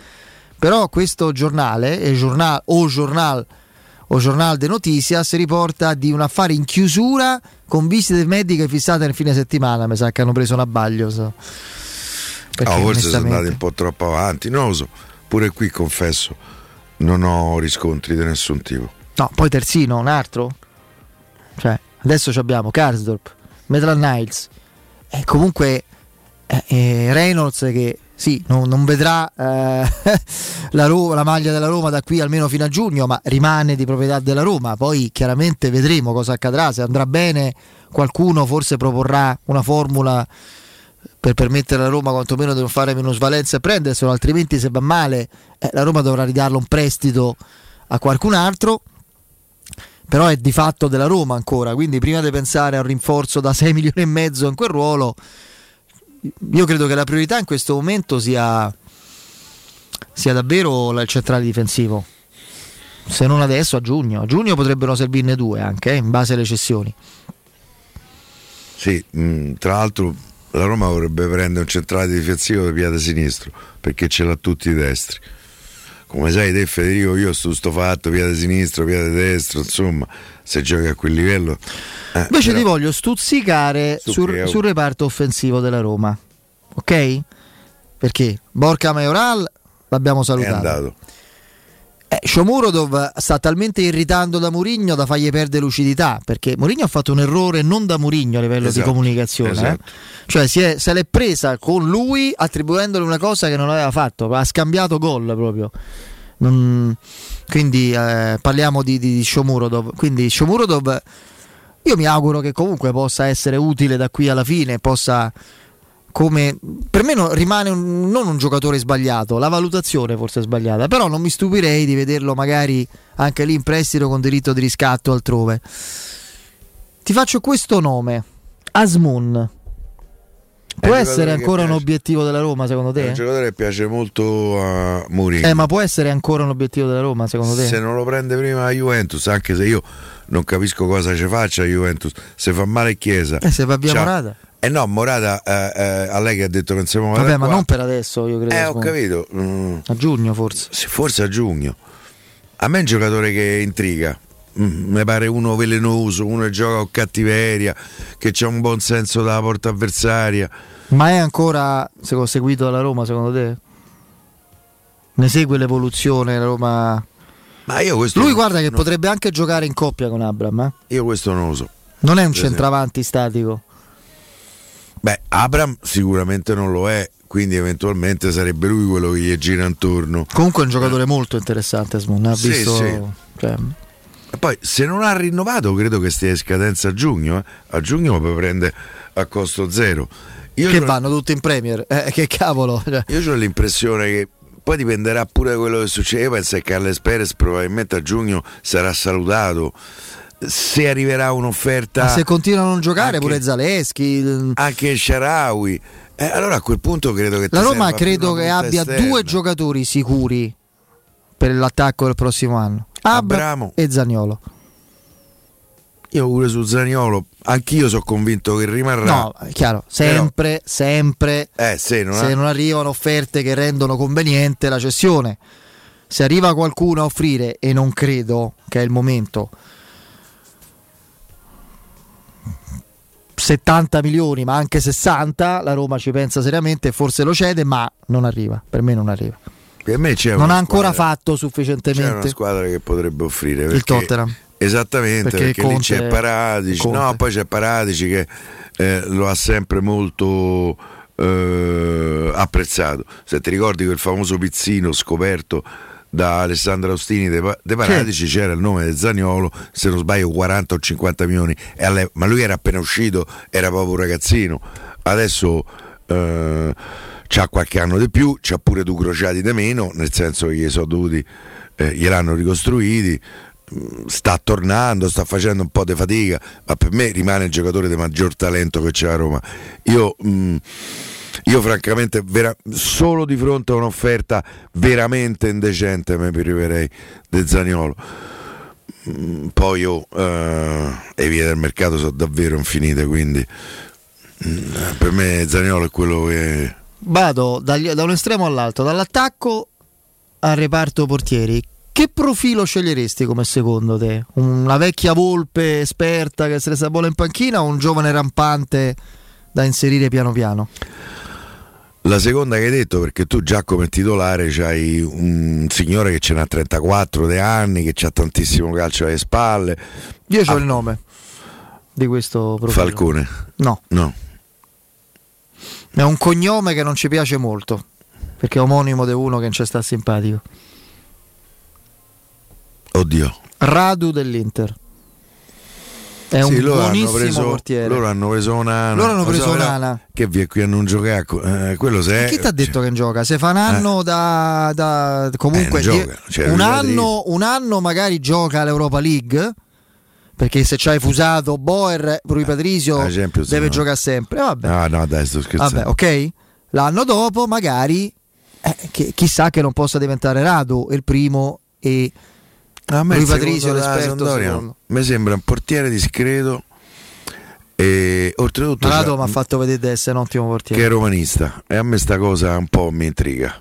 Però questo giornale, il giornal, o giornal o Jornal de Noticias riporta di un affare in chiusura con visite mediche fissate nel fine settimana. Mi sa che hanno preso un abbaglio. so. Perché Ah, forse sono andati un po' troppo avanti, non lo so. Pure qui confesso, non ho riscontri di nessun tipo. No, poi terzino, un altro. Cioè, adesso abbiamo Karsdorp, Metal Niles e comunque eh, eh, Reynolds che sì, non, non vedrà eh, [laughs] la, Ro- la maglia della Roma da qui almeno fino a giugno, ma rimane di proprietà della Roma. Poi chiaramente vedremo cosa accadrà. Se andrà bene, qualcuno forse proporrà una formula per permettere alla Roma quantomeno di non fare minusvalenza e prenderselo, altrimenti se va male eh, la Roma dovrà ridarlo un prestito a qualcun altro. Però è di fatto della Roma ancora, quindi prima di pensare a un rinforzo da 6 [laughs] milioni e mezzo in quel ruolo, io credo che la priorità in questo momento sia, sia davvero il centrale difensivo. Se non adesso, a giugno. A giugno potrebbero servirne due anche, eh, in base alle cessioni. Sì, mh, tra l'altro la Roma dovrebbe prendere un centrale difensivo di piede sinistro perché ce l'ha tutti i destri. Come sai te Federico, io sto sto fatto, piede sinistro, piede destro, insomma, se giochi a quel livello... eh, Invece però- ti voglio stuzzicare sul, sul reparto offensivo della Roma. Ok? Perché Borca Majoral l'abbiamo è salutato. Eh, Shomurodov sta talmente irritando da Murigno da fargli perdere lucidità perché Murigno ha fatto un errore non da Murigno a livello Esatto, di comunicazione eh. esatto. cioè si è- se l'è presa con lui attribuendole una cosa che non aveva fatto ha scambiato gol proprio Non- quindi eh, parliamo di, di, di Shomurodov quindi Shomurodov io mi auguro che comunque possa essere utile da qui alla fine possa come per me no- rimane un- non un giocatore sbagliato, la valutazione forse è sbagliata, però non mi stupirei di vederlo magari anche lì in prestito con diritto di riscatto altrove. Ti faccio questo nome, Asmun. Può essere ancora un obiettivo della Roma secondo È un te? giocatore che piace molto a Mourinho. Eh, ma può essere ancora un obiettivo della Roma secondo te? Se non lo prende prima la Juventus, anche se io non capisco cosa ci faccia Juventus, se fa male Chiesa. Eh, se va via Morata. Eh no, Morata eh, eh, a lei che ha detto non siamo Vabbè, ma non per adesso, io credo. Eh, ho capito. Mm, A giugno forse. sì, forse a giugno. A me è un giocatore che intriga. Mm, mi pare uno velenoso, uno che gioca con cattiveria, che ha un buon senso dalla porta avversaria. Ma è ancora secondo- seguito dalla Roma secondo te? Ne segue l'evoluzione la Roma? Ma io questo Lui non- guarda che non- potrebbe anche giocare in coppia con Abram, eh? Io questo non lo so. Non è un centravanti statico. Beh, Abram sicuramente non lo è, quindi eventualmente sarebbe lui quello che gli gira intorno. Comunque è un giocatore molto interessante, Asmun. Ha Sì, visto. sì. cioè, E poi se non ha rinnovato credo che stia in scadenza a giugno, eh. a giugno poi prende a costo zero. Io che vanno tutti in Premier. Eh, [laughs] che cavolo. cioè. Io ho l'impressione che poi dipenderà pure da quello che succede. Io penso che Carles Perez probabilmente a giugno sarà salutato. Se arriverà un'offerta Ma se continuano a non giocare, anche- pure Zaleschi. anche Sharawi, eh, allora a quel punto credo che La Roma credo che abbia esterna. due giocatori sicuri per l'attacco del prossimo anno: Abram Abramo. e Zagnolo. Io pure su Zaniolo, anch'io sono convinto che rimarrà. No, è chiaro, sempre, sempre. Eh, se non, se ha- non arrivano offerte che rendono conveniente la cessione. Se arriva qualcuno a offrire, e non credo che è il momento, 70 milioni, ma anche 60, la Roma ci pensa seriamente forse lo cede, ma non arriva. Per me non arriva. per me c'è Non ha ancora squadra- fatto C'è una sufficientemente. squadra che potrebbe offrire Il Tottenham. Esattamente, Perché perché, lì c'è Paradici, no, poi c'è Paradici che eh, lo ha sempre molto eh, apprezzato. Se ti ricordi quel famoso pizzino scoperto da Alessandro Austini De, De Paradici c'era il nome di Zaniolo, se non sbaglio 40 o 50 milioni, alle- ma lui era appena uscito, era proprio un ragazzino. Adesso eh, c'ha qualche anno di più, c'ha pure due crociati di meno, nel senso che gli sono dovuti, eh, gliel'hanno ricostruiti mh, sta tornando, sta facendo un po' di fatica, ma per me rimane il giocatore di maggior talento che c'è a Roma. Io, mh, io francamente, vera- solo di fronte a un'offerta veramente indecente mi priverei di Zaniolo. Mm, Poi io, eh, le vie del mercato sono davvero infinite, quindi mm, per me Zaniolo è quello che... Vado dagli- da un estremo all'altro, dall'attacco al reparto portieri. Che profilo sceglieresti come secondo te? Una vecchia volpe esperta che se ne sa in panchina o un giovane rampante da inserire piano piano? La seconda che hai detto, perché tu già come titolare c'hai un signore che ce n'ha 34 de anni, che ha tantissimo calcio alle spalle. Io ho Ah, il nome di questo profilo. Falcone. No, No. è un cognome che non ci piace molto, perché è omonimo di uno che non ci sta simpatico. Oddio. Radu dell'Inter. È Sì, un loro hanno buonissimo preso, portiere. loro hanno preso un'ana. Loro hanno preso so, un'ana. Che vi è qui a non giocare. eh, quello se Chi ti ha detto che non gioca? Se fa un anno da, da- comunque Eh, gioca, cioè, un, anno, un anno magari gioca all'Europa League perché se c'hai fusato Boer, Rui Patrizio la Champions deve no. giocare sempre. Eh, vabbè. No, no, dai, sto scherzando. Vabbè, ok. L'anno dopo magari eh, che- chissà che non possa diventare Radu il primo e A me Rui il secondo Patrizio l'esperto secondo. Mi sembra un portiere discreto e oltretutto Radu c'ha- mi ha fatto vedere di essere un ottimo portiere. che è romanista e a me sta cosa un po' mi intriga.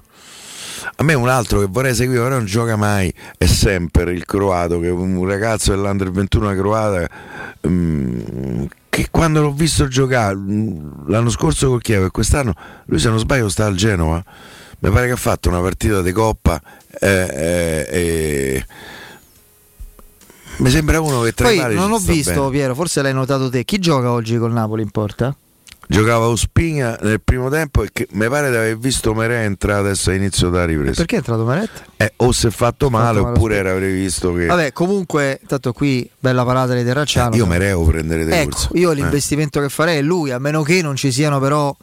A me un altro che vorrei seguire, però non gioca mai, è sempre il croato, che è un ragazzo dell'Under 21 croata, mm, che quando l'ho visto giocare mm, l'anno scorso col Chievo e quest'anno, lui se non sbaglio sta al Genova, mi pare che ha fatto una partita di Coppa eh, eh, e... Mi sembra uno che tra i Poi pali non ci ho visto, bene. Piero, forse l'hai notato te. Chi gioca oggi col Napoli in porta? Giocava Ospina nel primo tempo e che mi pare di aver visto Merè entrare adesso a inizio della ripresa. Perché è entrato Maret? Eh, o si è fatto male male oppure era previsto che... Vabbè, comunque, tanto qui, bella parata di Terracciano. Eh, io Mereo prendere dei Ecco, io Eh. l'investimento che farei è lui, a meno che non ci siano però.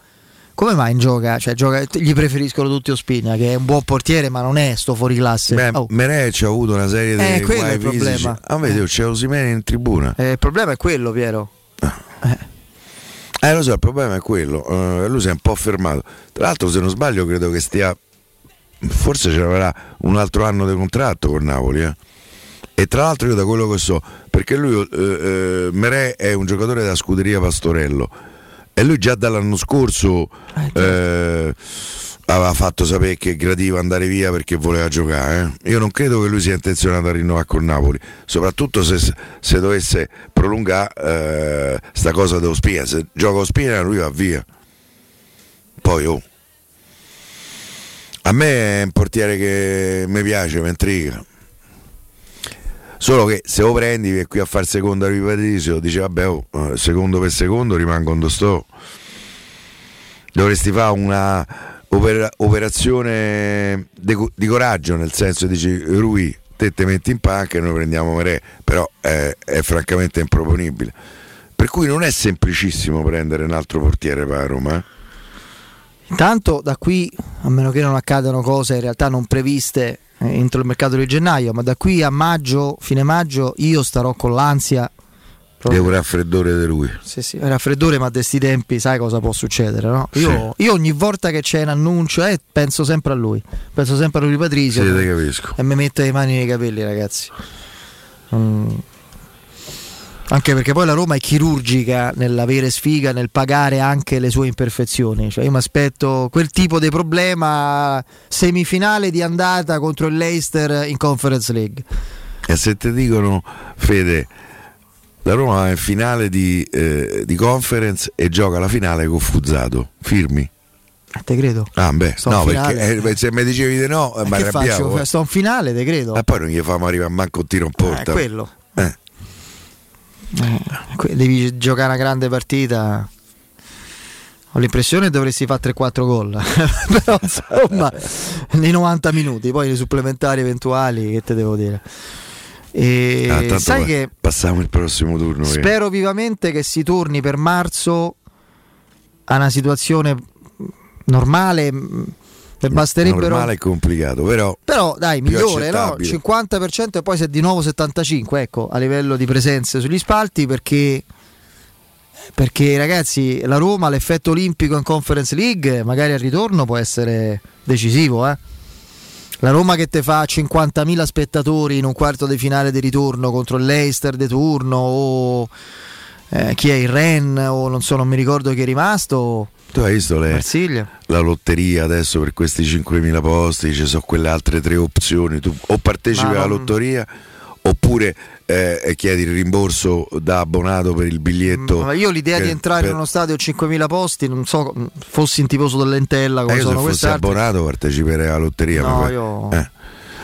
Come mai in gioca? Cioè, gioca- gli preferiscono tutti Ospina, che è un buon portiere, ma non è sto fuori classe. Beh, Oh, Merè ci ha avuto una serie di Eh, quello è il fisici. problema. Ah, vedi, c'è Osimene in tribuna. eh, il problema è quello, Piero. Eh, lo so, il problema è quello. Eh, lui si è un po' fermato. Tra l'altro, se non sbaglio, credo che stia. Forse ce l'avrà un altro anno di contratto con Napoli. eh. E tra l'altro, io da quello che so, perché lui, eh, eh, Merè è un giocatore della scuderia Pastorello. E lui già dall'anno scorso eh, aveva fatto sapere che gradiva andare via perché voleva giocare. eh. Io non credo che lui sia intenzionato a rinnovare con Napoli, soprattutto se, se dovesse prolungare eh, sta cosa dello Spina. Se gioca Spina lui va via. Poi oh. A me è un portiere che mi piace, mi intriga. Solo che se lo prendi vieni qui a fare secondo a Patrizio, dice vabbè, oh, eh, secondo per secondo rimango dove sto. Dovresti fare una opera- operazione di, co- di coraggio, nel senso dici Rui, te te metti in panca e noi prendiamo Merè, però è, è francamente improponibile. Per cui non è semplicissimo prendere un altro portiere per Roma. eh. Intanto da qui, a meno che non accadano cose in realtà non previste entro il mercato di gennaio, ma da qui a maggio, fine maggio, io starò con l'ansia. È un raffreddore di lui. Sì, sì, è raffreddore, ma a questi tempi sai cosa può succedere, no? Io, io ogni volta che c'è un annuncio eh, penso sempre a lui, penso sempre a lui Patrizio Sì, te capisco. e mi mette le mani nei capelli, ragazzi. Mm. Anche perché poi la Roma è chirurgica nell'avere sfiga, nel pagare anche le sue imperfezioni. Cioè io mi aspetto quel tipo di problema semifinale di andata contro il Leicester in Conference League. E se ti dicono, Fede, la Roma va in finale di, eh, di conference e gioca la finale con Fuzzato, firmi? Te credo. Ah, beh, Sto no, perché eh, se mi dicevi di no, eh, Eh, mi che arrabbiavo. faccio? Sto in finale, te credo. Ma poi non gli famo arrivare manco un tiro in porta. Eh, quello. Eh. Que- Devi giocare una grande partita. Ho l'impressione che dovresti fare 3-4 gol. [laughs] Però insomma, [laughs] nei 90 minuti, poi nei supplementari eventuali, che te devo dire. E Ah, sai che passiamo il prossimo turno. che- spero vivamente che si torni per marzo a una situazione normale. E basterebbero. Normale e complicato, però. Però dai, migliore, no? accettabile. 50% e poi se di nuovo 75%, ecco, a livello di presenze sugli spalti perché perché ragazzi, la Roma l'effetto olimpico in Conference League magari al ritorno può essere decisivo, eh. La Roma che te fa 50.000 spettatori in un quarto di finale di ritorno contro il Leicester di turno o eh, chi è il Ren o non so, non mi ricordo chi è rimasto. Tu hai visto le- la lotteria adesso per questi 5.000 posti? Ci sono quelle altre tre opzioni. Tu o partecipi Ma alla non- lotteria oppure eh, chiedi il rimborso da abbonato per il biglietto. Ma io l'idea che- di entrare per- in uno stadio a 5.000 posti, non so, fossi in tifoso dell'Entella Eh, come io se sono fossi queste altre. abbonato parteciperei alla lotteria. No, io- Eh.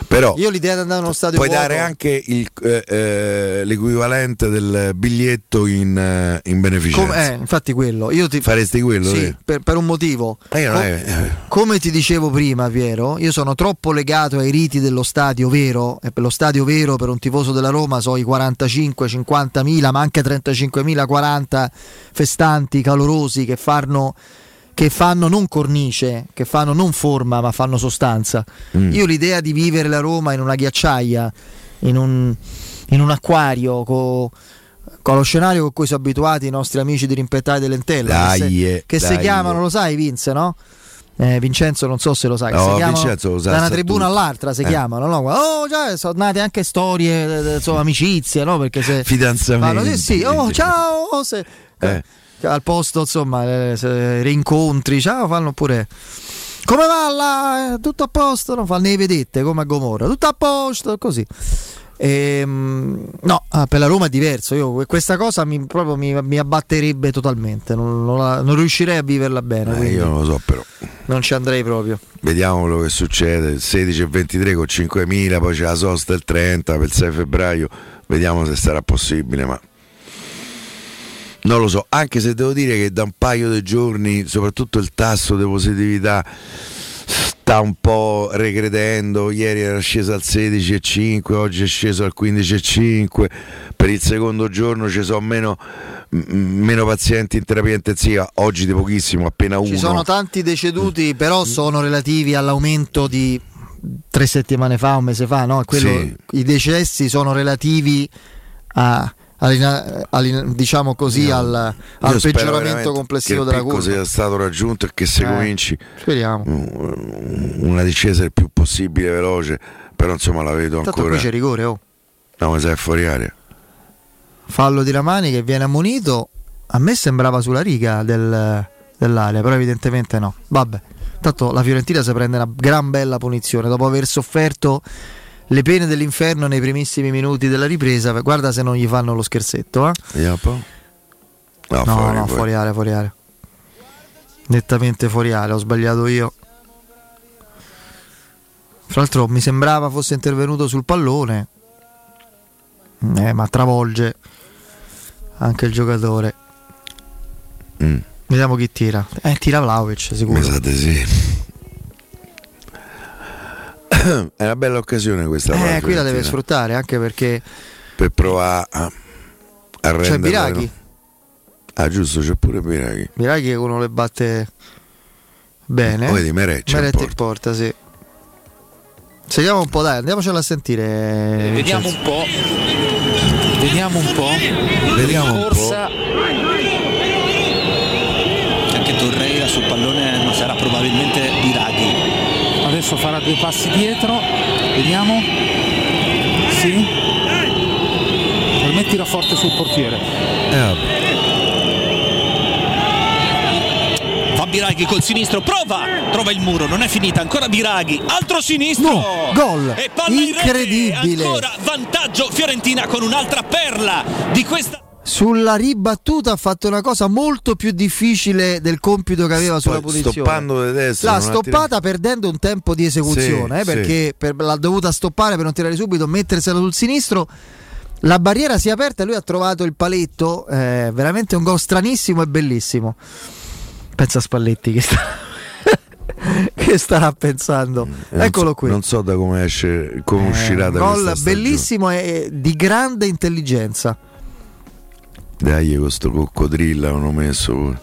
Però Io l'idea di andare in uno stadio puoi vuoto- dare anche il, eh, eh, l'equivalente del biglietto in, eh, in beneficenza. Come- eh, infatti quello. Io ti... Faresti quello? Sì, per, per un motivo. Eh, Com- è- Come ti dicevo prima, Piero, io sono troppo legato ai riti dello stadio vero, e per lo stadio vero per un tifoso della Roma so i 45, 50 mila, ma anche 35 mila, 40 festanti, calorosi che fanno, che fanno non cornice, che fanno non forma, ma fanno sostanza. Mm. Io l'idea di vivere la Roma in una ghiacciaia, in un, in un acquario, co- con lo scenario con cui sono abituati i nostri amici di Rimpettare dell'Entella, che, Dai, se- che si dai. chiamano, lo sai Vince, no? Eh, Vincenzo non so se lo sai, No, si chiamano sa, da una tribuna tutto. all'altra si Eh. chiamano, no? Oh, già, sono nate anche storie, eh, insomma, amicizie, no? Perché se Fidanzamenti. fanno, sì, sì, oh, ciao, se- Eh. Al posto, insomma, eh, rincontri, ciao, fanno pure Come va là? Eh, Tutto a posto? Non fa ne vedette come a Gomorra. Tutto a posto, così. Ehm, no, ah, per la Roma è diverso. Io questa cosa mi, proprio mi, mi abbatterebbe totalmente. Non, non la- non riuscirei a viverla bene. Eh, io non lo so però. non ci andrei proprio. Vediamo quello che succede. Il 16 e 23 con 5.000, poi c'è la sosta il 30 per il 6 febbraio. Vediamo se sarà possibile, ma non lo so. Anche se devo dire che da un paio di giorni, soprattutto il tasso di positività sta un po' regredendo. Ieri era sceso al 16,5, oggi è sceso al 15,5. Per il secondo giorno ci sono meno, meno pazienti in terapia intensiva, oggi di pochissimo, appena uno. Ci sono tanti deceduti, però sono relativi all'aumento di tre settimane fa, un mese fa. No? Quello- Sì. I decessi sono relativi a, all'ina- all'in- diciamo così, al, al spero peggioramento complessivo che della curva. sia stato raggiunto e che se Eh, cominci Speriamo. una discesa il più possibile veloce, però insomma la vedo Tanto ancora. qui c'è rigore, oh. No, ma sei fuori aria. Fallo di Ramani che viene ammonito. A me sembrava sulla riga del- dell'area, però evidentemente no. Vabbè. Tanto la Fiorentina si prende una gran bella punizione dopo aver sofferto le pene dell'inferno nei primissimi minuti della ripresa. Guarda se non gli fanno lo scherzetto, eh. Po'. No, No, fuori, no, fuori. area, fuori area. Nettamente fuori area, ho sbagliato io. Fra l'altro mi sembrava fosse intervenuto sul pallone. Eh, ma travolge anche il giocatore. Mm. Vediamo chi tira. Eh, tira Vlaovic, sicuro. Mi sa di sì. [coughs] È una bella occasione questa Eh, qui la deve sfruttare anche perché per provare a, a c'è renderla- Biraghi. Ah, giusto, c'è pure Biraghi. Biraghi che uno le batte bene. Oh, vedi, Mereccia in porta, sì. Seguiamo un po', dai, andiamocela a sentire. Vediamo un po'. Vediamo un po'. Vediamo un po'. Anche Torreira sul pallone, ma sarà probabilmente Biraghi. Adesso farà due passi dietro. Vediamo. Sì. Per me tira forte sul portiere. Eh, Va Biraghi col sinistro, prova! Trova il muro, non è finita, ancora Biraghi, altro sinistro! No, gol! E palla in Incredibile! ancora vantaggio Fiorentina con un'altra perla di questa Sulla ribattuta ha fatto una cosa molto più difficile del compito che aveva sulla punizione. stoppando di destra, L'ha stoppata perdendo un tempo di esecuzione, Sì, eh, perché per- l'ha dovuta stoppare per non tirare subito, mettersela sul sinistro. La barriera si è aperta e lui ha trovato il paletto. eh, veramente un gol stranissimo e bellissimo. Pensa a Spalletti che, sta- [laughs] che starà pensando. non Eccolo so- qui. Non so da come esce, come uscirà Eh, da gol questa stagione. bellissimo e di grande intelligenza. Dai, questo coccodrillo hanno messo pure.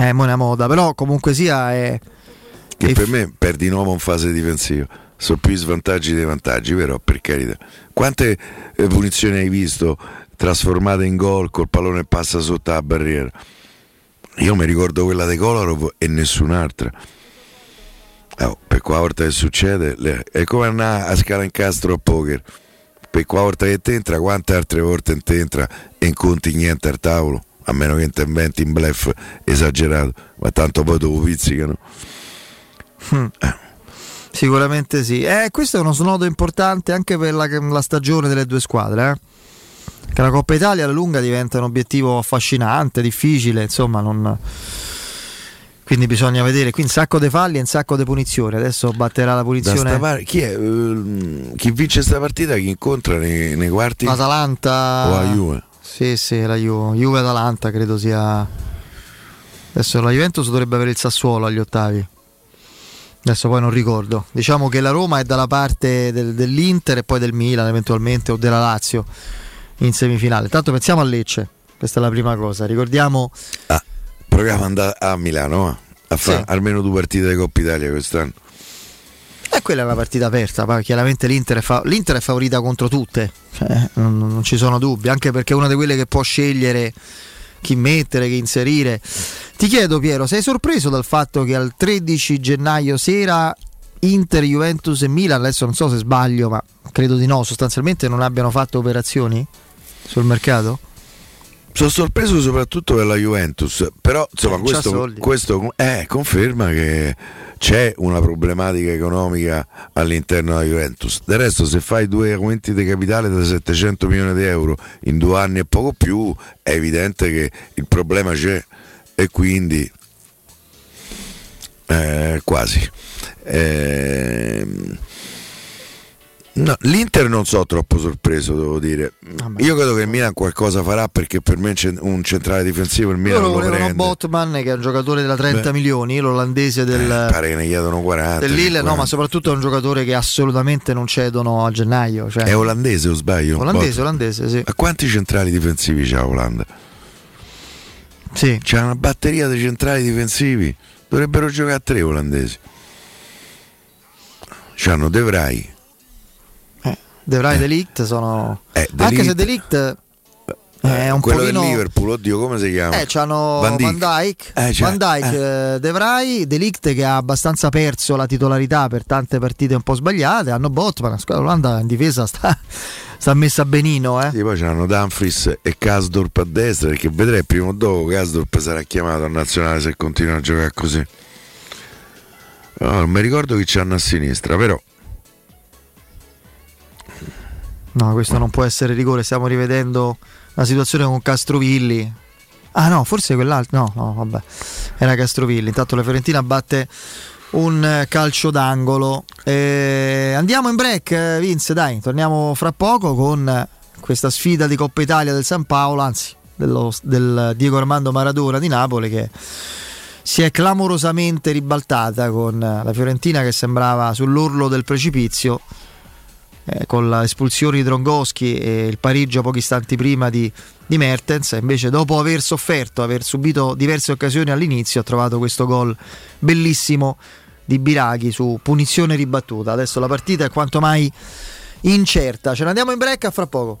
Eh, mo è una moda, però comunque sia è, Che E per f- me perdi di nuovo in fase difensiva. Sono più svantaggi dei vantaggi, però per carità. Quante eh, punizioni hai visto trasformate in gol col pallone passa sotto la barriera? Io mi ricordo quella di Kolarov e nessun'altra. Oh, per qua volta che succede, è come andare a scala incastro a poker. Per qua volta che ti entra, quante altre volte ti entra e non conti niente al tavolo? A meno che ti inventi un blef esagerato, ma tanto poi dopo pizzicano. Hmm. Sicuramente sì. Eh, questo è uno snodo importante anche per la, la stagione delle due squadre. eh. Che la Coppa Italia alla lunga diventa un obiettivo affascinante, difficile, insomma, non... quindi bisogna vedere. Qui un sacco di falli e un sacco di punizioni. Adesso batterà la punizione par- chi, è, ehm, chi vince questa partita? Chi incontra nei, nei quarti? l'Atalanta. O la Juve? Sì, sì, la Juve. Juve Atalanta credo sia. Adesso la Juventus dovrebbe avere il Sassuolo agli ottavi. Adesso poi non ricordo. Diciamo che la Roma è dalla parte del- dell'Inter e poi del Milan eventualmente o della Lazio in semifinale. Tanto pensiamo a Lecce. Questa è la prima cosa. Ricordiamo Proviamo ad andare a Milano eh, a fare Sì. almeno due partite di Coppa Italia quest'anno. E quella è una partita aperta, poi chiaramente l'Inter è, fa- l'Inter è favorita contro tutte, Cioè, non, non ci sono dubbi, anche perché è una di quelle che può scegliere chi mettere, chi inserire. Ti chiedo Piero, sei sorpreso dal fatto che al 13 gennaio sera Inter, Juventus e Milan, adesso non so se sbaglio, ma credo di no, sostanzialmente non abbiano fatto operazioni sul mercato? Sono sorpreso soprattutto per la Juventus, però insomma c'ha questo, questo eh, conferma che c'è una problematica economica all'interno della Juventus. Del resto se fai due aumenti di capitale da 700 milioni di euro in due anni e poco più, è evidente che il problema c'è e quindi eh, quasi. Ehm, no, L'Inter non so troppo sorpreso, devo dire. Io credo che il Milan qualcosa farà perché per me c'è un centrale difensivo il Milan Loro lo prende. Botman che è un giocatore da 30 Beh. milioni, l'olandese del, Pare che ne chiedono 40. del Lille, no, 50. ma soprattutto è un giocatore che assolutamente non cedono a gennaio. Cioè, È olandese o sbaglio? Olandese, olandese, sì. Ma quanti centrali difensivi c'ha Olanda? Sì. C'è una batteria di centrali difensivi. Dovrebbero giocare a tre olandesi. C'hanno De Vrij. De Vrij e De Ligt sono... Eh, Anche se De Ligt è un quello pochino... del Liverpool, oddio, come si chiama? Eh, c'hanno Van Van Dijk. Dijk, Eh, c'è- Van Dijk, eh, De Vrij, De Ligt che ha abbastanza perso la titolarità per tante partite un po' sbagliate, hanno Botman, la squadra Olanda in difesa sta, [laughs] sta messa benino, eh. Sì, poi c'hanno Dumfries e Kasdorp a destra perché vedrei prima o dopo Kasdorp sarà chiamato a nazionale se continua a giocare così. No, non mi ricordo chi c'hanno a sinistra, però No, questo non può essere rigore, stiamo rivedendo la situazione con Castrovilli. Ah no, forse quell'altro, no, no, vabbè, era Castrovilli. Intanto la Fiorentina batte un calcio d'angolo. Eh, andiamo in break, Vince, dai, torniamo fra poco con questa sfida di Coppa Italia del San Paolo, anzi dello- del Diego Armando Maradona di Napoli che si è clamorosamente ribaltata con la Fiorentina che sembrava sull'orlo del precipizio eh, con l'espulsione di Drongoschi e il pareggio pochi istanti prima di, di Mertens. Invece, dopo aver sofferto, aver subito diverse occasioni all'inizio, ha trovato questo gol bellissimo di Biraghi su punizione ribattuta. Adesso la partita è quanto mai incerta. Ce ne andiamo in break a fra poco.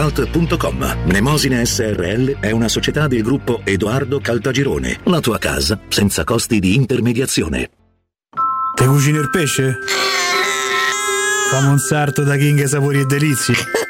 www.kcult.com. Mnemosine SRL è una società del gruppo Edoardo Caltagirone. La tua casa senza costi di intermediazione. Te cucini il pesce? Fammi un sarto da King Sapori e Delizie. [laughs]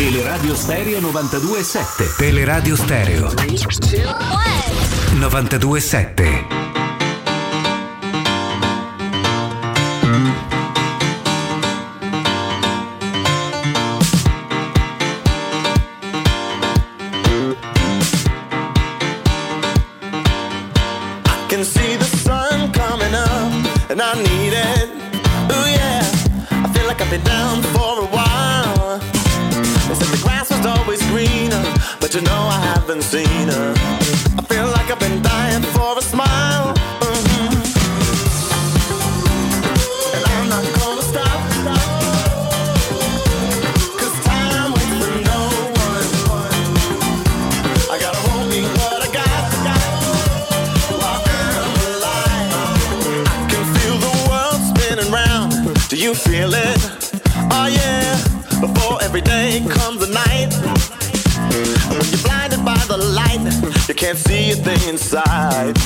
Teleradio Stereo 92.7 Teleradio Stereo. 92.7 can see the sun coming up, and I need it. Ooh yeah, I feel like I've been down for but you know I haven't seen her. I feel like I've been dying for a smile. Mhm. And I'm not gonna stop. 'Cause time waits for no one. I gotta hold me what I got. While I'm alive. I can feel the world spinning round. Do you feel it? Oh yeah. Before every day comes the night. Can't see a thing inside.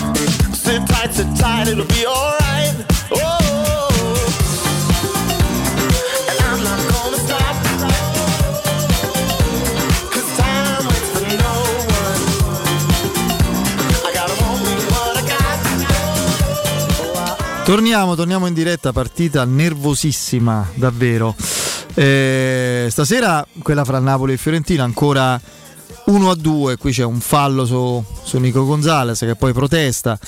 Sit tight, sit tight, it'll be alright. Oh. Torniamo, torniamo in diretta, partita nervosissima, davvero. Eh, stasera quella fra Napoli e Fiorentina ancora 1 a 2, qui c'è un fallo su, su Nico Gonzalez che poi protesta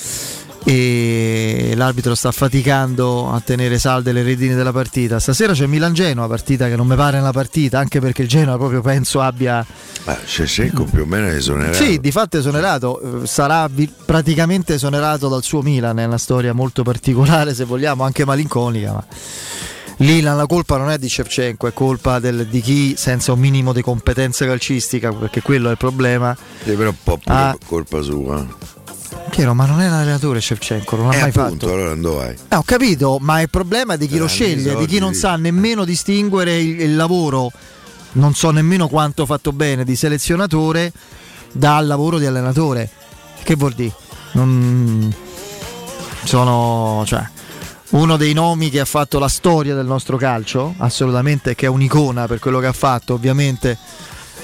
e l'arbitro sta faticando a tenere salde le redini della partita. Stasera c'è Milan-Genoa, partita che non mi pare una partita, anche perché il Genoa proprio penso abbia Ma Cesecco più o meno è esonerato. sì, di fatto è esonerato, eh, sarà praticamente esonerato dal suo Milan, è una storia molto particolare se vogliamo, anche malinconica, ma lì la, colpa non è di Shevchenko, è colpa del- di chi senza un minimo di competenza calcistica, perché quello è il problema. Sì, però un po' Ah. colpa sua. Piero, ma non è l'allenatore Shevchenko, non l'ha Eh, mai appunto, fatto. allora non dove vai? Eh, ho capito, ma il problema è di chi Eh, lo sceglie, di chi non sì. sa nemmeno distinguere il, il lavoro, non so nemmeno quanto fatto bene, di selezionatore dal lavoro di allenatore. Che vuol dire? Non... Sono, cioè, uno dei nomi che ha fatto la storia del nostro calcio, assolutamente, che è un'icona per quello che ha fatto, ovviamente,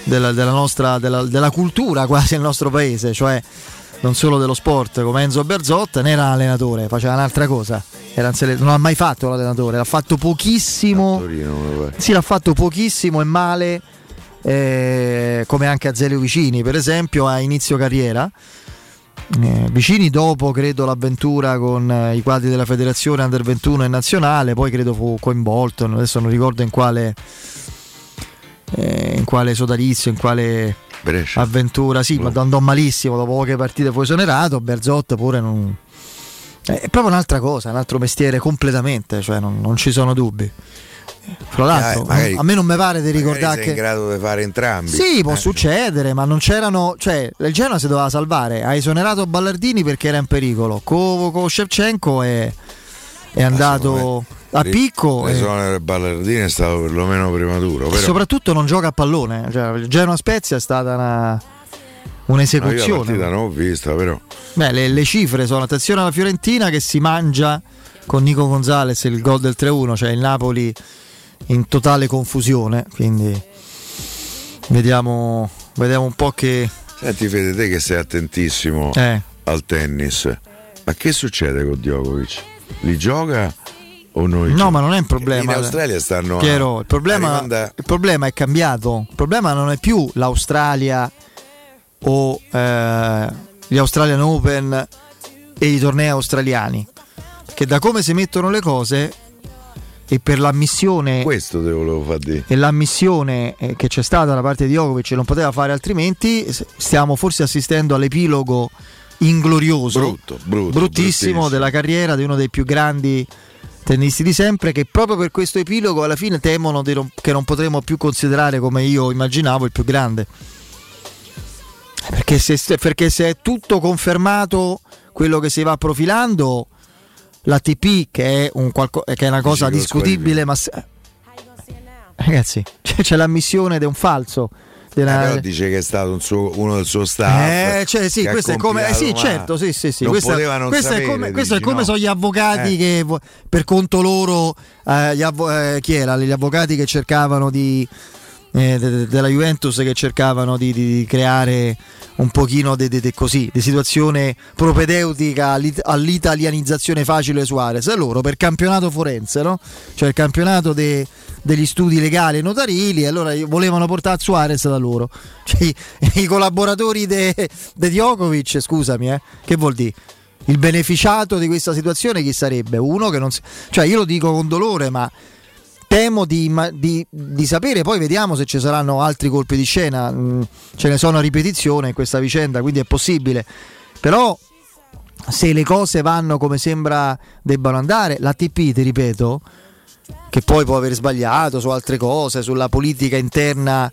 della, della nostra della, della cultura quasi nel nostro paese, cioè non solo dello sport come Enzo Berzotta, ne era allenatore, faceva un'altra cosa. Un sele- non ha mai fatto l'allenatore, l'ha fatto pochissimo. Torino, Sì, l'ha fatto pochissimo e male, eh, come anche a Zelio Vicini, per esempio, a inizio carriera. Eh, Vicini dopo credo l'avventura con eh, i quadri della federazione Under 21 e nazionale, poi credo fu coinvolto, adesso non ricordo in quale, eh, in quale sodalizio, in quale avventura, sì, ma andò malissimo, dopo poche partite fu esonerato, Berzot pure non... eh, È proprio un'altra cosa, un altro mestiere completamente, cioè non, non ci sono dubbi. Fra l'altro, Eh, magari- a me non mi pare di ricordare sei che... in grado di fare entrambi. Sì, può Eh, succedere, ma non c'erano. Cioè, il Genoa si doveva salvare. Ha esonerato Ballardini perché era in pericolo. Con Shevchenko è, è andato. a picco Le e, ballardino è stato perlomeno prematuro. Però, soprattutto non gioca a pallone. Cioè, il Genoa Spezia è stata una, No, un'esecuzione. partita non ho vista, però. Beh, le, le cifre sono attenzione alla Fiorentina che si mangia con Nico Gonzalez il gol del 3-1, cioè il Napoli in totale confusione, quindi vediamo, vediamo un po' che... Senti Fede, te che sei attentissimo Eh. al tennis, ma che succede con Djokovic? Li gioca o noi? No, ma non è un problema. In Australia stanno a- Piero, il problema, arrivando il problema è cambiato. Il problema non è più l'Australia o eh, gli Australian Open e i tornei australiani. Che da come si mettono le cose e per l'ammissione Questo te volevo far dire. e l'ammissione eh, che c'è stata da parte di Djokovic non poteva fare altrimenti, stiamo forse assistendo all'epilogo inglorioso, Brutto, brutto, bruttissimo della carriera di uno dei più grandi tennisti di sempre che proprio per questo epilogo alla fine temono non- che non potremo più considerare come io immaginavo il più grande. Perché se, perché se è tutto confermato quello che si va profilando, l'ATP che è, un qualco- che è una cosa Dici discutibile, ma se- ragazzi [laughs] c'è, c'è l'ammissione di un falso. della- Eh, però dice che è stato un suo- uno del suo staff. eh, cioè, sì, questo è come. eh, sì, certo, sì, sì, sì. Non Questo, questo è sapere, come, questo è dici, come no? sono gli avvocati Eh. che per conto loro, eh, gli avvo- eh, chi era? Gli avvocati che cercavano di. eh, de- de- della Juventus che cercavano di, di- di creare un pochino di così di situazione propedeutica all'it- all'italianizzazione facile Suarez loro per campionato forense no? cioè il campionato de- degli studi legali e notarili allora volevano portare Suarez da loro [laughs] cioè, i, i collaboratori di Djokovic scusami eh, che vuol dire il beneficiato di questa situazione chi sarebbe? Uno che non si... cioè io lo dico con dolore ma temo di, di- di sapere, poi vediamo se ci saranno altri colpi di scena, mm, ce ne sono a ripetizione in questa vicenda, quindi è possibile, però se le cose vanno come sembra debbano andare, l'ATP, ti ripeto, che poi può aver sbagliato su altre cose, sulla politica interna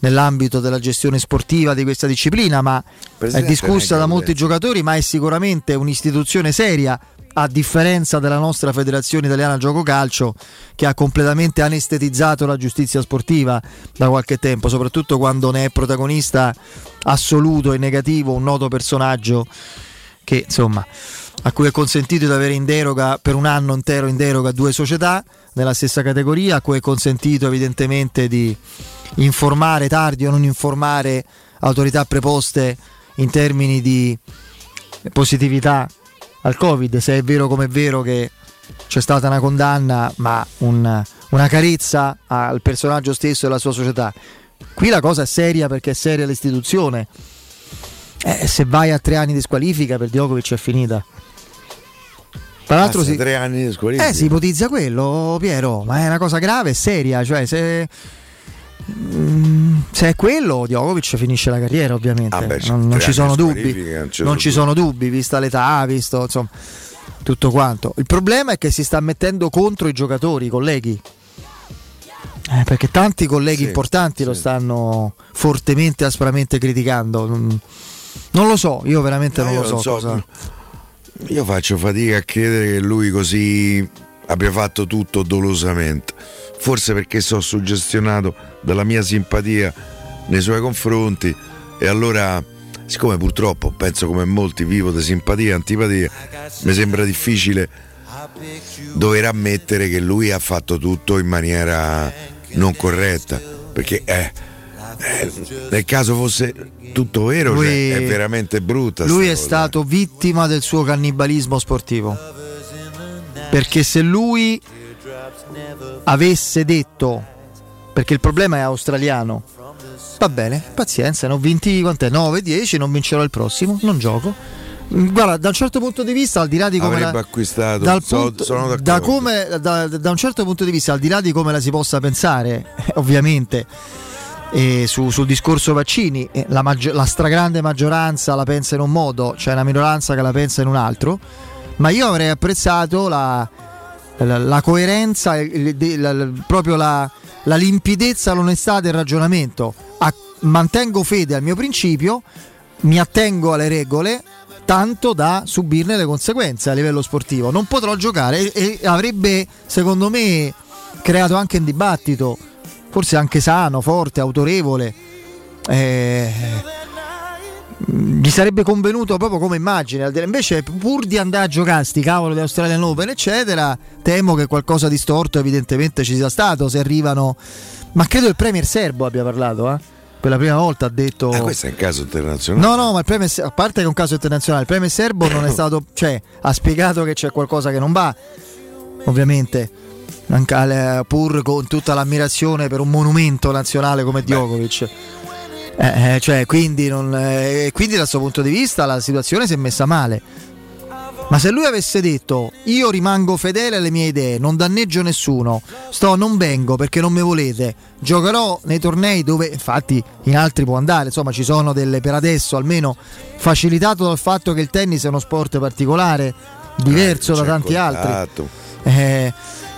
nell'ambito della gestione sportiva di questa disciplina, ma è Presidente discussa da molti giocatori, ma è sicuramente un'istituzione seria a differenza della nostra Federazione Italiana Gioco Calcio che ha completamente anestetizzato la giustizia sportiva da qualche tempo, soprattutto quando ne è protagonista assoluto e negativo un noto personaggio che insomma a cui è consentito di avere in deroga per un anno intero in deroga due società nella stessa categoria, a cui è consentito evidentemente di informare tardi o non informare autorità preposte in termini di positività al Covid, se è vero come è vero che c'è stata una condanna, ma un- una carezza al personaggio stesso e alla sua società. Qui la cosa è seria perché è seria l'istituzione. Eh, se vai a tre anni di squalifica per Djokovic è finita. Tra l'altro Basta si, tre anni di squalifica. eh, si ipotizza quello, Piero, ma è una cosa grave, seria, cioè se, se è quello Djokovic finisce la carriera ovviamente, Ah, beh, non, non ci sono dubbi, non ci non sono ci sono dubbi, vista l'età, visto insomma tutto quanto. Il problema è che si sta mettendo contro i giocatori, i colleghi. Eh, perché tanti colleghi Sì, importanti lo stanno fortemente, aspramente criticando. Non, lo so, io veramente No, non io lo so. non so, cosa- Io faccio fatica a credere che lui così abbia fatto tutto dolosamente. Forse perché sono suggestionato dalla mia simpatia nei suoi confronti e allora, siccome purtroppo penso come molti vivo di simpatia e antipatia, mi sembra difficile dover ammettere che lui ha fatto tutto in maniera non corretta. Perché eh, eh, nel caso fosse tutto vero, Lui- cioè, è veramente brutta. Lui è cosa. stato vittima del suo cannibalismo sportivo. Perché se lui avesse detto, perché il problema è australiano, va bene, pazienza, ne ho vinti quant'è? 9, 10, non vincerò il prossimo, non gioco. Guarda, da un certo punto di vista, al di là di come Avrebbe la- acquistato. dal so- punto- sono d'accordo. da, come- da- da un certo punto di vista, al di là di come la si possa pensare, [laughs] ovviamente, eh, su- sul discorso vaccini, eh, la, maggi- la stragrande maggioranza la pensa in un modo, c'è una minoranza che la pensa in un altro, ma io avrei apprezzato la, la- la coerenza, il- la- proprio la, la limpidezza, l'onestà del ragionamento. A- mantengo fede al mio principio, mi attengo alle regole, tanto da subirne le conseguenze a livello sportivo. Non potrò giocare e, e avrebbe, secondo me, creato anche un dibattito, forse anche sano, forte, autorevole. Eh, gli sarebbe convenuto proprio come immagine. Invece, pur di andare a giocare sti cavolo di Australian Open, eccetera, temo che qualcosa di storto evidentemente ci sia stato. Se arrivano, ma credo il Premier Serbo abbia parlato, eh? Per la prima volta ha detto. Ah, questo è un caso internazionale. No, no, ma il Premier, a parte che è un caso internazionale, il Premier Serbo non è [coughs] stato. cioè, ha spiegato che c'è qualcosa che non va, ovviamente. Eh, pur con tutta l'ammirazione per un monumento nazionale come Djokovic. Eh, cioè, quindi, non- eh, quindi dal suo punto di vista la situazione si è messa male. Ma se lui avesse detto io rimango fedele alle mie idee, non danneggio nessuno, sto, non vengo perché non mi volete, giocherò nei tornei dove infatti in altri può andare, insomma ci sono delle per adesso almeno facilitato dal fatto che il tennis è uno sport particolare, diverso da c'è tanti contatto. altri. Eh,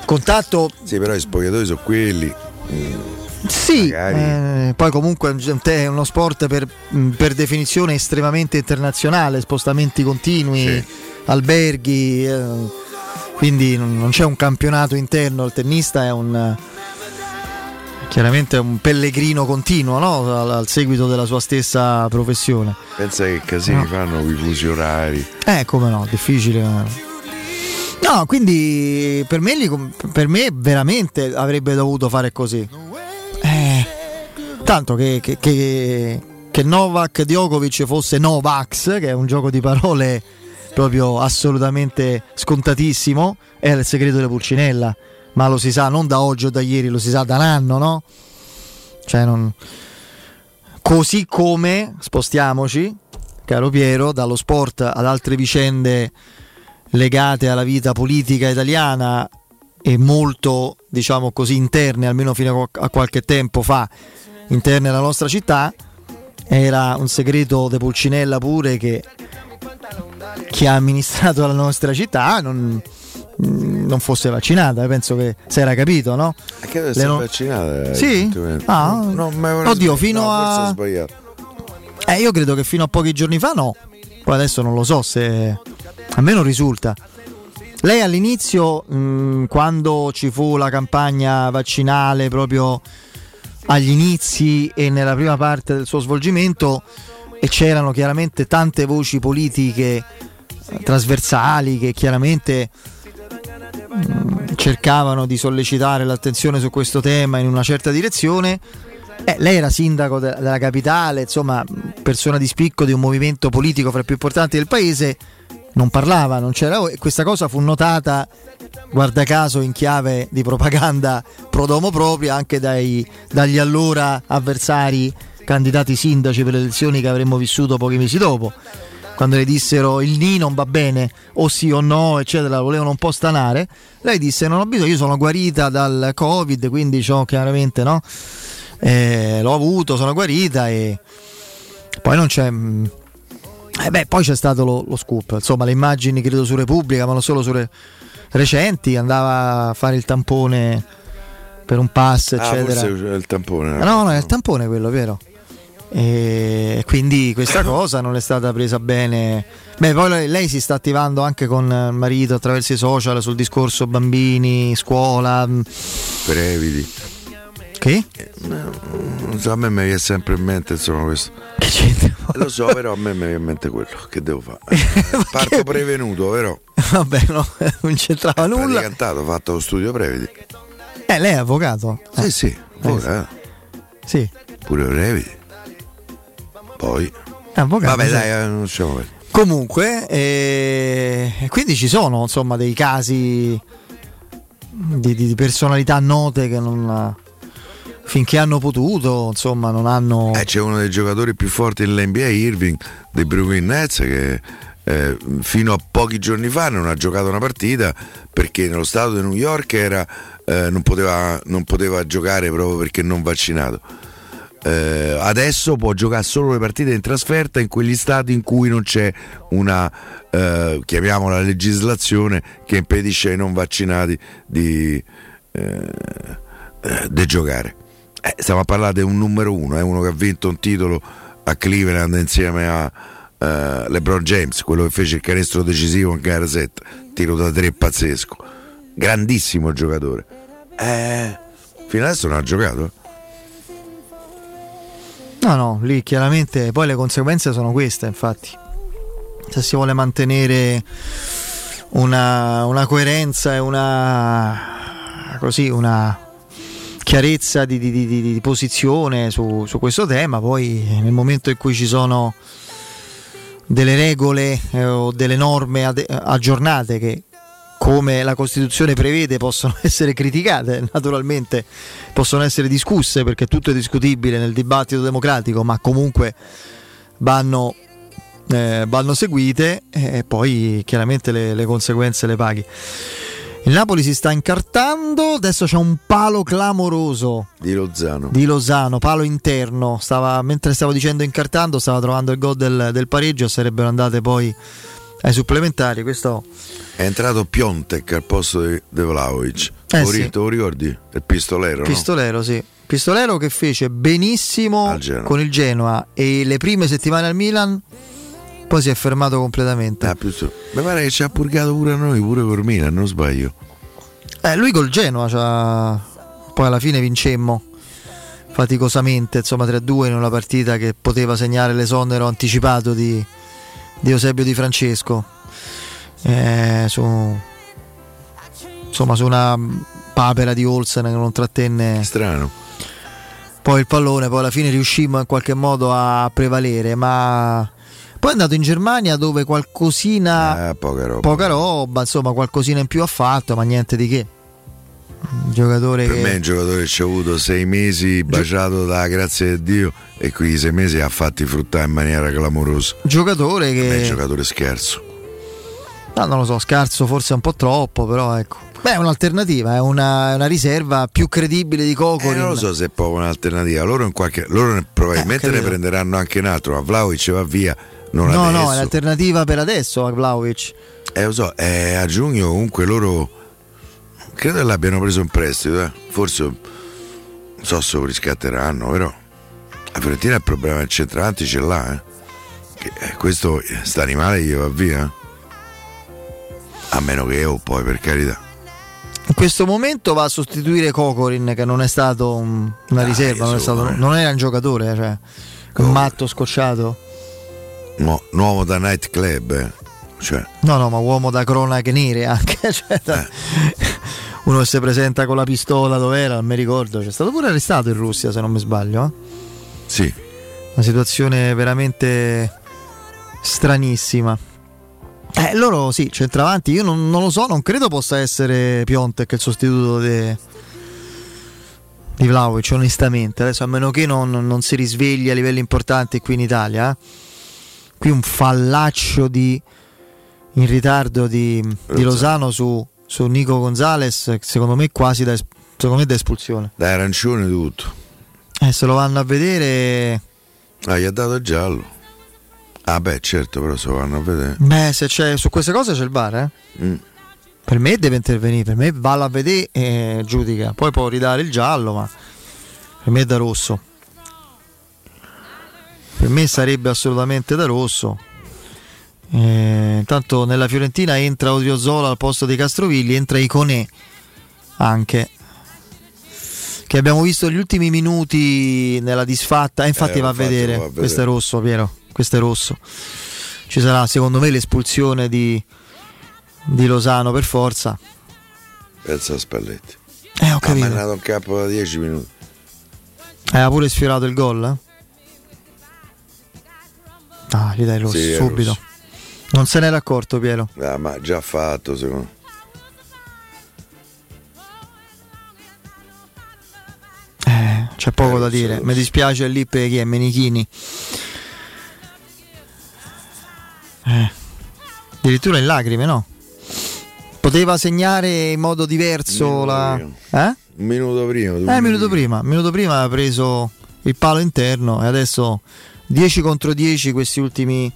contatto Sì, però i spogliatoi sono quelli. Mm, sì, eh, poi comunque è un- è uno sport per, mh, per definizione estremamente internazionale, spostamenti continui, alberghi, eh, quindi non c'è un campionato interno, il tennista è un chiaramente è un pellegrino continuo no? al, al seguito della sua stessa professione. Pensa che casini No. fanno i fusi orari. Eh, come no, difficile. ma- No, quindi per me, per me veramente avrebbe dovuto fare così. Tanto che, che, che, che Novak Djokovic fosse Novax, che è un gioco di parole proprio assolutamente scontatissimo, era il segreto della Pulcinella. Ma lo si sa non da oggi o da ieri, lo si sa da un anno, no? Cioè non... Così come, spostiamoci, caro Piero, dallo sport ad altre vicende legate alla vita politica italiana e molto, diciamo così, interne, almeno fino a qualche tempo fa, interne alla nostra città, era un segreto de Pulcinella pure che chi ha amministrato la nostra città non, non fosse vaccinata, penso che si era capito, no? Che deve essere no- vaccinata? Sì? effettivamente. Ah, No, no, oddio, fino no, a-. Eh, io credo che fino a pochi giorni fa no, poi adesso non lo so se a me non risulta. Lei all'inizio, mh, quando ci fu la campagna vaccinale proprio agli inizi e nella prima parte del suo svolgimento, e c'erano chiaramente tante voci politiche eh, trasversali che chiaramente mh, cercavano di sollecitare l'attenzione su questo tema in una certa direzione. Eh, lei era sindaco de- della capitale, insomma, persona di spicco di un movimento politico fra i più importanti del paese, non parlava, non c'era. Questa cosa fu notata, guarda caso, in chiave di propaganda pro domo propria anche dai- dagli allora avversari candidati sindaci per le elezioni che avremmo vissuto pochi mesi dopo. Quando le dissero il ni non va bene, o sì o no, eccetera, volevano un po' stanare. Lei disse: Non ho bisogno, io sono guarita dal Covid, quindi ciò chiaramente no. Eh, l'ho avuto, sono guarita e poi non c'è. mm, eh beh, poi c'è stato lo, lo scoop, insomma, le immagini credo su Repubblica, ma non solo su re- recenti, andava a fare il tampone per un pass, Ah, eccetera. forse è il tampone. Ah, no, no, è il tampone quello, vero? E quindi questa [coughs] cosa non è stata presa bene. Beh, poi lei, si sta attivando anche con il marito attraverso i social sul discorso bambini, scuola. mm, Previdi. Che? Non so, a me mi viene sempre in mente insomma questo. Che c'entra? Eh, Lo so, però a me mi viene in mente quello. Che devo fare? [laughs] Parto prevenuto, vero? Vabbè, no, [laughs] non c'entrava nulla. Cantato, ho fatto lo studio previdi. Eh, lei è avvocato? Sì, sì, ora, Sì, pure previdi. Poi. avvocato. Vabbè, sì. dai, eh, non usciamo per. Comunque, eh, quindi ci sono insomma dei casi di, di- di personalità note che non finché hanno potuto, insomma, non hanno. Eh, c'è uno dei giocatori più forti dell'NBA, Irving, dei Brooklyn Nets, che eh, fino a pochi giorni fa non ha giocato una partita perché nello stato di New York era, eh, non, poteva, non poteva giocare proprio perché non vaccinato. Eh, adesso può giocare solo le partite in trasferta in quegli stati in cui non c'è una, eh, chiamiamola legislazione, che impedisce ai non vaccinati di, eh, eh, di giocare. Eh, stiamo a parlare di un numero uno, è uno che ha vinto un titolo a Cleveland insieme a, eh, LeBron James, quello che fece il canestro decisivo in gara 7, tiro da tre pazzesco, grandissimo giocatore. Eh, fino adesso non ha giocato. No, no, lì chiaramente poi le conseguenze sono queste, infatti. Se si vuole mantenere una, una coerenza e una così una chiarezza di, di- di- di- posizione su, su questo tema, poi nel momento in cui ci sono delle regole eh, o delle norme ade- aggiornate che come la Costituzione prevede possono [laughs] essere criticate, naturalmente possono essere discusse perché tutto è discutibile nel dibattito democratico, ma comunque vanno, eh, vanno seguite e poi chiaramente le, le conseguenze le paghi. Il Napoli si sta incartando, adesso c'è un palo clamoroso Di Lozano. di Lozano, palo interno. Stava, mentre stavo dicendo incartando, stava trovando il gol del, del pareggio. Sarebbero andate poi ai supplementari. Questo È entrato Piontek al posto di De Vlaovic. Eh, sì. lo ricordi? Il pistolero, no? pistolero, sì. Pistolero che fece benissimo con il Genoa e le prime settimane al Milan. Poi si è fermato completamente. Ah, più su- Mi pare che ci ha purgato pure a noi, pure col Milan, non sbaglio. Eh, lui col Genoa c'ha- poi alla fine vincemmo faticosamente, insomma 3-2 in una partita che poteva segnare l'esonero anticipato di, di Eusebio Di Francesco. Eh, su, insomma su una papera di Olsen che non trattenne Strano. poi il pallone, poi alla fine riuscimmo in qualche modo a prevalere, ma poi è andato in Germania dove qualcosina Eh, poca roba. poca roba, insomma qualcosina in più ha fatto, ma niente di che. Un giocatore Per che... me è un giocatore che ci ha avuto sei mesi baciato da grazia di Dio e quei sei mesi ha fatti fruttare in maniera clamorosa. giocatore Per me è un che... giocatore scherzo. No, non lo so, scarso forse un po' troppo, però ecco. Beh, è un'alternativa, è una, una riserva più credibile di Eh, Cocorin. non lo so se è proprio un'alternativa. Loro, in qualche, loro ne- probabilmente Eh, ne prenderanno anche un altro. Ma Vlaovic va via. Non no, adesso. no, è l'alternativa per adesso a Vlaovic. Eh, lo so, eh, a giugno comunque loro credo che l'abbiano preso in prestito, eh. forse non so se lo riscatteranno, però la Fiorentina il problema del centravanti ce l'ha, eh. Che, eh, questo eh, sta animale gli va via. eh. A meno che io poi per carità. In questo momento va a sostituire Cocorin che non è stato un- una riserva, non, è stato- non era un giocatore, eh, cioè un matto scocciato. Nu- nuovo da night club, eh. Cioè, No, no, ma uomo da cronache nere anche. [laughs] cioè, da- Uno che si presenta con la pistola dov'era, non mi ricordo. C'è stato pure arrestato in Russia, se non mi sbaglio. eh. sì. Una situazione veramente stranissima. Eh, loro sì, centravanti, io non, non lo so, non credo possa essere Piontek il sostituto de- di Vlaovic, onestamente. Adesso a meno che non, non si risvegli a livelli importanti qui in Italia. eh. Qui un fallaccio di in ritardo di, di Lozano su, su Nico Gonzalez, secondo me quasi da, secondo me da espulsione. Da arancione tutto. Eh, se lo vanno a vedere... Ah, gli ha dato il giallo. Ah beh, certo, però se lo vanno a vedere. Beh, se c'è, su queste cose c'è il VAR, eh? Mm. Per me deve intervenire, per me vallo a vedere e giudica. Poi può ridare il giallo, ma per me è da rosso. Per me sarebbe assolutamente da rosso. Eh, intanto nella Fiorentina entra Odriozola al posto di Castrovilli, entra Iconè anche. Che abbiamo visto gli ultimi minuti nella disfatta. Eh, infatti Eh, va a vedere. vedere. Questo è rosso, Piero. Questo è rosso. Ci sarà secondo me l'espulsione di, di Losano per forza. Pensa a Spalletti. Eh, ho capito. andato in campo da 10 minuti. Aveva pure sfiorato il gol? eh? Ah, gli dai rosso Sì, subito. rosso. Non se n'era accorto Piero. Ah, ma già fatto secondo me. Eh, c'è poco da dire. Mi dispiace lì per chi è Menichini. Eh, addirittura in lacrime, no? Poteva segnare in modo diverso la. Eh? Un minuto prima. Eh, minuto prima. Minuto prima ha preso il palo interno e adesso 10 contro 10 questi ultimi,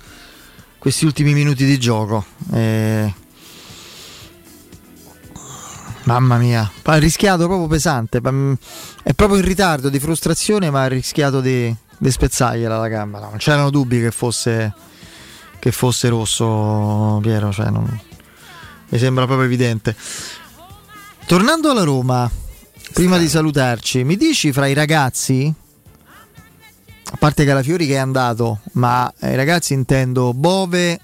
questi ultimi minuti di gioco. Eh, Mamma mia, ha rischiato proprio pesante. È proprio in ritardo di frustrazione, ma ha rischiato di, di spezzargliela la gamba. No, non c'erano dubbi che fosse che fosse rosso, Piero, cioè non- mi sembra proprio evidente. Tornando alla Roma, prima di salutarci, mi dici fra i ragazzi, a parte Calafiori che è andato, ma eh, ragazzi intendo Bove,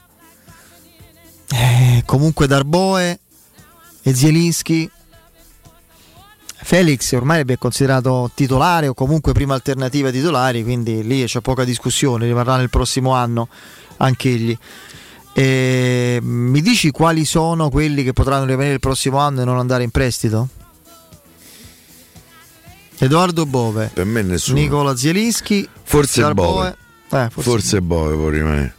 eh, comunque Darboe e Zielinski. Felix ormai è considerato titolare o comunque prima alternativa ai titolari, quindi lì c'è poca discussione, rimarrà nel prossimo anno anche egli. E mi dici quali sono quelli che potranno rimanere il prossimo anno e non andare in prestito? Edoardo Bove, Per me nessuno. Nicola Zielinski, Forse Darboe, Bove. eh, forse Forse Bove può rimanere.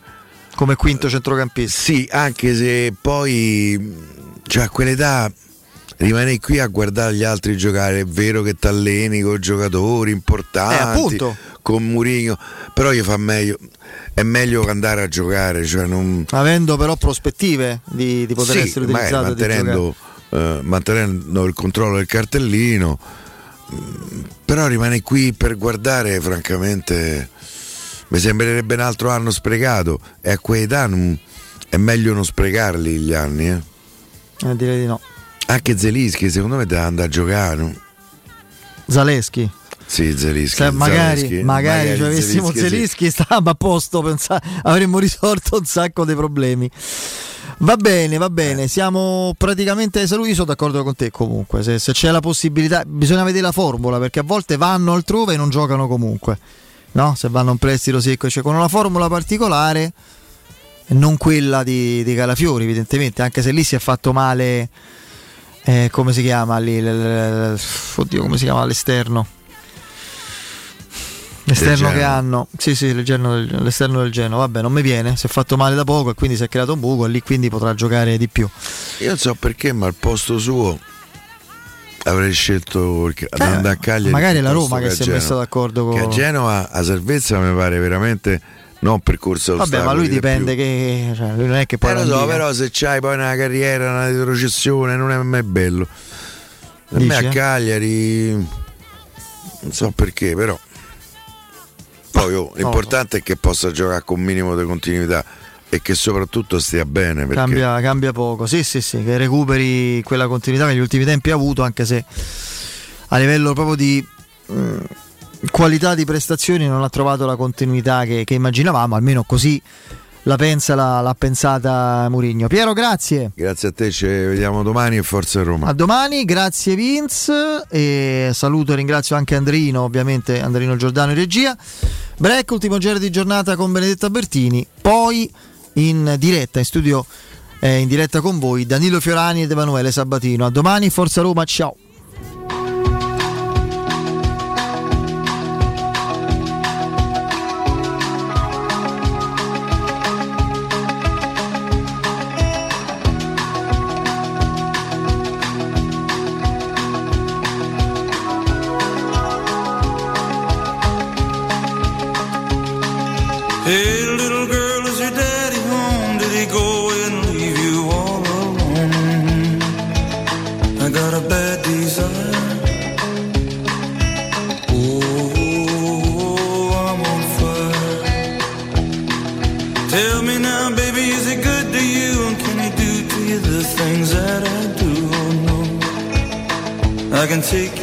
come quinto centrocampista. Sì, anche se poi cioè, a quell'età rimani qui a guardare gli altri giocare. È vero che t'alleni con giocatori importanti, Eh, con Murigno, però io fa meglio. È meglio che andare a giocare, cioè non. Avendo però prospettive di, di poter Sì, essere utilizzato mantenendo, eh, mantenendo il controllo del cartellino. Però rimane qui per guardare, francamente, mi sembrerebbe un altro anno sprecato. E a quell'età non- è meglio non sprecarli gli anni. eh. Eh, direi di no. Anche Zelischi, secondo me, deve andare a giocare. no? Zaleschi. Sì, Zelischi. Cioè, magari, Zaleschi, magari, se avessimo Zelinski, sì. Zelischi stavamo a posto, pensa- [laughs] avremmo risolto un sacco di problemi. Va bene, va Eh. bene, siamo praticamente ai saluti, sono d'accordo con te comunque, se, se c'è la possibilità, bisogna vedere la formula perché a volte vanno altrove e non giocano comunque, no? Se vanno un prestito secco, cioè con una formula particolare, non quella di, di Calafiori evidentemente, anche se lì si è fatto male, eh, come si chiama lì, l- l- l- oddio come si chiama l'esterno? L'esterno che hanno, sì, sì, l'esterno del, Genoa. Vabbè, non mi viene. Si è fatto male da poco e quindi si è creato un buco. E lì quindi potrà giocare di più. Io non so perché, ma al posto suo avrei scelto ad Eh, andare a Cagliari. magari la Roma che a si è messa d'accordo con- Che a Genova a salvezza mi pare veramente non percorso Vabbè, ma lui dipende che. Cioè, lui non è che poi. Eh, lo so, però se c'hai poi una carriera, una retrocessione, non è mai bello. Per me Dici, a eh? Cagliari non so perché, però. Poi oh, l'importante è che possa giocare con un minimo di continuità e che soprattutto stia bene. Cambia, cambia poco. Sì, sì, sì, che recuperi quella continuità che negli ultimi tempi ha avuto, anche se a livello proprio di mm, qualità di prestazioni non ha trovato la continuità che, che immaginavamo, almeno così la pensa, la- l'ha pensata Murigno. Piero, grazie. Grazie a te, ci vediamo domani e forza Roma. A domani, grazie Vince e saluto e ringrazio anche Andrino, ovviamente Andrino Giordano in regia. Break, ultimo giro di giornata con Benedetta Bertini, poi in diretta, in studio, eh, in diretta con voi Danilo Fiorani ed Emanuele Sabatino. A domani, Forza Roma, ciao. Can take